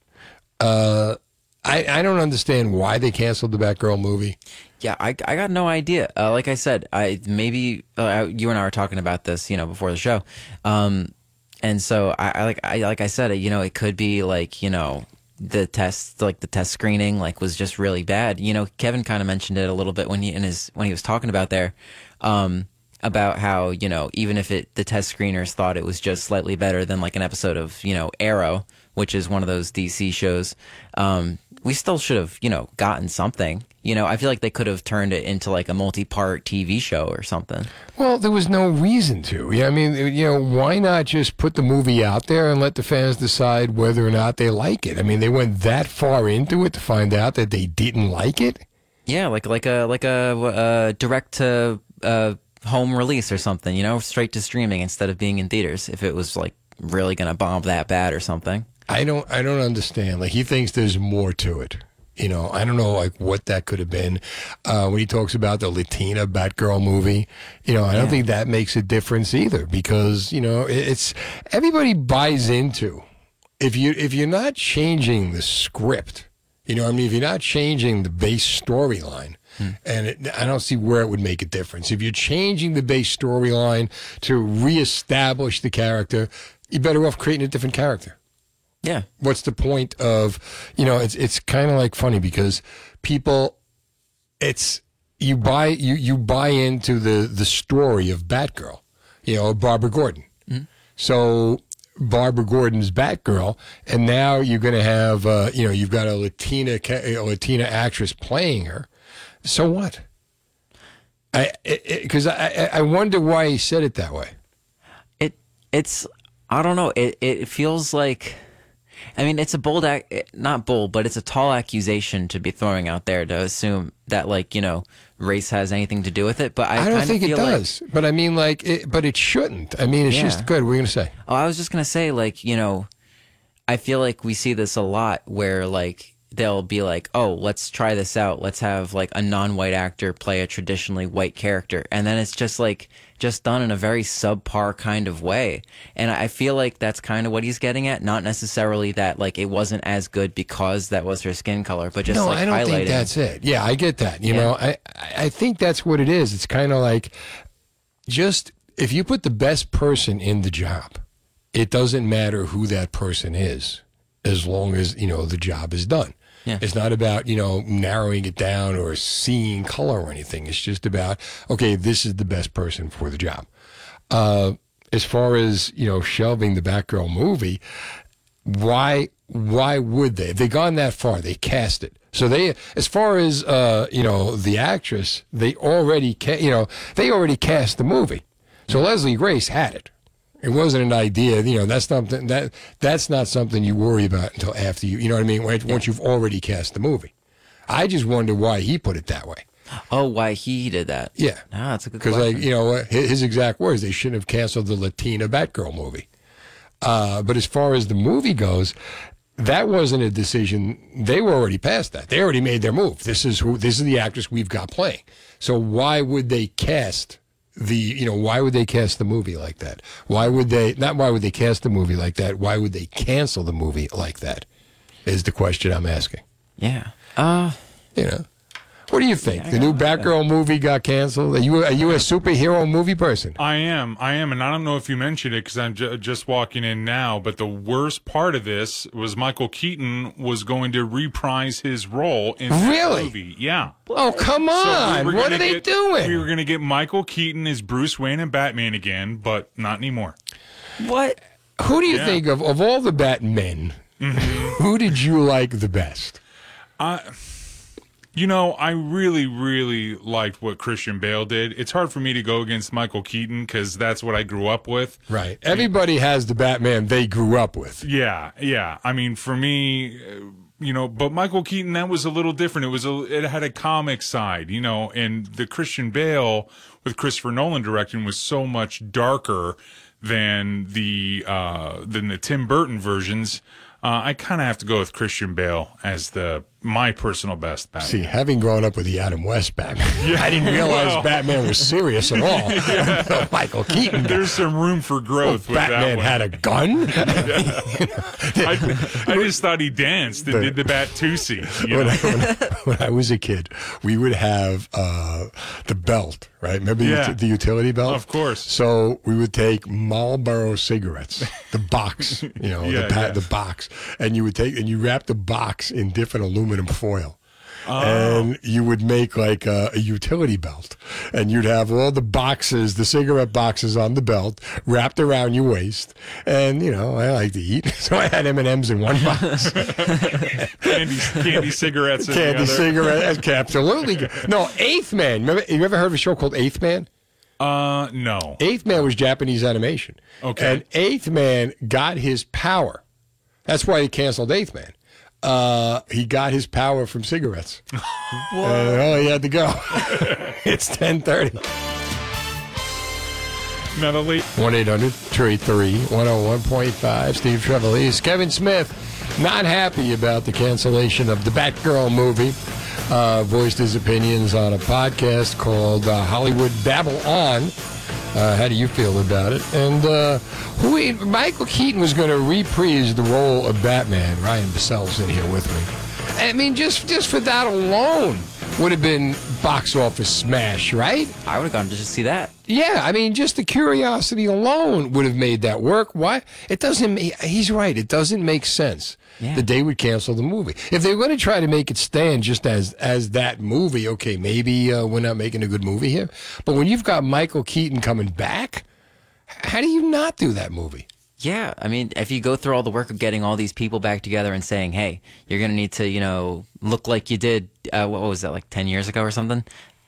Uh, I I don't understand why they canceled the Batgirl movie. Yeah, I, I got no idea. Uh, like I said, I maybe uh, you and I were talking about this, you know, before the show, um, and so I, I like I like I said, you know, it could be like you know the test, like the test screening, like was just really bad. You know, Kevin kind of mentioned it a little bit when he in his when he was talking about there, um, about how you know even if it the test screeners thought it was just slightly better than like an episode of you know Arrow, which is one of those DC shows, um, we still should have you know gotten something. You know, I feel like they could have turned it into like a multi-part TV show or something. Well, there was no reason to. Yeah, I mean, you know, why not just put the movie out there and let the fans decide whether or not they like it? I mean, they went that far into it to find out that they didn't like it. Yeah, like like a like a, uh direct to uh, home release or something. You know, straight to streaming instead of being in theaters. If it was like really gonna bomb that bad or something. I don't, I don't understand. Like he thinks there's more to it. You know, I don't know like what that could have been. Uh, when he talks about the Latina Batgirl movie, you know, I don't think that makes a difference either because you know it's everybody buys into if you if you're not changing the script, you know, I mean, if you're not changing the base storyline. And it, I don't see where it would make a difference. If you're changing the base storyline to reestablish the character, you're better off creating a different character. Yeah. What's the point of, you know, it's it's kind of like funny because people it's you buy you you buy into the the story of Batgirl, you know, Barbara Gordon. So Barbara Gordon's Batgirl, and now you're going to have, uh, you know, you've got a Latina a Latina actress playing her. So what? I because I, I I wonder why he said it that way. It it's I don't know. It it feels like I mean it's a bold ac- eh, not bold, but it's a tall accusation to be throwing out there to assume that like you know race has anything to do with it. But I, I, don't think it feel like- does, but I mean, like, it, but it shouldn't. I mean, it's Yeah. just good. What are you going to say? Oh, I was just gonna say, like, you know, I feel like we see this a lot where, like, they'll be like, "Oh, let's try this out. Let's have like a non-white actor play a traditionally white character," and then it's just like just done in a very subpar kind of way. And I feel like that's kind of what he's getting at. Not necessarily that like it wasn't as good because that was her skin color, but just no, like I don't think that's it. Yeah, I get that. You Yeah. know, I I I think that's what it is. It's kind of like just if you put the best person in the job, it doesn't matter who that person is, as long as you know the job is done. Yeah. It's not about you know narrowing it down or seeing color or anything. It's just about okay, this is the best person for the job. Uh, as far as you know, shelving the Batgirl movie, why why would they? If they gone that far, they cast it. So they, as far as uh, you know, the actress, they already ca- you know they already cast the movie. So Leslie Grace had it. It wasn't an idea, you know. That's something that that's not something you worry about until after you, you know what I mean. Once once you've already cast the movie, I just wonder why he put it that way. Oh, why he did that? Yeah, Ah, that's a good question because like you know his, his exact words, they shouldn't have canceled the Latina Batgirl movie. Uh, but as far as the movie goes, that wasn't a decision. They were already past that. They already made their move. This is who. This is the actress we've got playing. So why would they cast the? You know, why would they cast the movie like that? Why would they? Not why would they cast the movie like that? Why would they cancel the movie like that? Is the question I'm asking. Yeah. Uh, you know. What do you think? the new Batgirl movie got canceled. Are you are you a superhero movie person? I am, I am, and I don't know if you mentioned it because I'm ju- just walking in now. But the worst part of this was Michael Keaton was going to reprise his role in that Really? movie. Yeah. Oh come So we on! what are they get- doing? We were going to get Michael Keaton as Bruce Wayne and Batman again, but not anymore. What? Who do you Yeah. think of of all the Batmen? Mm-hmm. Who did you like the best? I, you know, I really, really liked what Christian Bale did. It's hard for me to go against Michael Keaton because that's what I grew up with. Right. Everybody has the Batman they grew up with. Yeah, yeah. I mean, for me, uh, you know, but Michael Keaton that was a little different. It was a, it had a comic side, you know, and the Christian Bale with Christopher Nolan directing was so much darker than the uh than the Tim Burton versions. Uh, I kind of have to go with Christian Bale as the my personal best Batman. See, having grown up with the Adam West Batman, *laughs* I didn't realize Well. Batman was serious at all. *laughs* until *laughs* Michael Keaton. There's some room for growth. with Batman had a gun. I, I just thought he danced and did the. You when. I, when, I, when I was a kid, we would have uh, the belt, right? Remember the, Yeah. ut- the utility belt? Of course. So we would take Marlboro cigarettes, the box, you know, Yeah, the, pa- yeah. the box, and you would take and you wrap the box in different aluminum foil. Oh. And you would make like a, a utility belt, and you'd have all the boxes, the cigarette boxes on the belt, wrapped around your waist. And you know, I like to eat, *laughs* so I had M and M's in one box. *laughs* candy, candy cigarettes. in Candy other. cigarette, absolutely. No, Eighth Man. Remember, you ever heard of a show called Eighth Man? Uh, no. Eighth Man was Japanese animation. Okay. And Eighth Man got his power. That's why he canceled Eighth Man. Uh, he got his power from cigarettes. *laughs* and oh, he had to go. *laughs* it's ten thirty. Natalie. 1 800 283 101.5. Steve Trevelise. Kevin Smith, not happy about the cancellation of the Batgirl movie. Uh, voiced his opinions on a podcast called uh, Hollywood Babble On. Uh, how do you feel about it? And uh, who Michael Keaton was going to reprise the role of Batman. Ryan Bissell's in here with me. I mean, just just for that alone would have been box office smash, right? I would have gone to just see that. Yeah, I mean, just the curiosity alone would have made that work. Why? It doesn't. He's right. It doesn't make sense that they would cancel the movie if they were going to try to make it stand just as as that movie. Okay, maybe uh, we're not making a good movie here. But when you've got Michael Keaton coming back, how do you not do that movie? Yeah, I mean, if you go through all the work of getting all these people back together and saying, "Hey, you're going to need to, you know, look like you did," uh, what was that, like ten years ago or something,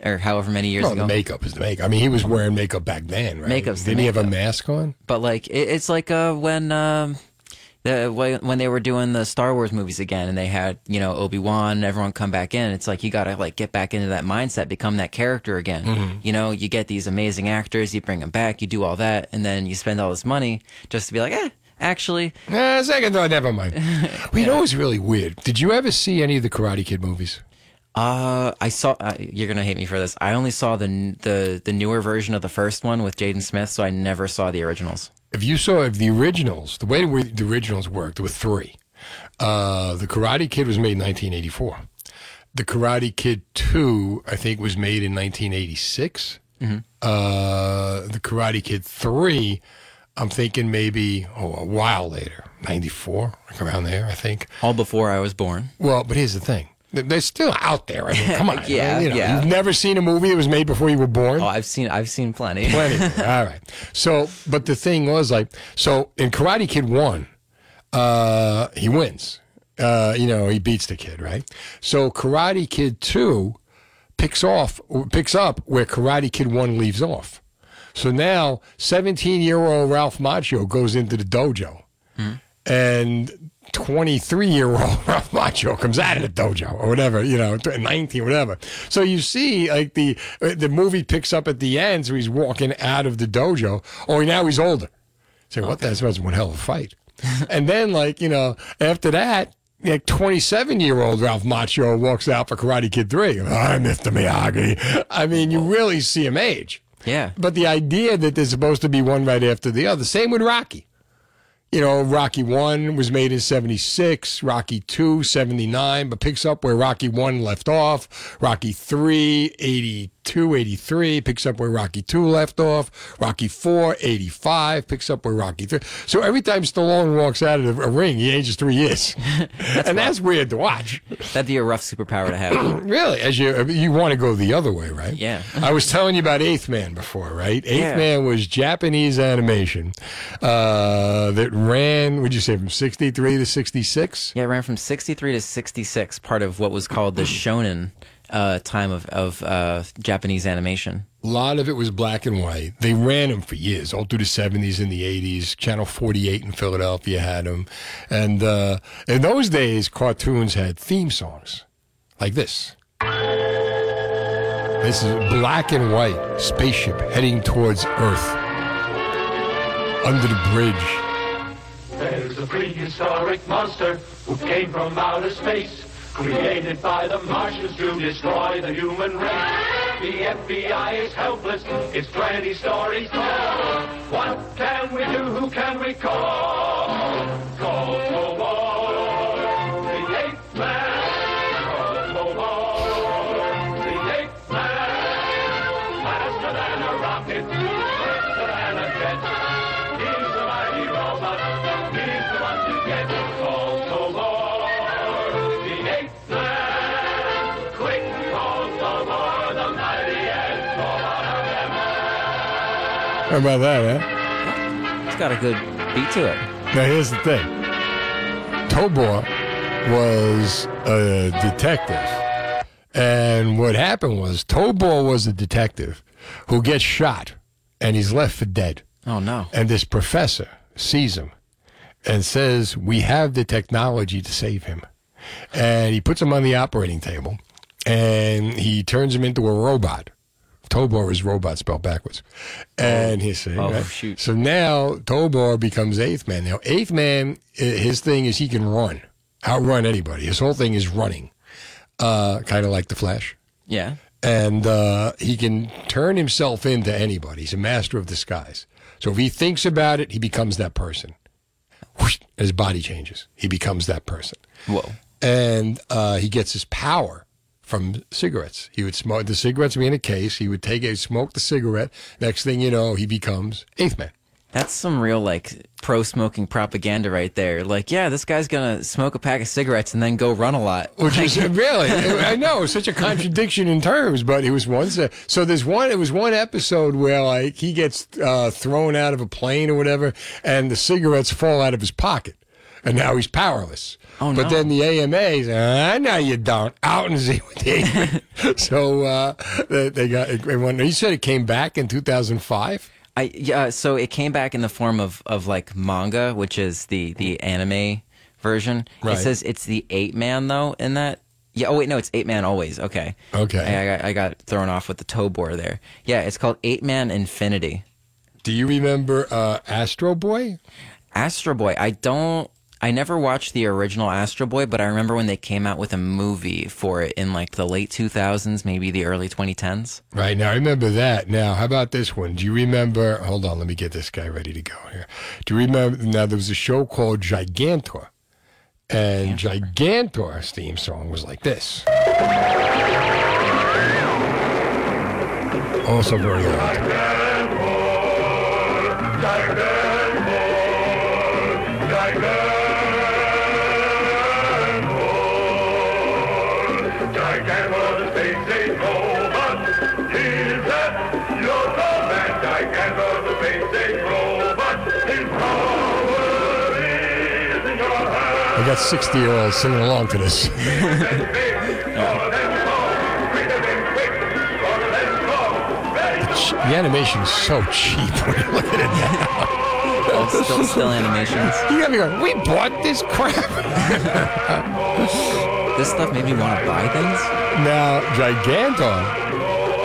or however many years Well, ago? the makeup is the makeup. I mean, he was wearing makeup back then, right? Makeup's the Didn't he have a mask on? But like, it, it's like uh, when um, the when they were doing the Star Wars movies again, and they had you know Obi Wan and everyone come back in. It's like you got to like get back into that mindset, become that character again. Mhm. You know, you get these amazing actors, you bring them back, you do all that, and then you spend all this money just to be like, eh. Actually, Nah, second thought, never mind. *laughs* Well, you know what's really weird? Did you ever see any of the Karate Kid movies? Uh, I saw. Uh, you're gonna hate me for this. I only saw the the the newer version of the first one with Jaden Smith, so I never saw the originals. If you saw if the originals, the way the, originals worked, there were three. Uh, the Karate Kid was made in 1984. The Karate Kid 2, I think, was made in 1986. Mhm. Uh, the Karate Kid 3, I'm thinking maybe oh, a while later, 94, like around there, I think. All before I was born. Well, but here's the thing. They- They're still out there. I mean, come on. *laughs* Yeah, you know, yeah. You've never seen a movie that was made before you were born? Oh, I've seen I've seen plenty. *laughs* Plenty. *laughs* All right. So, but the thing was like, so in Karate Kid 1, uh, he wins. Uh, you know, he beats the kid, right? So Karate Kid 2 picks off, picks up where Karate Kid 1 leaves off. So now 17 year old Ralph Macchio goes into the dojo and 23 year old *laughs* Ralph Macchio comes out of the dojo or whatever, you know, 19, whatever. So you see, like the uh, the movie picks up at the end, so he's walking out of the dojo. Oh, Only now he's older. Say, what? That's was one hell of a fight. *laughs* and then, like you know, after that. Like 27 year old Ralph Macchio walks out for Karate Kid 3. Hi, Mr. Miyagi. I mean, you really see him age. Yeah. But the idea that there's supposed to be one right after the other, same with Rocky. You know, Rocky 1 was made in 76, Rocky 2, 79, but picks up where Rocky 1 left off. Rocky 3, 82, 83, picks up where Rocky 2 left off. Rocky 4, 85, picks up where Rocky 3. So every time Stallone walks out of a ring, he ages three years. *laughs* and that's weird to watch. That'd be a rough superpower to have. *clears throat* Really, as you you want to go the other way, right? Yeah. I was telling you about Eighth Man before, right? Eighth Yeah. Man was Japanese animation uh, that ran. Would you say from sixty three to sixty six? Yeah, it ran from 63 to 66, part of what was called the *clears throat* shonen uh, time of, of uh, Japanese animation. A lot of it was black and white. They ran them for years, all through the 70s and the 80s. Channel 48 in Philadelphia had them. And uh, in those days, cartoons had theme songs like this. This is black and white spaceship heading towards Earth. Under the bridge. There's a prehistoric monster who came from outer space, created by the Martians to destroy the human race. The FBI is helpless, it's 20 stories tall. What can we do? Who can we call? Call How about that, huh? It's got a good beat to it. Now, here's the thing Tobor was a detective. And what happened was Tobor was a detective who gets shot and he's left for dead. Oh, no. And this professor sees him and says, We have the technology to save him. And he puts him on the operating table and he turns him into a robot. Tobor is robot spelled backwards. And he said, Oh, right? shoot. So now Tobor becomes Eighth Man. Now, Eighth Man, his thing is he can run, outrun anybody. His whole thing is running, uh, kind of like the Flash Yeah. and uh, he can turn himself into anybody. He's a master of disguise. So if he thinks about it, he becomes that person. Whoosh, his body changes. He becomes that person. Whoa. And uh, he gets his power from cigarettes. He would smoke the cigarettes would be in a case. He would take it, smoke the cigarette. Next thing you know, he becomes Eighth Man. That's some real like pro smoking propaganda right there. Like, yeah, this guy's gonna smoke a pack of cigarettes and then go run a lot. Which is *laughs* really, *laughs* I know, such a contradiction in terms, but it was one. So there's one. It was one episode where like he gets uh, thrown out of a plane or whatever, and the cigarettes fall out of his pocket, and now he's powerless. Oh, but no. then the AMA said, ah, no, you don't. Out and see what they. so uh, they, they got. Went, he said it came back in 2005. I yeah, so it came back in the form of of like manga, which is the the anime version. Right. It says it's the eight man though in that. Yeah. Oh wait, no, it's eight man always. Okay. Okay. I, I, got, I got thrown off with the toe Tobor there. Yeah, it's called Eight Man Infinity. Do you remember uh, Astro Boy? Astro Boy. I don't. I never watched the original Astro Boy, but I remember when they came out with a movie for it in like the late 2000s, maybe the early 2010s. Right now, I remember that. Now, how about this one? Do you remember? Hold on, let me get this guy ready to go here. Do you remember? Now, there was a show called Gigantor, and Gigantor's theme song was like this. Also very old. Gigantor, I got 60 year olds singing along to this. *laughs* the animation is so cheap when you look at it now. Still, still animations. You gotta be going, we bought this crap. This stuff made me want to buy things. Now, Gigantor,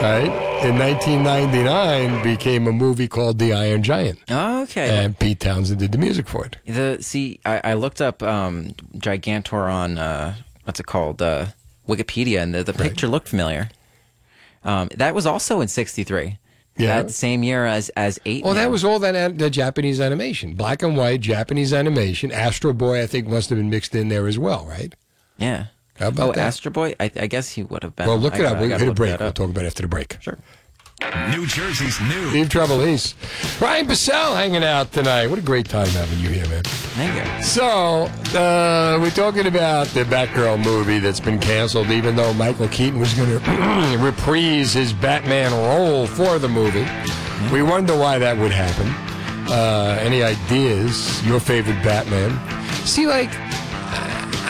right, in 1999 became a movie called The Iron Giant. Oh, okay. And Pete Townshend did the music for it. The see, I, I looked up um, Gigantor on uh, what's it called, uh, Wikipedia, and the, the picture looked familiar. Um, that was also in '63. Yeah. That same year as as eight. Well, that was all that an- the Japanese animation, black and white Japanese animation. Astro Boy, I think, must have been mixed in there as well, right? Yeah. How about oh, that? Astro Boy. I, I guess he would have been. Well, look I it up. We'll hit a break. We'll talk about it after the break. Sure. New Jersey's new. Steve Trevelise. Ryan Bassell hanging out tonight. What a great time having you here, man. Thank you. So, uh, we're talking about the Batgirl movie that's been canceled, even though Michael Keaton was going to *clears throat* reprise his Batman role for the movie. We wonder why that would happen. Uh, any ideas? Your favorite Batman? See, like,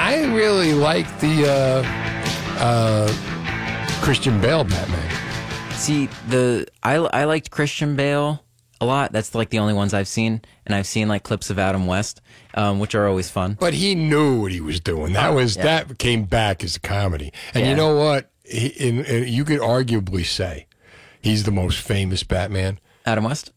I really like the uh, uh, Christian Bale Batman. See the I I liked Christian Bale a lot. That's like the only ones I've seen, and I've seen like clips of Adam West, um, which are always fun. But he knew what he was doing. That was Yeah. that came back as a comedy. And you know what? He, in, in, you could arguably say he's the most famous Batman Adam West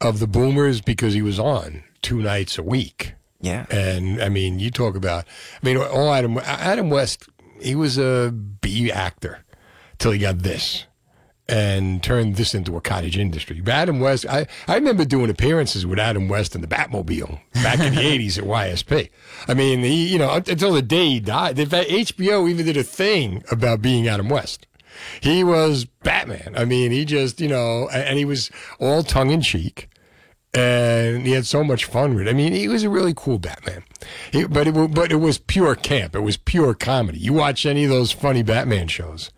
of the Boomers because he was on two nights a week. Yeah. And I mean, you talk about. I mean, all Adam Adam West. He was a B actor till he got this. And turned this into a cottage industry. But Adam West, I, I remember doing appearances with Adam West in the Batmobile back in the *laughs* 80s at YSP. I mean, he, you know, until the day he died. In fact, HBO even did a thing about being Adam West. He was Batman. I mean, he just, you know, and he was all tongue in cheek. And he had so much fun with it. I mean, he was a really cool Batman. He, but, it, but it was pure camp. It was pure comedy. You watch any of those funny Batman shows.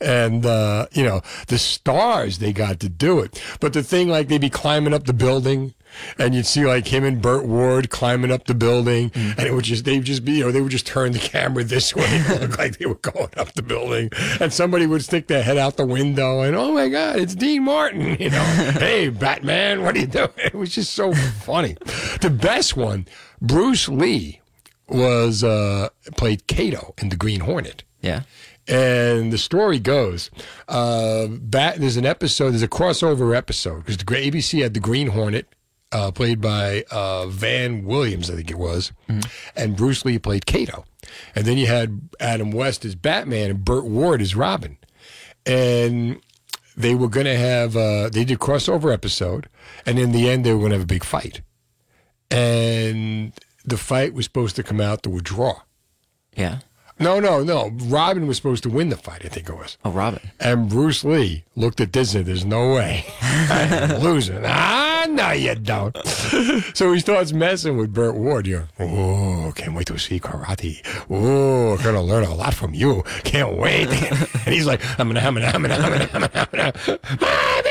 And, uh, you know, the stars, they got to do it. But the thing, like, they'd be climbing up the building and you'd see like him and Burt Ward climbing up the building, and it would just they'd just be you know they would just turn the camera this way, it looked *laughs* like they were going up the building, and somebody would stick their head out the window, and oh my God, it's Dean Martin, you know, *laughs* hey Batman, what are you doing? It was just so funny. The best one, Bruce Lee was uh, played Kato in the Green Hornet. Yeah. And the story goes, uh, Bat, there's an episode, there's a crossover episode because the ABC had the Green Hornet, uh, played by uh, Van Williams, I think it was, and Bruce Lee played Kato, and then you had Adam West as Batman and Burt Ward as Robin, and they were going to have uh, they did a crossover episode, and in the end they were going to have a big fight, and the fight was supposed to come out to a draw. Yeah. No, no, no. Robin was supposed to win the fight, I think it was. Oh, Robin. And Bruce Lee looked at Disney. There's no way. *laughs* I'm losing. Ah, no, you don't. *laughs* so he starts messing with Burt Ward. You're, oh, can't wait to see karate. Oh, gonna learn a lot from you. Can't wait. *laughs* and he's like, I'm gonna, I'm gonna, I'm gonna, I'm gonna, I'm gonna, I'm gonna. Mommy!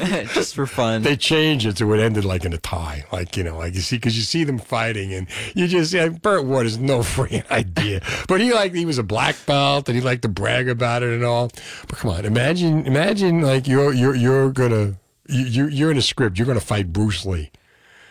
*laughs* Just for fun. They changed it so it ended like in a tie. Like, you know, like you see, because you see them fighting and you just, yeah, Burt Ward has no *laughs* freaking idea. But he like, he was a black belt and he liked to brag about it and all. But come on, imagine, imagine like you're, you're, you're gonna, you- you're in a script, you're gonna fight Bruce Lee.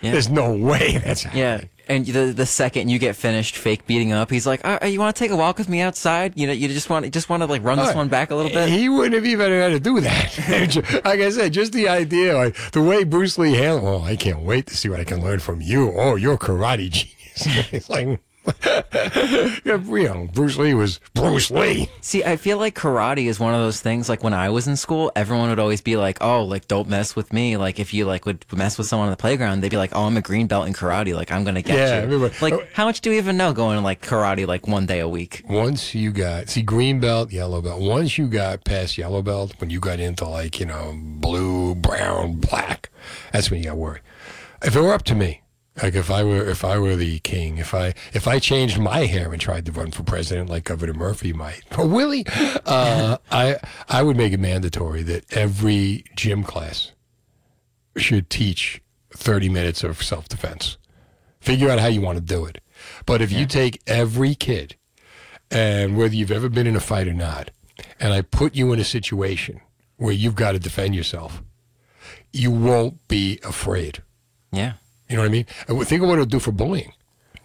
Yeah. There's no way that's happening. Yeah, and the the second you get finished fake beating up, he's like, "Uh, "You want to take a walk with me outside? You know, you just want just want to like run this Right. one back a little bit." He wouldn't have even had to do that. *laughs* like I said, just the idea, like the way Bruce Lee handled. Well, I can't wait to see what I can learn from you. Oh, you're a karate genius. *laughs* it's like, *laughs* yeah, you know, Bruce Lee was Bruce Lee. See, I feel like karate is one of those things. Like when I was in school, everyone would always be like, "Oh, like don't mess with me." Like if you like would mess with someone on the playground, they'd be like, "Oh, I'm a green belt in karate. Like I'm gonna get Yeah, you." everybody- Like how much do we even know going like karate like one day a week? Once you got see green belt, yellow belt. Once you got past yellow belt, when you got into like you know blue, brown, black, that's when you got worried. If it were up to me, like if I were if I were the king, if I if I changed my hair and tried to run for president like Governor Murphy might, *laughs* or Willie, uh, *laughs* I I would make it mandatory that every gym class should teach thirty minutes of self defense. Figure out how you want to do it. But if you take every kid and whether you've ever been in a fight or not, and I put you in a situation where you've got to defend yourself, you won't be afraid. Yeah. You know what I mean? And think of what it'll do for bullying.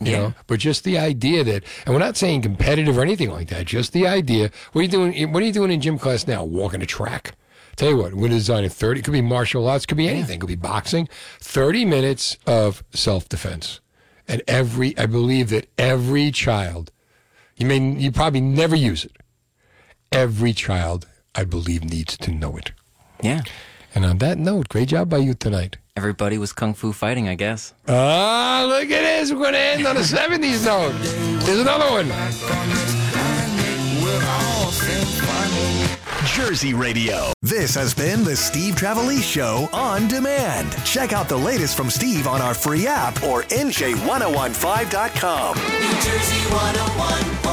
You know, but just the idea that, and we're not saying competitive or anything like that. Just the idea. What are you doing? Eh, what are you doing in gym class now? Walking a track. Tell you what, we're designing thirty. It could be martial arts. Could be anything. It could be boxing. Thirty minutes of self defense, and every. I believe that every child, you may you probably never use it. Every child, I believe, needs to know it. Yeah. And on that note, great job by you tonight. Everybody was kung fu fighting, I guess. Ah, look at this. We're going to end on a 70s note. There's another one. Jersey Radio. This has been the Steve Trevelise Show on demand. Check out the latest from Steve on our free app or NJ1015.com. New Jersey 101.